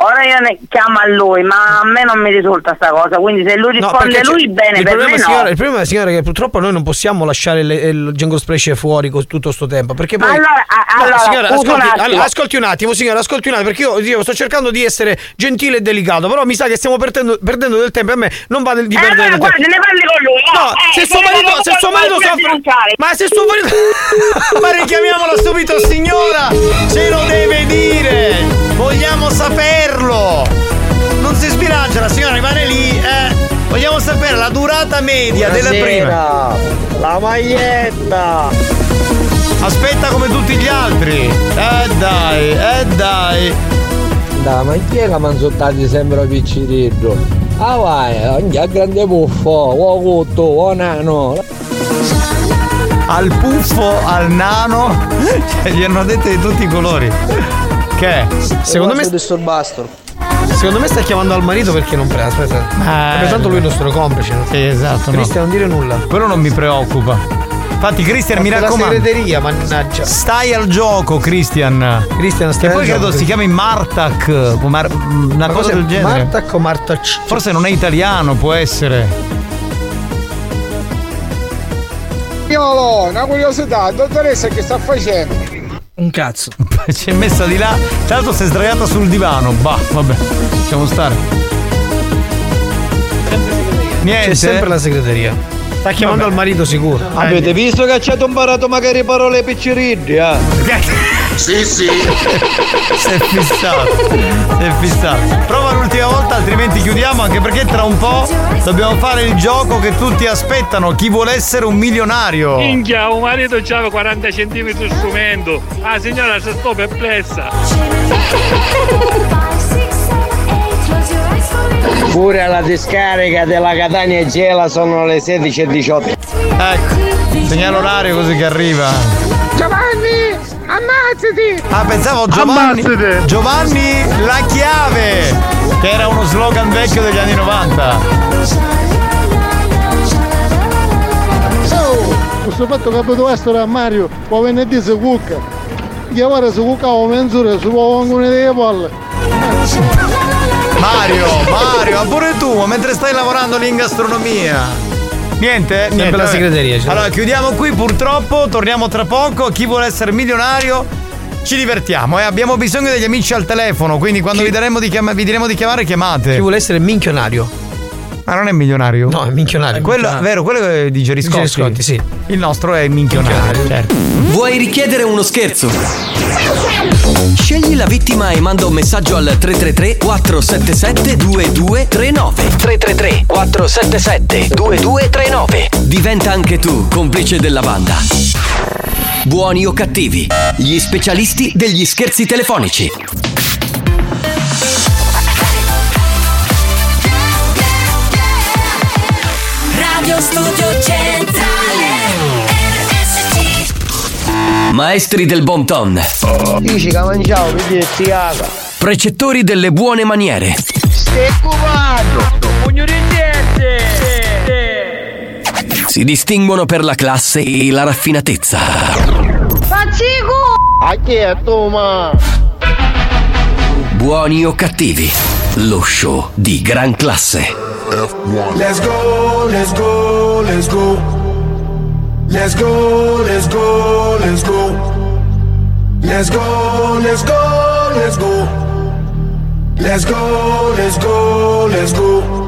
ora io ne chiamo a lui, ma a me non mi risulta sta cosa, quindi se lui No, risponde c'è- lui bene, il per problema, me no. signora, il problema, signora, è che purtroppo noi non possiamo lasciare le- il Django Splash fuori con tutto sto tempo. Perché poi. allora, No, allora, signora, un ascolti, attimo. allora, ascolti un attimo, signora, ascolti un attimo, perché io, io sto cercando di essere gentile e delicato, però mi sa che stiamo perdendo, perdendo del tempo e a me non va di Eh, perdere allora, del guardi, tempo. ne parli con lui, no? No, Eh, se suo se marito, ne se suo marito soffre. Ma se suo marito. Ma richiamiamola subito, signora! Ce lo deve dire! Vogliamo saperlo! Non si sbilancia, la signora rimane lì, eh! Vogliamo sapere la durata media della prima. La maglietta. Aspetta come tutti gli altri. Eh dai, eh dai. Da, ma chi è che sottati sempre piccirillo? Ah vai, ogni a grande puffo, o cotto, o nano. Al puffo, al nano. Cioè, gli hanno detto di tutti i colori. Che? Secondo me. Secondo me sta chiamando al marito perché non prende. Aspetta. Perché tanto lui è il nostro complice. no? Sì, esatto. no. Cristian, non dire nulla. Quello non mi preoccupa. Infatti, Christian, mi Fatto la raccomando. segreteria, mannaggia. Stai al gioco, Christian. Cristian, Che stai poi al credo si chiami Martak. Mar- una Ma cosa del genere. Martac o Martac? Forse non è italiano, può essere. Spagnolo, una curiosità, dottoressa che sta facendo? Un cazzo. Si è messa di là. Tra l'altro si è sdraiata sul divano. Bah, vabbè. Lasciamo stare. Niente. C'è sempre la segreteria. Sta chiamando al marito sicuro. Avete visto che ci ha imparato magari parole piccirilli, eh? Sì, sì. si è fissato. Si è fissato. Prova l'ultima volta, altrimenti chiudiamo, anche perché tra un po' dobbiamo fare il gioco che tutti aspettano. Chi vuole essere un milionario? Minchia, un marito c'aveva 40 cm di strumento. Ah, signora, se sto perplessa. Pure alla discarica della Catania Gela sono le 16.18. Ecco, segnalo orario così che arriva. Ammazzati! Ah, pensavo Giovanni. Ammazzate. Giovanni la chiave! Che era uno slogan vecchio degli anni 90. Oh, questo fatto che abito essere a Mario, poi venerdì si cucca. Che ora si cuccava mezz'ora, si può venire delle palle. Mario, Mario, ma pure tu, mentre stai lavorando lì in gastronomia. Niente? Niente. la vabbè. segreteria, cioè. Allora, chiudiamo qui purtroppo, torniamo tra poco. Chi vuole essere milionario, ci divertiamo. E abbiamo bisogno degli amici al telefono, quindi quando vi, daremo di chiama- vi diremo di chiamare, chiamate. Chi vuole essere minchionario? Ma non è milionario? No, è minchionario. Quello, minchionario. vero, quello che dice Riscotti. Dice Riscotti, sì. Il nostro è minchionario, certo. Vuoi richiedere uno scherzo? Scegli la vittima e manda un messaggio al 333 477 2239 333 477 2239 Diventa anche tu complice della banda. Buoni o cattivi, gli specialisti degli scherzi telefonici. Radio Studio Centrale Maestri del bon ton, Dici che mangiavo, vedi ziaga. precettori delle buone maniere, Stai cubando! Pugno di niente! Si distinguono per la classe e la raffinatezza. Faccico! A chi è tu, ma? Buoni o cattivi, lo show di gran classe. Let's go, let's go, let's go. Let's go, let's go, let's go. Let's go, let's go, let's go. Let's go, let's go, let's go.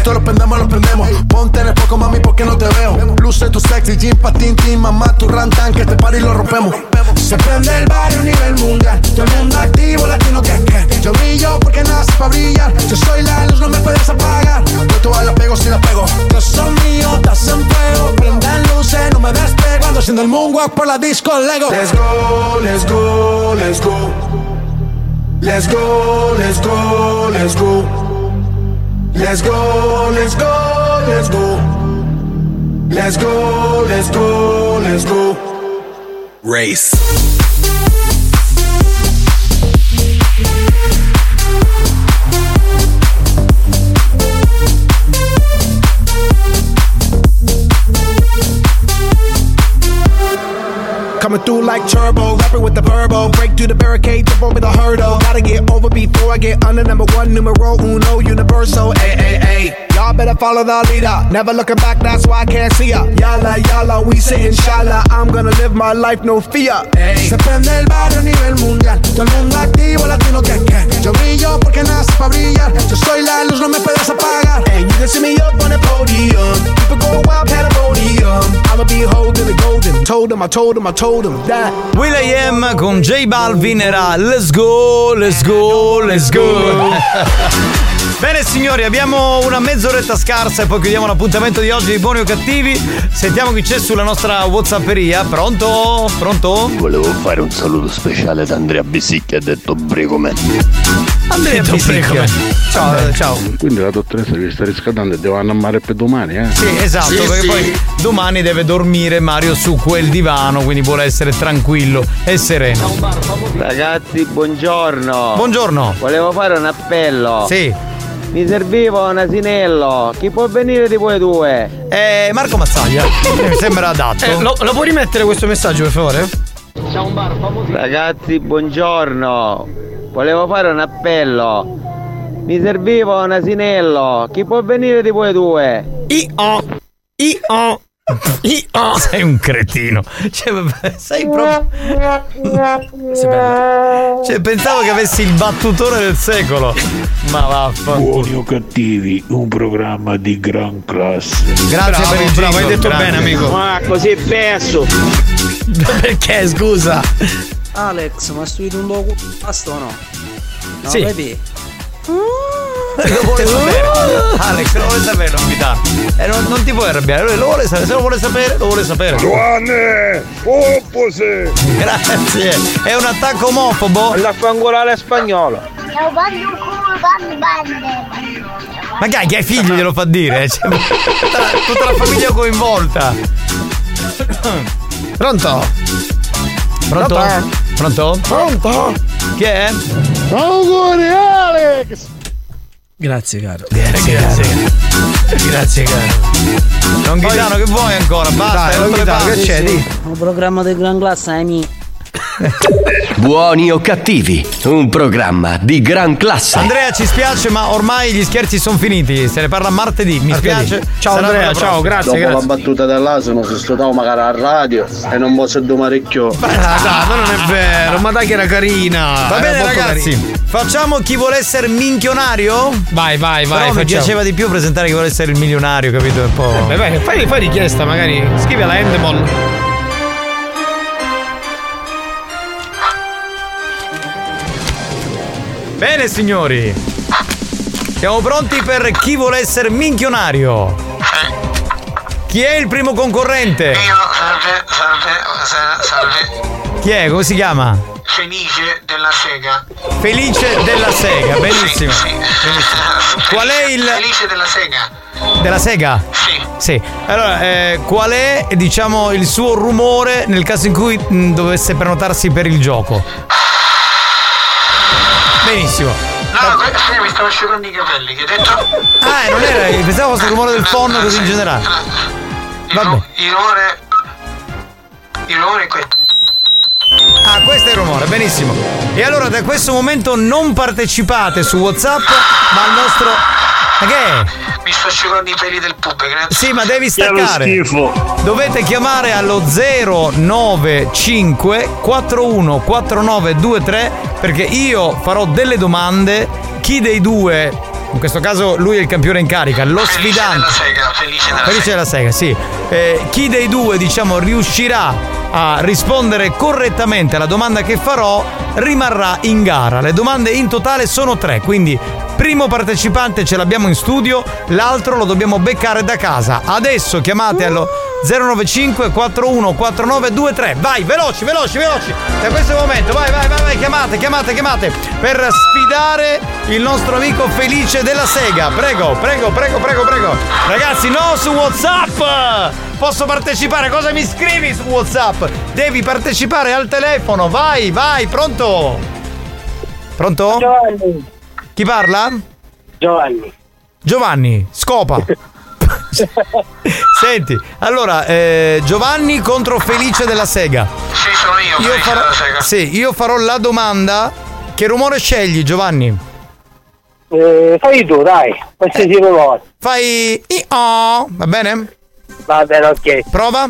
Esto lo prendemos, lo prendemos. Ponte en el poco, mami, porque no te veo. Luce tu sexy, jean, patín, mamá, tu rantan, que este party lo rompemos. Se prende el barrio a nivel mundial. Todo el mundo activo, latino que que. Yo brillo porque nace para brillar. Yo soy la luz, no me puedes apagar. Yo todas la pego si la pego. Yo soy mío, estás en fuego. Prendan luces, no me despego. Ando haciendo el moonwalk por la disco Lego. Let's go, let's go, let's go. Let's go, let's go, let's go. Let's go, let's go, let's go. Let's go, let's go, let's go. Race. Coming through like turbo, rapping with the verbo. Break through the barricade, jump over the hurdle. Gotta get over before I get under number one, numero uno, universal. Ay, ay, ay. Y'all better follow the leader. Never looking back, that's why I can't see ya. Yalla, yalla, we say inshallah. I'm gonna live my life, no fear. Se prende el barrio a nivel mundial. Todo el mundo activo, latino que que. Yo brillo porque nace para brillar. Yo soy la luz, no me puedes apagar. And you can see me up on the podium. People go wild, pandemonium. I'ma be holding the golden. Told him, I told him, I told him that. Will I Am con J Balvin era Let's go, let's go, let's go. Bene signori, abbiamo una mezz'oretta scarsa e poi chiudiamo l'appuntamento di oggi di Buoni o Cattivi. Sentiamo chi c'è sulla nostra Whatsapperia. Pronto? Pronto? Volevo fare un saluto speciale ad Andrea Bisicchi, ha detto prego me. Andrea Bisicchia. Ciao, ciao. Quindi la dottoressa vi sta riscaldando e devo andare a mare per domani, eh? Sì, esatto, perché poi domani deve dormire Mario su quel divano, quindi vuole essere tranquillo e sereno. Ragazzi, buongiorno. Buongiorno. Volevo fare un appello. Sì. Mi serviva un asinello. Chi può venire di voi due? Eh, Marco Mazzaglia. Mi sembra adatto. Eh, lo, lo puoi rimettere questo messaggio, per favore? Ragazzi, buongiorno. Volevo fare un appello. Mi serviva un asinello. Chi può venire di voi due? Io. Io. Io. Sei un cretino. Cioè, vabbè, sei proprio. Cioè, pensavo che avessi il battutore del secolo. Ma vaffanculo. Buoni o cattivi, un programma di gran classe. Grazie per il bravo, hai detto grazie. bene, amico. Ma così perso. Perché, scusa? Alex, ma stu un loco basta o no? No, Sì. vedi? Lo vuole sapere. Alex, lo vuole sapere, non mi dà. Eh, non, non ti puoi arrabbiare. Lui lo vuole sapere. Se lo vuole sapere, lo vuole sapere. Giovanni, oppose. Grazie. È un attacco omofobo. La fangolare bande. Ma che hai, che hai figli glielo fa dire? Cioè, tutta, la, tutta la famiglia coinvolta. Pronto? Pronto? Pronto? Pronto? Chi è? Auguri Alex! Grazie, caro. Grazie, grazie. Grazie, caro. Non Ghitano, che vuoi ancora? Basta, Dai, hai non rotto le Ghitano, palle. che c'è? Di. Un programma di gran classe, amici. Buoni o cattivi, un programma di gran classe. Andrea, ci spiace, ma ormai gli scherzi sono finiti. Se ne parla martedì. Mi Martedì. spiace. Ciao, Sarà Andrea, ciao, grazie, Dopo grazie. la battuta dell'asino si studiava magari a radio e non posso domare più. Ah, ma non è vero, ma dai che era carina. Va bene, ragazzi. carina. Facciamo chi vuole essere minchionario? Vai, vai, vai. Però mi piaceva di più presentare chi vuole essere il milionario, capito? Un po'. Beh, vai, fai, fai richiesta, magari. Scrivi alla Endemol. Bene, signori. Siamo pronti per chi vuole essere minchionario. Chi è il primo concorrente? salve, salve, salve. Chi è? Come si chiama? Felice della sega. Felice della Sega, benissimo. Sì, sì. Benissimo. Qual è il. Felice della sega. della Sega? Sì. Sì. Allora, eh, qual è, diciamo, il suo rumore nel caso in cui mh, dovesse prenotarsi per il gioco? Benissimo. No, que- sì, mi stavo asciugando i capelli, che hai detto? Ah, non era, pensavo fosse il rumore del phon così in generale. Il, ru- il rumore. Il rumore è questo. Ah, questo è il rumore, benissimo. E allora da questo momento non partecipate su WhatsApp, ma al nostro. Ma che è? Mi sto asciugando i peli del pube, grazie. Sì, ma devi staccare. schifo. Dovete chiamare allo 095 414923 perché io farò delle domande. Chi dei due, in questo caso lui è il campione in carica, lo sfidante. Della sega, felice della Felice sega. della Sega, sì. Eh, chi dei due, diciamo, riuscirà a rispondere correttamente alla domanda che farò rimarrà in gara. Le domande in totale sono tre, quindi primo partecipante ce l'abbiamo in studio, l'altro lo dobbiamo beccare da casa. Adesso chiamate allo 095 41 4923. Vai, veloci, veloci, veloci. Da questo momento, vai, vai, vai, vai, chiamate, chiamate, chiamate per sfidare il nostro amico Felice della Sega. Prego, prego, prego, prego, prego. Ragazzi, no su WhatsApp! Posso partecipare? Cosa mi scrivi su WhatsApp? Devi partecipare al telefono. Vai, vai, pronto? Pronto? Giovanni. Chi parla? Giovanni. Giovanni, scopa. Senti, allora, eh, Giovanni contro Felice della Sega. Sì, sono io, felice farò, della sega. sì, io farò la domanda. Che rumore scegli, Giovanni? Eh, fai tu, dai, qualsiasi rumore. Fai i-oh, va bene? Va bene, ok. Prova?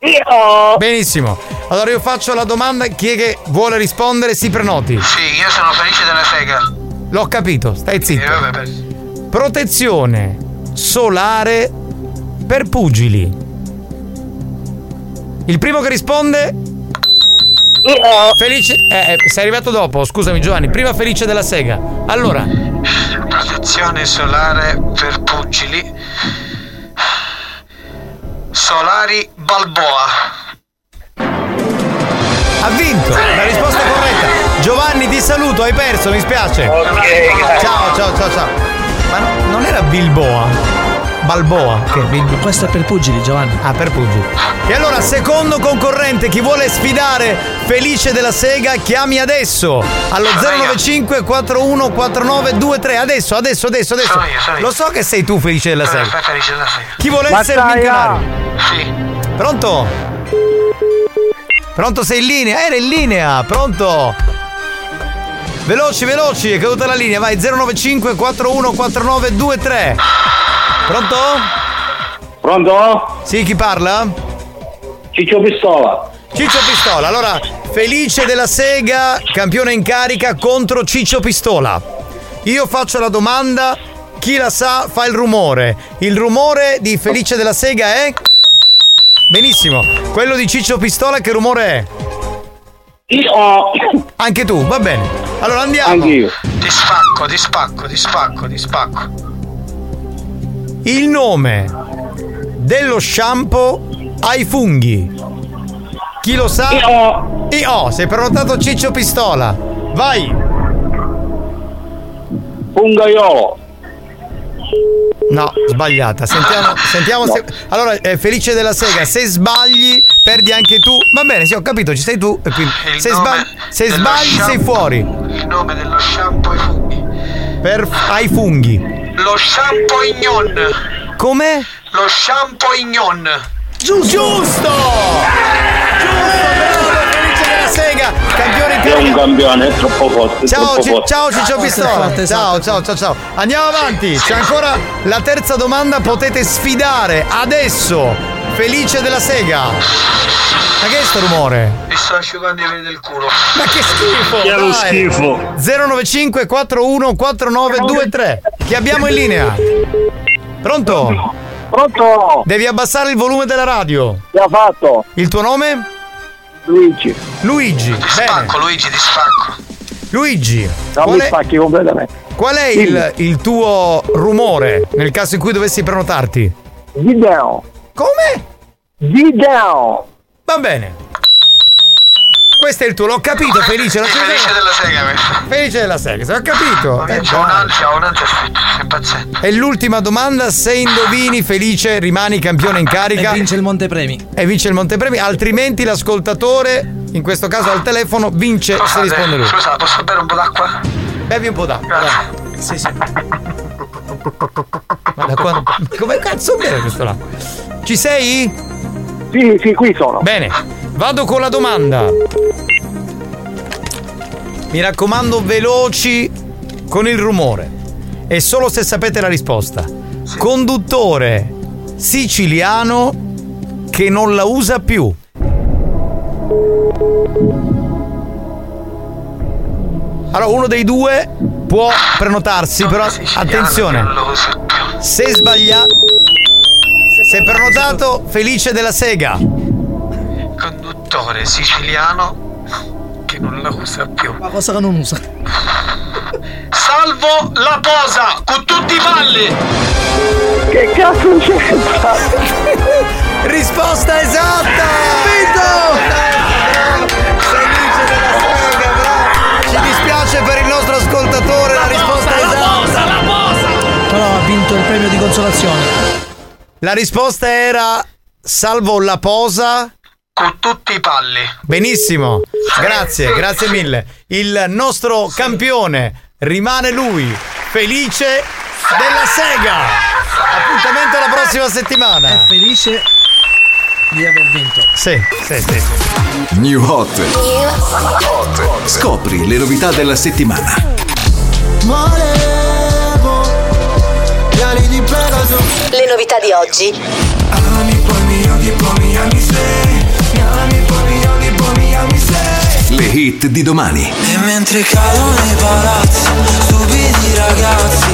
Io. Benissimo. Allora io faccio la domanda, chi è che vuole rispondere si prenoti. Sì, io sono felice della sega. L'ho capito, stai Eh, zitto. vabbè, per- Protezione solare per pugili. Il primo che risponde Felice eh, eh, sei arrivato dopo, scusami Giovanni, prima Felice della Sega. Allora, Protezione solare per pugili. Solari Balboa. ha vinto, la risposta è corretta. Giovanni, ti saluto, hai perso, mi spiace. Ciao, ciao, ciao, ciao. Ma no- non era Bilboa? Balboa, che Questo è per pugili, Giovanni. Ah, per pugili. E allora, secondo concorrente, chi vuole sfidare Felice della Sega, chiami adesso allo 095 41 4923. Adesso, adesso, adesso, adesso. Sono io, sono io. Lo so che sei tu, Felice della Sono Sega. felice della sega. Chi vuole essere Battaglia! milionario? Sì. Pronto? Pronto, sei in linea? Era in linea, pronto? Veloci, veloci, è caduta la linea, vai 095 41 4923. Pronto? Pronto? Sì, chi parla? Ciccio Pistola. Ciccio Pistola, allora, Felice della Sega, campione in carica contro Ciccio Pistola. Io faccio la domanda, chi la sa fa il rumore. Il rumore di Felice della Sega è? Benissimo. Quello di Ciccio Pistola che rumore è? Io. Anche tu, va bene. Allora andiamo. Anch'io. Ti spacco, ti spacco, ti spacco, ti spacco. Il nome dello shampoo ai funghi. Chi lo sa? Io. Io, sei prenotato Ciccio Pistola. Vai. Fungaiolo. No, sbagliata. Sentiamo, sentiamo se. Allora, eh, Felice della Sega, se sbagli, perdi anche tu. Va bene, sì, ho capito, ci sei tu. quindi se, sbagli, se sbagli sei fuori. Il nome dello shampoo ai funghi. Per, ai funghi. Lo shampoo ignon. Come? Lo shampoo ignon. Giusto! Giusto! È un campione, è troppo forte. è Ciao, troppo Ci- forte. ciao Ciccio Pistola. forte, Ciao, ciao, ciao, ciao. Andiamo avanti. C'è ancora la terza domanda. Potete sfidare adesso Felice della Sega. Ma che è sto rumore? Mi sto asciugando i peli del culo. Ma che schifo! Che è lo schifo. 095 41 4923. Chi abbiamo in linea? Pronto? Pronto? Devi abbassare il volume della radio. L'ha fatto. Il tuo nome? Luigi. Luigi. Ti Bene. spacco, Luigi, ti spacco. Luigi. Non Qual mi è, spacchi completamente. qual è il, il tuo rumore nel caso in cui dovessi prenotarti? Video. Come? Video. Va bene. Questo è il tuo, l'ho capito, Felice. L'ho Sì, capito. felice della sega questo. Felice della Sega, se ho capito. Ma Eh, c'ho dai. un'ansia, ho un'ansia, sto impazzendo. E l'ultima domanda, se indovini Felice rimani campione in carica E vince il Montepremi. e vince il Montepremi, altrimenti l'ascoltatore, in questo caso al telefono, vince se risponde lui. Scusate, scusa, posso bere un po' d'acqua? bevi un po' d'acqua. dai. Sì, sì. Ma da quando... Come cazzo beve questo là? Ci sei? Sì, sì, qui sono. Bene, vado con la domanda. Mi raccomando, veloci con il rumore. E solo se sapete la risposta. Conduttore siciliano che non la usa più. Allora, uno dei due può prenotarsi, però attenzione. Se sbaglia. Se prenotato, felice della sega. Conduttore siciliano che non la usa più. Ma cosa che non usa? Salvo la posa con tutti i balli! Che cazzo c'entra? Risposta esatta! Felice della sega, bravo! Ci dispiace per il nostro ascoltatore, la, risposta è esatta. Però ha vinto il premio di consolazione. La risposta era salvo la posa con tutti i palli. Benissimo, grazie, grazie mille. Il nostro campione rimane lui, felice della sega. Appuntamento la prossima settimana. È felice di aver vinto. Sì, sì, sì. New Hot. Scopri le novità della settimana. Volevo poi mi ami sei Le hit di domani. E mentre cado nei palazzi Stupidi ragazzi.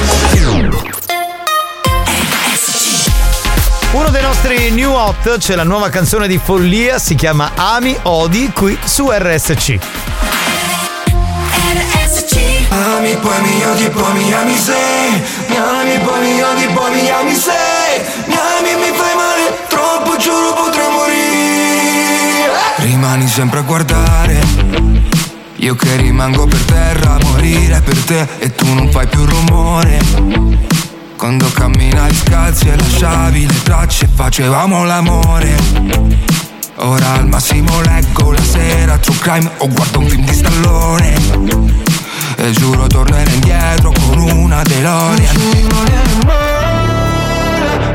Uno dei nostri new hot c'è la nuova canzone di Follia, si chiama Ami Odi qui su RSC. Ami poi mi odi poi mi ami sei Mi ami poi mi odi poi mi ami sei Mi ami mi fai male Troppo giuro potrei morire. Rimani sempre a guardare. Io che rimango per terra a morire per te E tu non fai più rumore. Quando camminavi scalzi e lasciavi le tracce Facevamo l'amore. Ora al massimo leggo la sera True crime o guardo un film di stallone E giuro tornerò indietro con una DeLorean.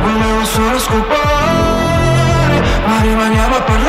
Volevo solo scopare Ma rimaniamo a parlare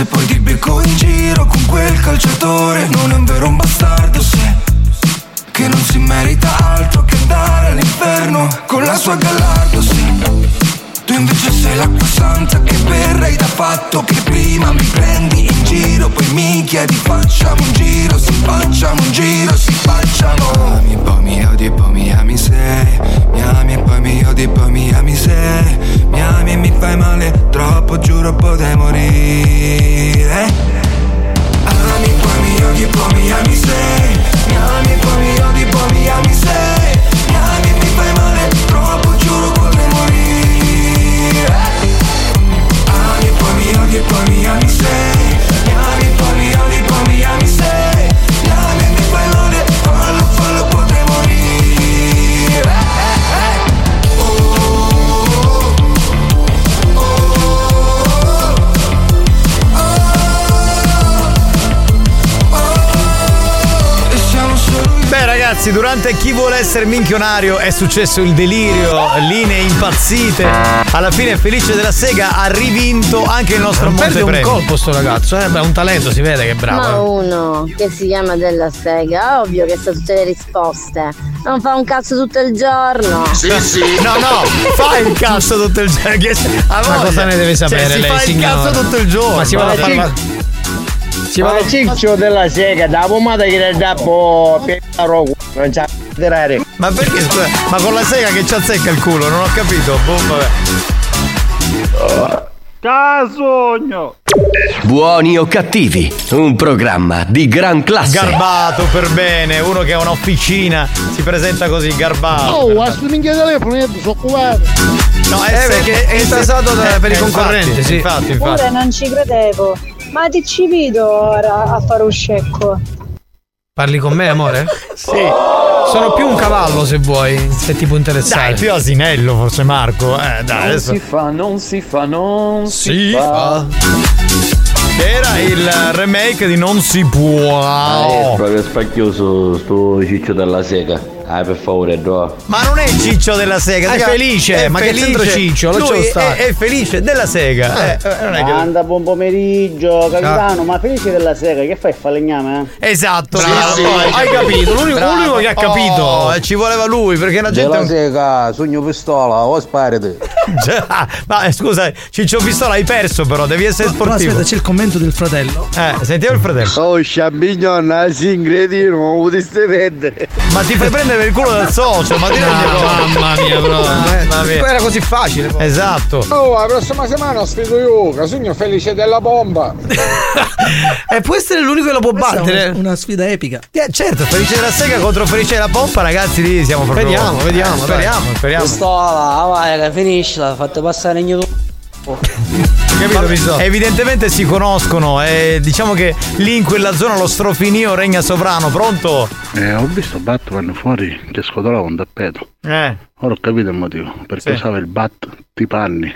Se poi ti becco in giro con quel calciatore Non è un vero un bastardo se Che non si merita altro che andare all'inferno Con la sua Gallardo tu invece sei l'acqua santa che berrei da fatto Che prima mi prendi in giro Poi mi chiedi facciamo un giro Si facciamo un giro, si facciamo. Ami poi mi odi poi mi ami sei. Mi ami poi mi odi poi mi ami sei. Mi ami e mi fai male Troppo giuro potrei morire. Ami poi mi odi poi mi ami sei. Mi ami poi mi odi poi mi ami sei ragazzi, durante Chi vuole essere minchionario è successo il delirio, linee impazzite. Alla fine Felice della Sega ha rivinto anche il nostro Non perde un colpo sto ragazzo, eh? Beh, un talento, si vede che è bravo. Ma eh. uno che si chiama della sega, ovvio che sa tutte le risposte. Non fa un cazzo tutto il giorno. No, no, fa il cazzo tutto il giorno. Ma cosa ne deve sapere Cioè, si lei, fa il signora? cazzo tutto il giorno. Ma si va a farla- Si Ma ciccio della sega, da pomata che ne dà po' per non c'ha tirare. Ma perché scusa? Ma con la sega che ci azzecca il culo, non ho capito. Boh, vabbè. Casogno! Buoni o cattivi, un programma di gran classe. Garbato per bene, uno che ha un'officina si presenta così, garbato. Oh, questo minchia telefono io sono occupato. No, Eh, perché è intasato da- per i concorrenti, sì. Infatti, infatti. Pure non ci credevo. Ma ti ci vedo ora a fare un scecco. Parli con me, amore? Sì. Sono più un cavallo se vuoi, se ti può interessare. Dai, più asinello forse Marco. Eh, dai, non adesso. si fa, non si fa, non si, Si fa. Che Era il remake di Non si può. Ah, è proprio spacchioso sto ciccio della sega. Ah, per favore, do. Ma non è Ciccio della Sega. Ah, è felice, ma che c'entra Ciccio? Lui è, è felice della Sega. Eh, eh, non è che- Anda, buon pomeriggio, capitano, ma felice della sera, che fai? Falegname? Eh? Esatto, Bravo, bravo, hai capito, l'unico- l'unico che ha capito. Oh, e ci voleva lui perché la gente. Della sega, sogno pistola, o. Già, ma eh, scusa, Ciccio Pistola hai perso però, devi essere Però sportivo. aspetta, c'è il commento del fratello. Eh, sentiamo il fratello. Oh, sciambignonna, si ingredino, non poteste perdere. Ma ti fai prendere per il culo dal socio, ma conto? mamma mia, però. Mamma mia. Poi era così facile. poi. Esatto. Oh, la prossima settimana sfido io, Casugno felice della bomba. E può essere l'unico che lo può Questa battere. una, una sfida epica. Eh, certo, Felice della Sega contro Felice della Pompa, ragazzi, lì siamo proprio. Vediamo, vediamo, Eh, speriamo, speriamo. Pistola, vai, finiscila, fate passare in YouTube. Capito, Pistola? Evidentemente si conoscono e diciamo che lì in quella zona lo strofinio regna sovrano, pronto? Eh, ho visto Batman fuori che scotolava un tappeto. Eh. Ora ho capito il motivo. Perché Sì. usava il bat di panni.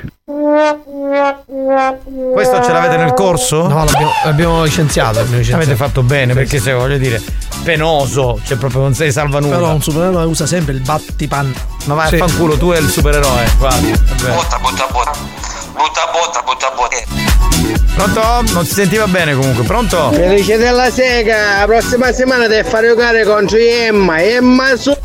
Questo ce l'avete nel corso? No, l'abbiamo, l'abbiamo licenziato. l'abbiamo licenziato. Avete fatto bene, perché se voglio dire, penoso, cioè proprio non sei salva nulla. Però un supereroe usa sempre il battipan. Ma vai Sì. a fanculo, tu è il supereroe, guarda. vabbè. Butta, butta, butta. Butta, butta, butta, butta. Pronto? Non si sentiva bene comunque, pronto? Felice della sega, la prossima settimana devi fare giocare contro Emma. Emma su.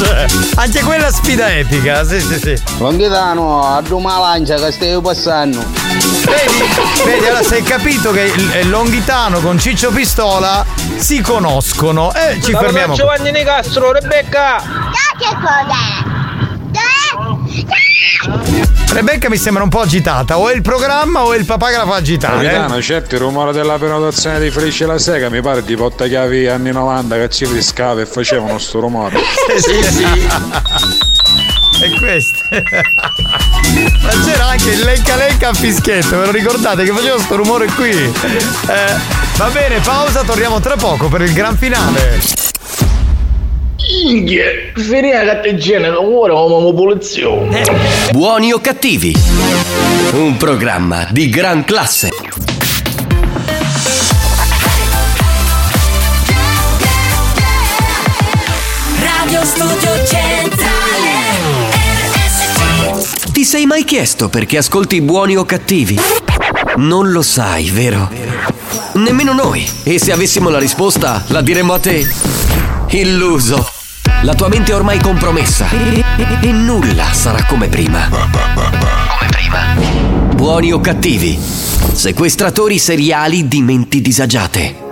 Cioè, Anche quella sfida epica, sì, sì, sì. Longhitano, a duma lancia che stai passando. Vedi, vedi, allora se hai capito che Longhitano con Ciccio Pistola si conoscono e ci fermiamo. qui. Giovanni Nicastro, Rebecca! Che cosa? Rebecca mi sembra un po' agitata, o è il programma o è il papà che la fa agitare. Capitano, eh? certo il rumore della prenotazione di Felice la Sega mi pare di portachiavi anni 90 che ci riscava e facevano sto rumore. Sì, sì. E queste. Ma c'era anche il lecca lecca a fischietto, ve lo ricordate che faceva sto rumore qui? Eh, va bene, pausa, torniamo tra poco per il gran finale. Inghia, finire la catteggina, ora come popolazione. Buoni o cattivi, un programma di gran classe. Radio Studio Centrale Ti sei mai chiesto perché ascolti buoni o cattivi? Non lo sai, vero? Nemmeno noi. E se avessimo la risposta, la diremmo a te? Illuso. La tua mente è ormai compromessa. E, e- e nulla sarà come prima. Come prima. Buoni o cattivi? Sequestratori seriali di menti disagiate.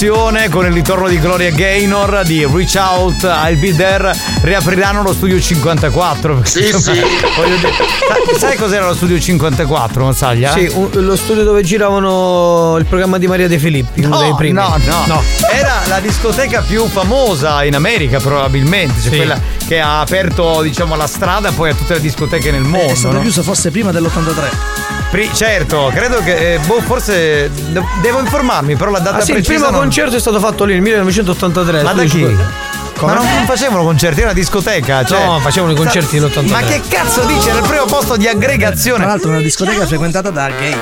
Realizzazione con il ritorno di Gloria Gaynor di Reach Out I'll Be There riapriranno lo studio 54. Sì, Insomma, sì. voglio dire, sai, sai cos'era lo studio 54, Mazzaglia? Sì, un- lo studio dove giravano il programma di Maria De Filippi, uno No, dei primi. no, no, Era la discoteca più famosa in America, probabilmente. Cioè Sì. quella che ha aperto, diciamo, la strada poi a tutte le discoteche nel mondo. È stato no? chiuso forse prima dell'83. Pri- certo, credo che. eh, boh, forse. de- devo informarmi, però la data Ah, sì, il precisa. primo non- concerto è stato fatto lì nel 1983. Ma da chi? 50. Ma non, non facevano concerti, era una discoteca. Cioè, No, facevano i concerti nell'83. Ma che cazzo dice? Era il primo posto di aggregazione. Tra l'altro una discoteca frequentata da gay.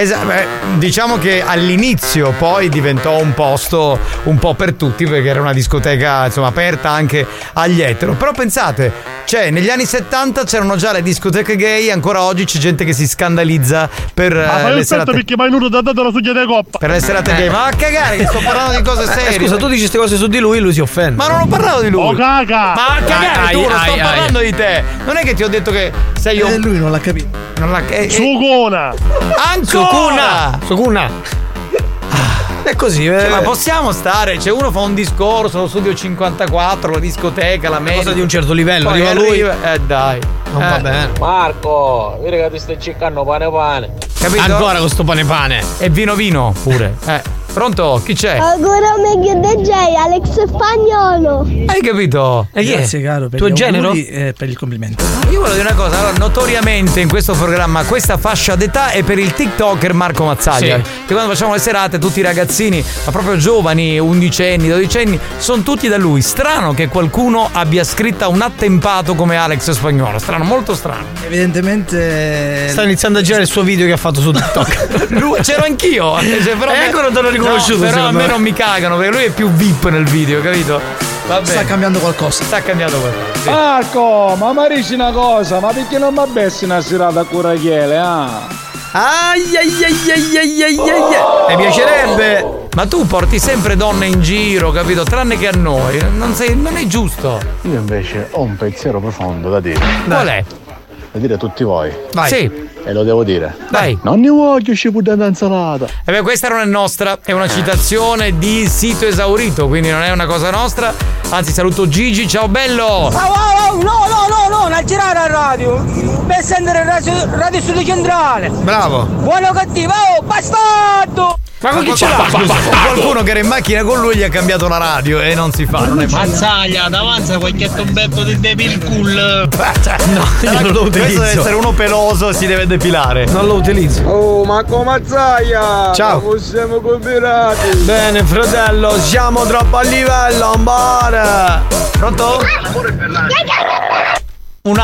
Esatto, diciamo che all'inizio poi diventò un posto un po' per tutti perché era una discoteca insomma aperta anche agli etero. Però pensate, cioè negli anni 70 c'erano già le discoteche gay, ancora oggi c'è gente che si scandalizza per Ma eh, fai le un serate perché mai venuto da dato la suglia di coppa. per le serate gay. Ma a cagare che sto parlando di cose Eh, serie. scusa, tu dici queste cose su di lui, lui si offende. Ma non ho parlato di lui. Oh caga! Ma a cagare Ai, tu, non sto ai, parlando di te. Non è che ti ho detto che sei un. E lui non l'ha capito. Non l'ha eh, eh, Sugona! Ancora! Sukuna! Sukuna! È così, eh. Cioè, ma possiamo stare? Cioè, uno fa un discorso, lo studio 54, la discoteca, la media. cosa di un certo livello, Poi arriva lui. Eh dai. Non va Eh, bene. Marco, vedi che ti stai cercando pane pane. Capito? Ancora con sto pane pane. E vino vino pure. Eh. Pronto? Chi c'è? Ancora meglio DJ, Alex Spagnolo. Hai capito? E chi è? Grazie caro per Tuo genero? auguri e per il complimento. Io volevo dire una cosa, allora, notoriamente in questo programma questa fascia d'età è per il TikToker Marco Mazzaglia. Sì. Che quando facciamo le serate, tutti i ragazzini, ma proprio giovani, undicenni, dodicenni, sono tutti da lui. Strano che qualcuno abbia scritto un attempato come Alex Spagnolo. Strano, molto strano. Evidentemente. Sta iniziando a girare il suo video che ha fatto su TikTok. Lui, c'ero anch'io. eh, cioè, però E ecco non te l'ho riconosciuto, No, però a me me. non mi cagano perché lui è più VIP nel video, capito? Vabbè. Sta cambiando qualcosa. Sta cambiando qualcosa. sì. Marco, ma mi dici una cosa, ma perché non mi abbessi una serata a curachiele, ah? Ai ai ai ai ai ai ai ai. Mi piacerebbe. Ma tu porti sempre donne in giro, capito? Tranne che a noi. Non, sei- non è giusto. Io invece ho un pensiero profondo da dire. Qual è? Da dire a tutti voi. Vai. Sì. E lo devo dire. Dai. Non ne voglio scippare d'insalata. E beh, questa non è nostra, è una citazione di sito esaurito, quindi non è una cosa nostra. Anzi, saluto Gigi, ciao bello! Oh, oh, oh, no, no, no, no, non girare a radio. Per sentire radio, radio Studio Centrale. Bravo. Buono o cattivo, oh, bastardo! Ma con chi ce l'ha? Qualcuno che era in macchina con lui gli ha cambiato la radio e non si fa, non è facile. Mazzaglia, davanti qualche tombetto di Devil Cool. No, io non lo Questo deve utilizzo. essere uno peloso, si deve depilare. Non lo utilizzo. Oh, ma come Zaya! Ciao. Ma siamo combinati! Bene, fratello, siamo troppo a livello, amore. Pronto? Un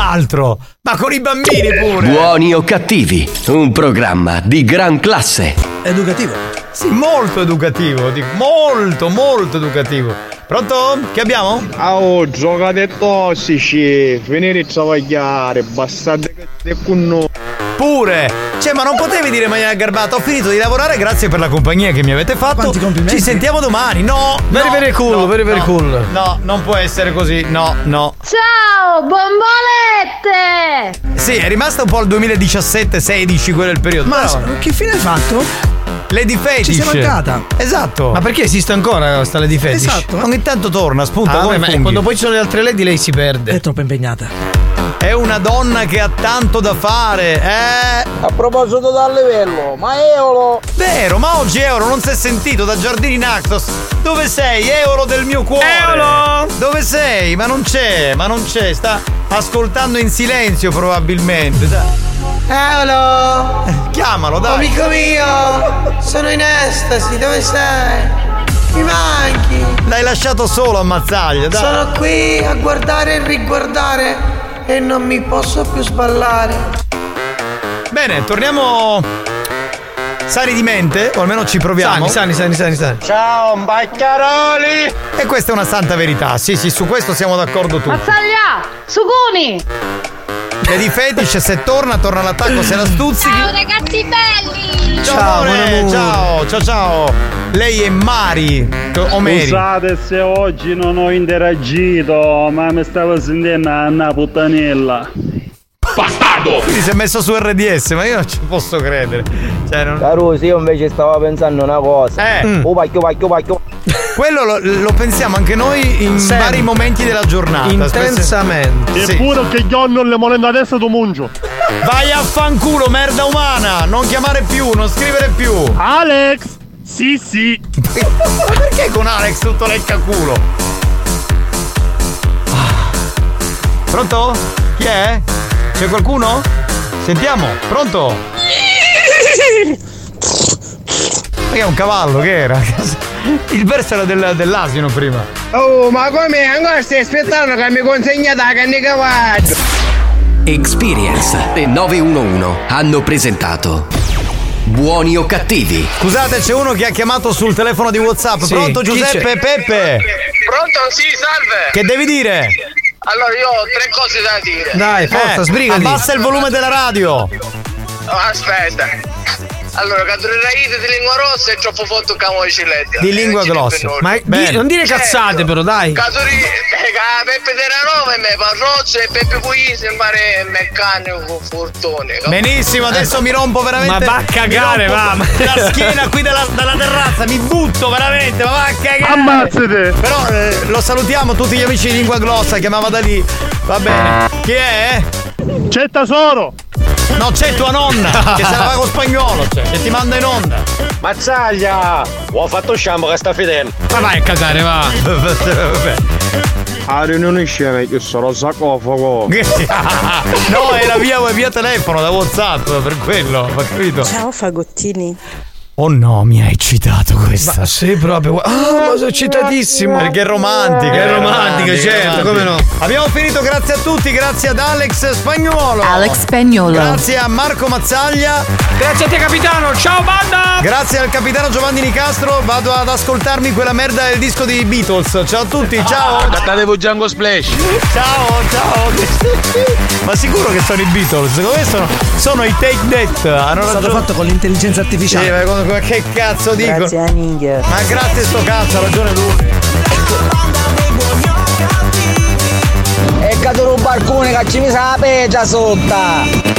altro, ma con i bambini pure. Buoni o cattivi, un programma di gran classe. Educativo. Sì, molto educativo, dico, molto, molto educativo. Pronto? Che abbiamo? Oh, giocate tossici! Venite a travagliare, bastate che con noi! Pure! Cioè, ma non potevi dire in maniera garbata, ho finito di lavorare, grazie per la compagnia che mi avete fatto. Quanti complimenti. Ci sentiamo domani. No! Very, no, very cool, no, very, very no, cool. No, non può essere così. No, no. Ciao, bombolette! Sì, è rimasta un po' al 2017-16, quello è il periodo. Ma Però, che fine hai fatto? Lady Fetish. Ci sei mancata. Esatto. Ma perché esiste ancora questa Lady Fetish? Esatto. Ogni tanto torna, spunta Ah, come vabbè, ma quando poi ci sono le altre lady lei si perde. È troppo impegnata. È una donna che ha tanto da fare, eh? A proposito dal livello, ma Eolo! Vero, ma oggi Euro non si è sentito da Giardini Naxos. Dove sei? Euro del mio cuore. Eolo! Dove sei? Ma non c'è, ma non c'è. Sta ascoltando in silenzio probabilmente. Eolo! Chiamalo, dai. Amico mio! Sono in estasi, dove sei? Mi manchi! L'hai lasciato solo a Mazzaglia, dai. Sono qui a guardare e riguardare e non mi posso più sballare. Bene, torniamo sani di mente, o almeno ci proviamo. Sani, sani, sani, sani, sani. Ciao, Baccaroli! E questa è una santa verità. Sì, sì, su questo siamo d'accordo tutti. Mazzaglia! Suguni! Lady Fetish se torna, torna all'attacco se la stuzzichi. Ciao ragazzi belli! Ciao, Ciao, amore, ciao, ciao, ciao. Lei è Mari. O Mary. Scusate se oggi non ho interagito, ma mi stavo sentendo una puttanella. Bastardo! Quindi si è messo su RDS, ma io non ci posso credere. Cioè, non... Caruso, io invece stavo pensando una cosa. Eh. Oh, pacchio, pacchio, pacchio. Quello lo, lo pensiamo anche noi in Sempre. vari momenti della giornata. Intensamente. Sì. Eppure che io non le monete adesso tu mungio. Vai a fanculo, merda umana! Non chiamare più, non scrivere più! Alex! Sì, sì. Ma perché con Alex tutto lecca culo? Ah. Pronto? Chi è? C'è qualcuno? Sentiamo, pronto? Ma che è un cavallo, che era? Il verso era del- dell'asino prima. Oh, ma come? Ancora stai aspettando che mi consegna da canne cavallo? Experience e 911 hanno presentato Buoni o cattivi? Scusate, c'è uno che ha chiamato sul telefono di WhatsApp. Sì, Pronto chi Giuseppe c'è? Peppe? Pronto? Sì, salve! Che devi dire? Allora, io ho tre cose da dire. Dai, forza, sbrigati. Abbassa il volume della radio. Oh, aspetta. Allora, quando le raite di lingua rossa è troppo forte un camo di ciletta. Di lingua grossa. Ma di- non dire cazzate, però, dai. Casuri, eh, Peppe Terranova e me Parrozzo e Peppe Puisi mi pare meccanico fortone. Benissimo, adesso mi rompo veramente. Ma va a cagare, va. La schiena qui dalla, dalla terrazza, mi butto veramente, ma va a cagare. Ammazzate! Però eh, lo salutiamo tutti gli amici di lingua glossa, chiamava da lì. Va bene. Chi è? C'è tesoro! No, c'è tua nonna, che se la va con spagnolo, cioè, che ti manda in onda. Mazzaglia! Ho fatto sciambo che sta fidendo. Ma vai a cagare, va. Vabbè. A riunione scena che sono sarcofago. no, era via, via telefono da WhatsApp, per quello, ho capito? Ciao fagottini. Oh no, mi ha eccitato questa. Ma sì, proprio. Ah, ma sono eccitatissimo. Perché è romantica. È romantica, certo, come no. Abbiamo finito, grazie a tutti, grazie ad Alex Spagnuolo. Alex Spagnuolo. Grazie a Marco Mazzaglia. Grazie a te, capitano. Ciao, banda. Grazie al capitano Giovanni Nicastro. Vado ad ascoltarmi quella merda del disco dei Beatles. Ciao a tutti, ciao. Cattatevo Django Splash. Ciao, ciao. Ma sicuro che sono i Beatles? Secondo me sono, sono i Take That. Hanno È stato fatto con l'intelligenza artificiale. Sì, ma che cazzo dico? Grazie a Ninja. Ma grazie sto cazzo, ha ragione lui. E caduto un balcone che ci mi sa la peggia sotto.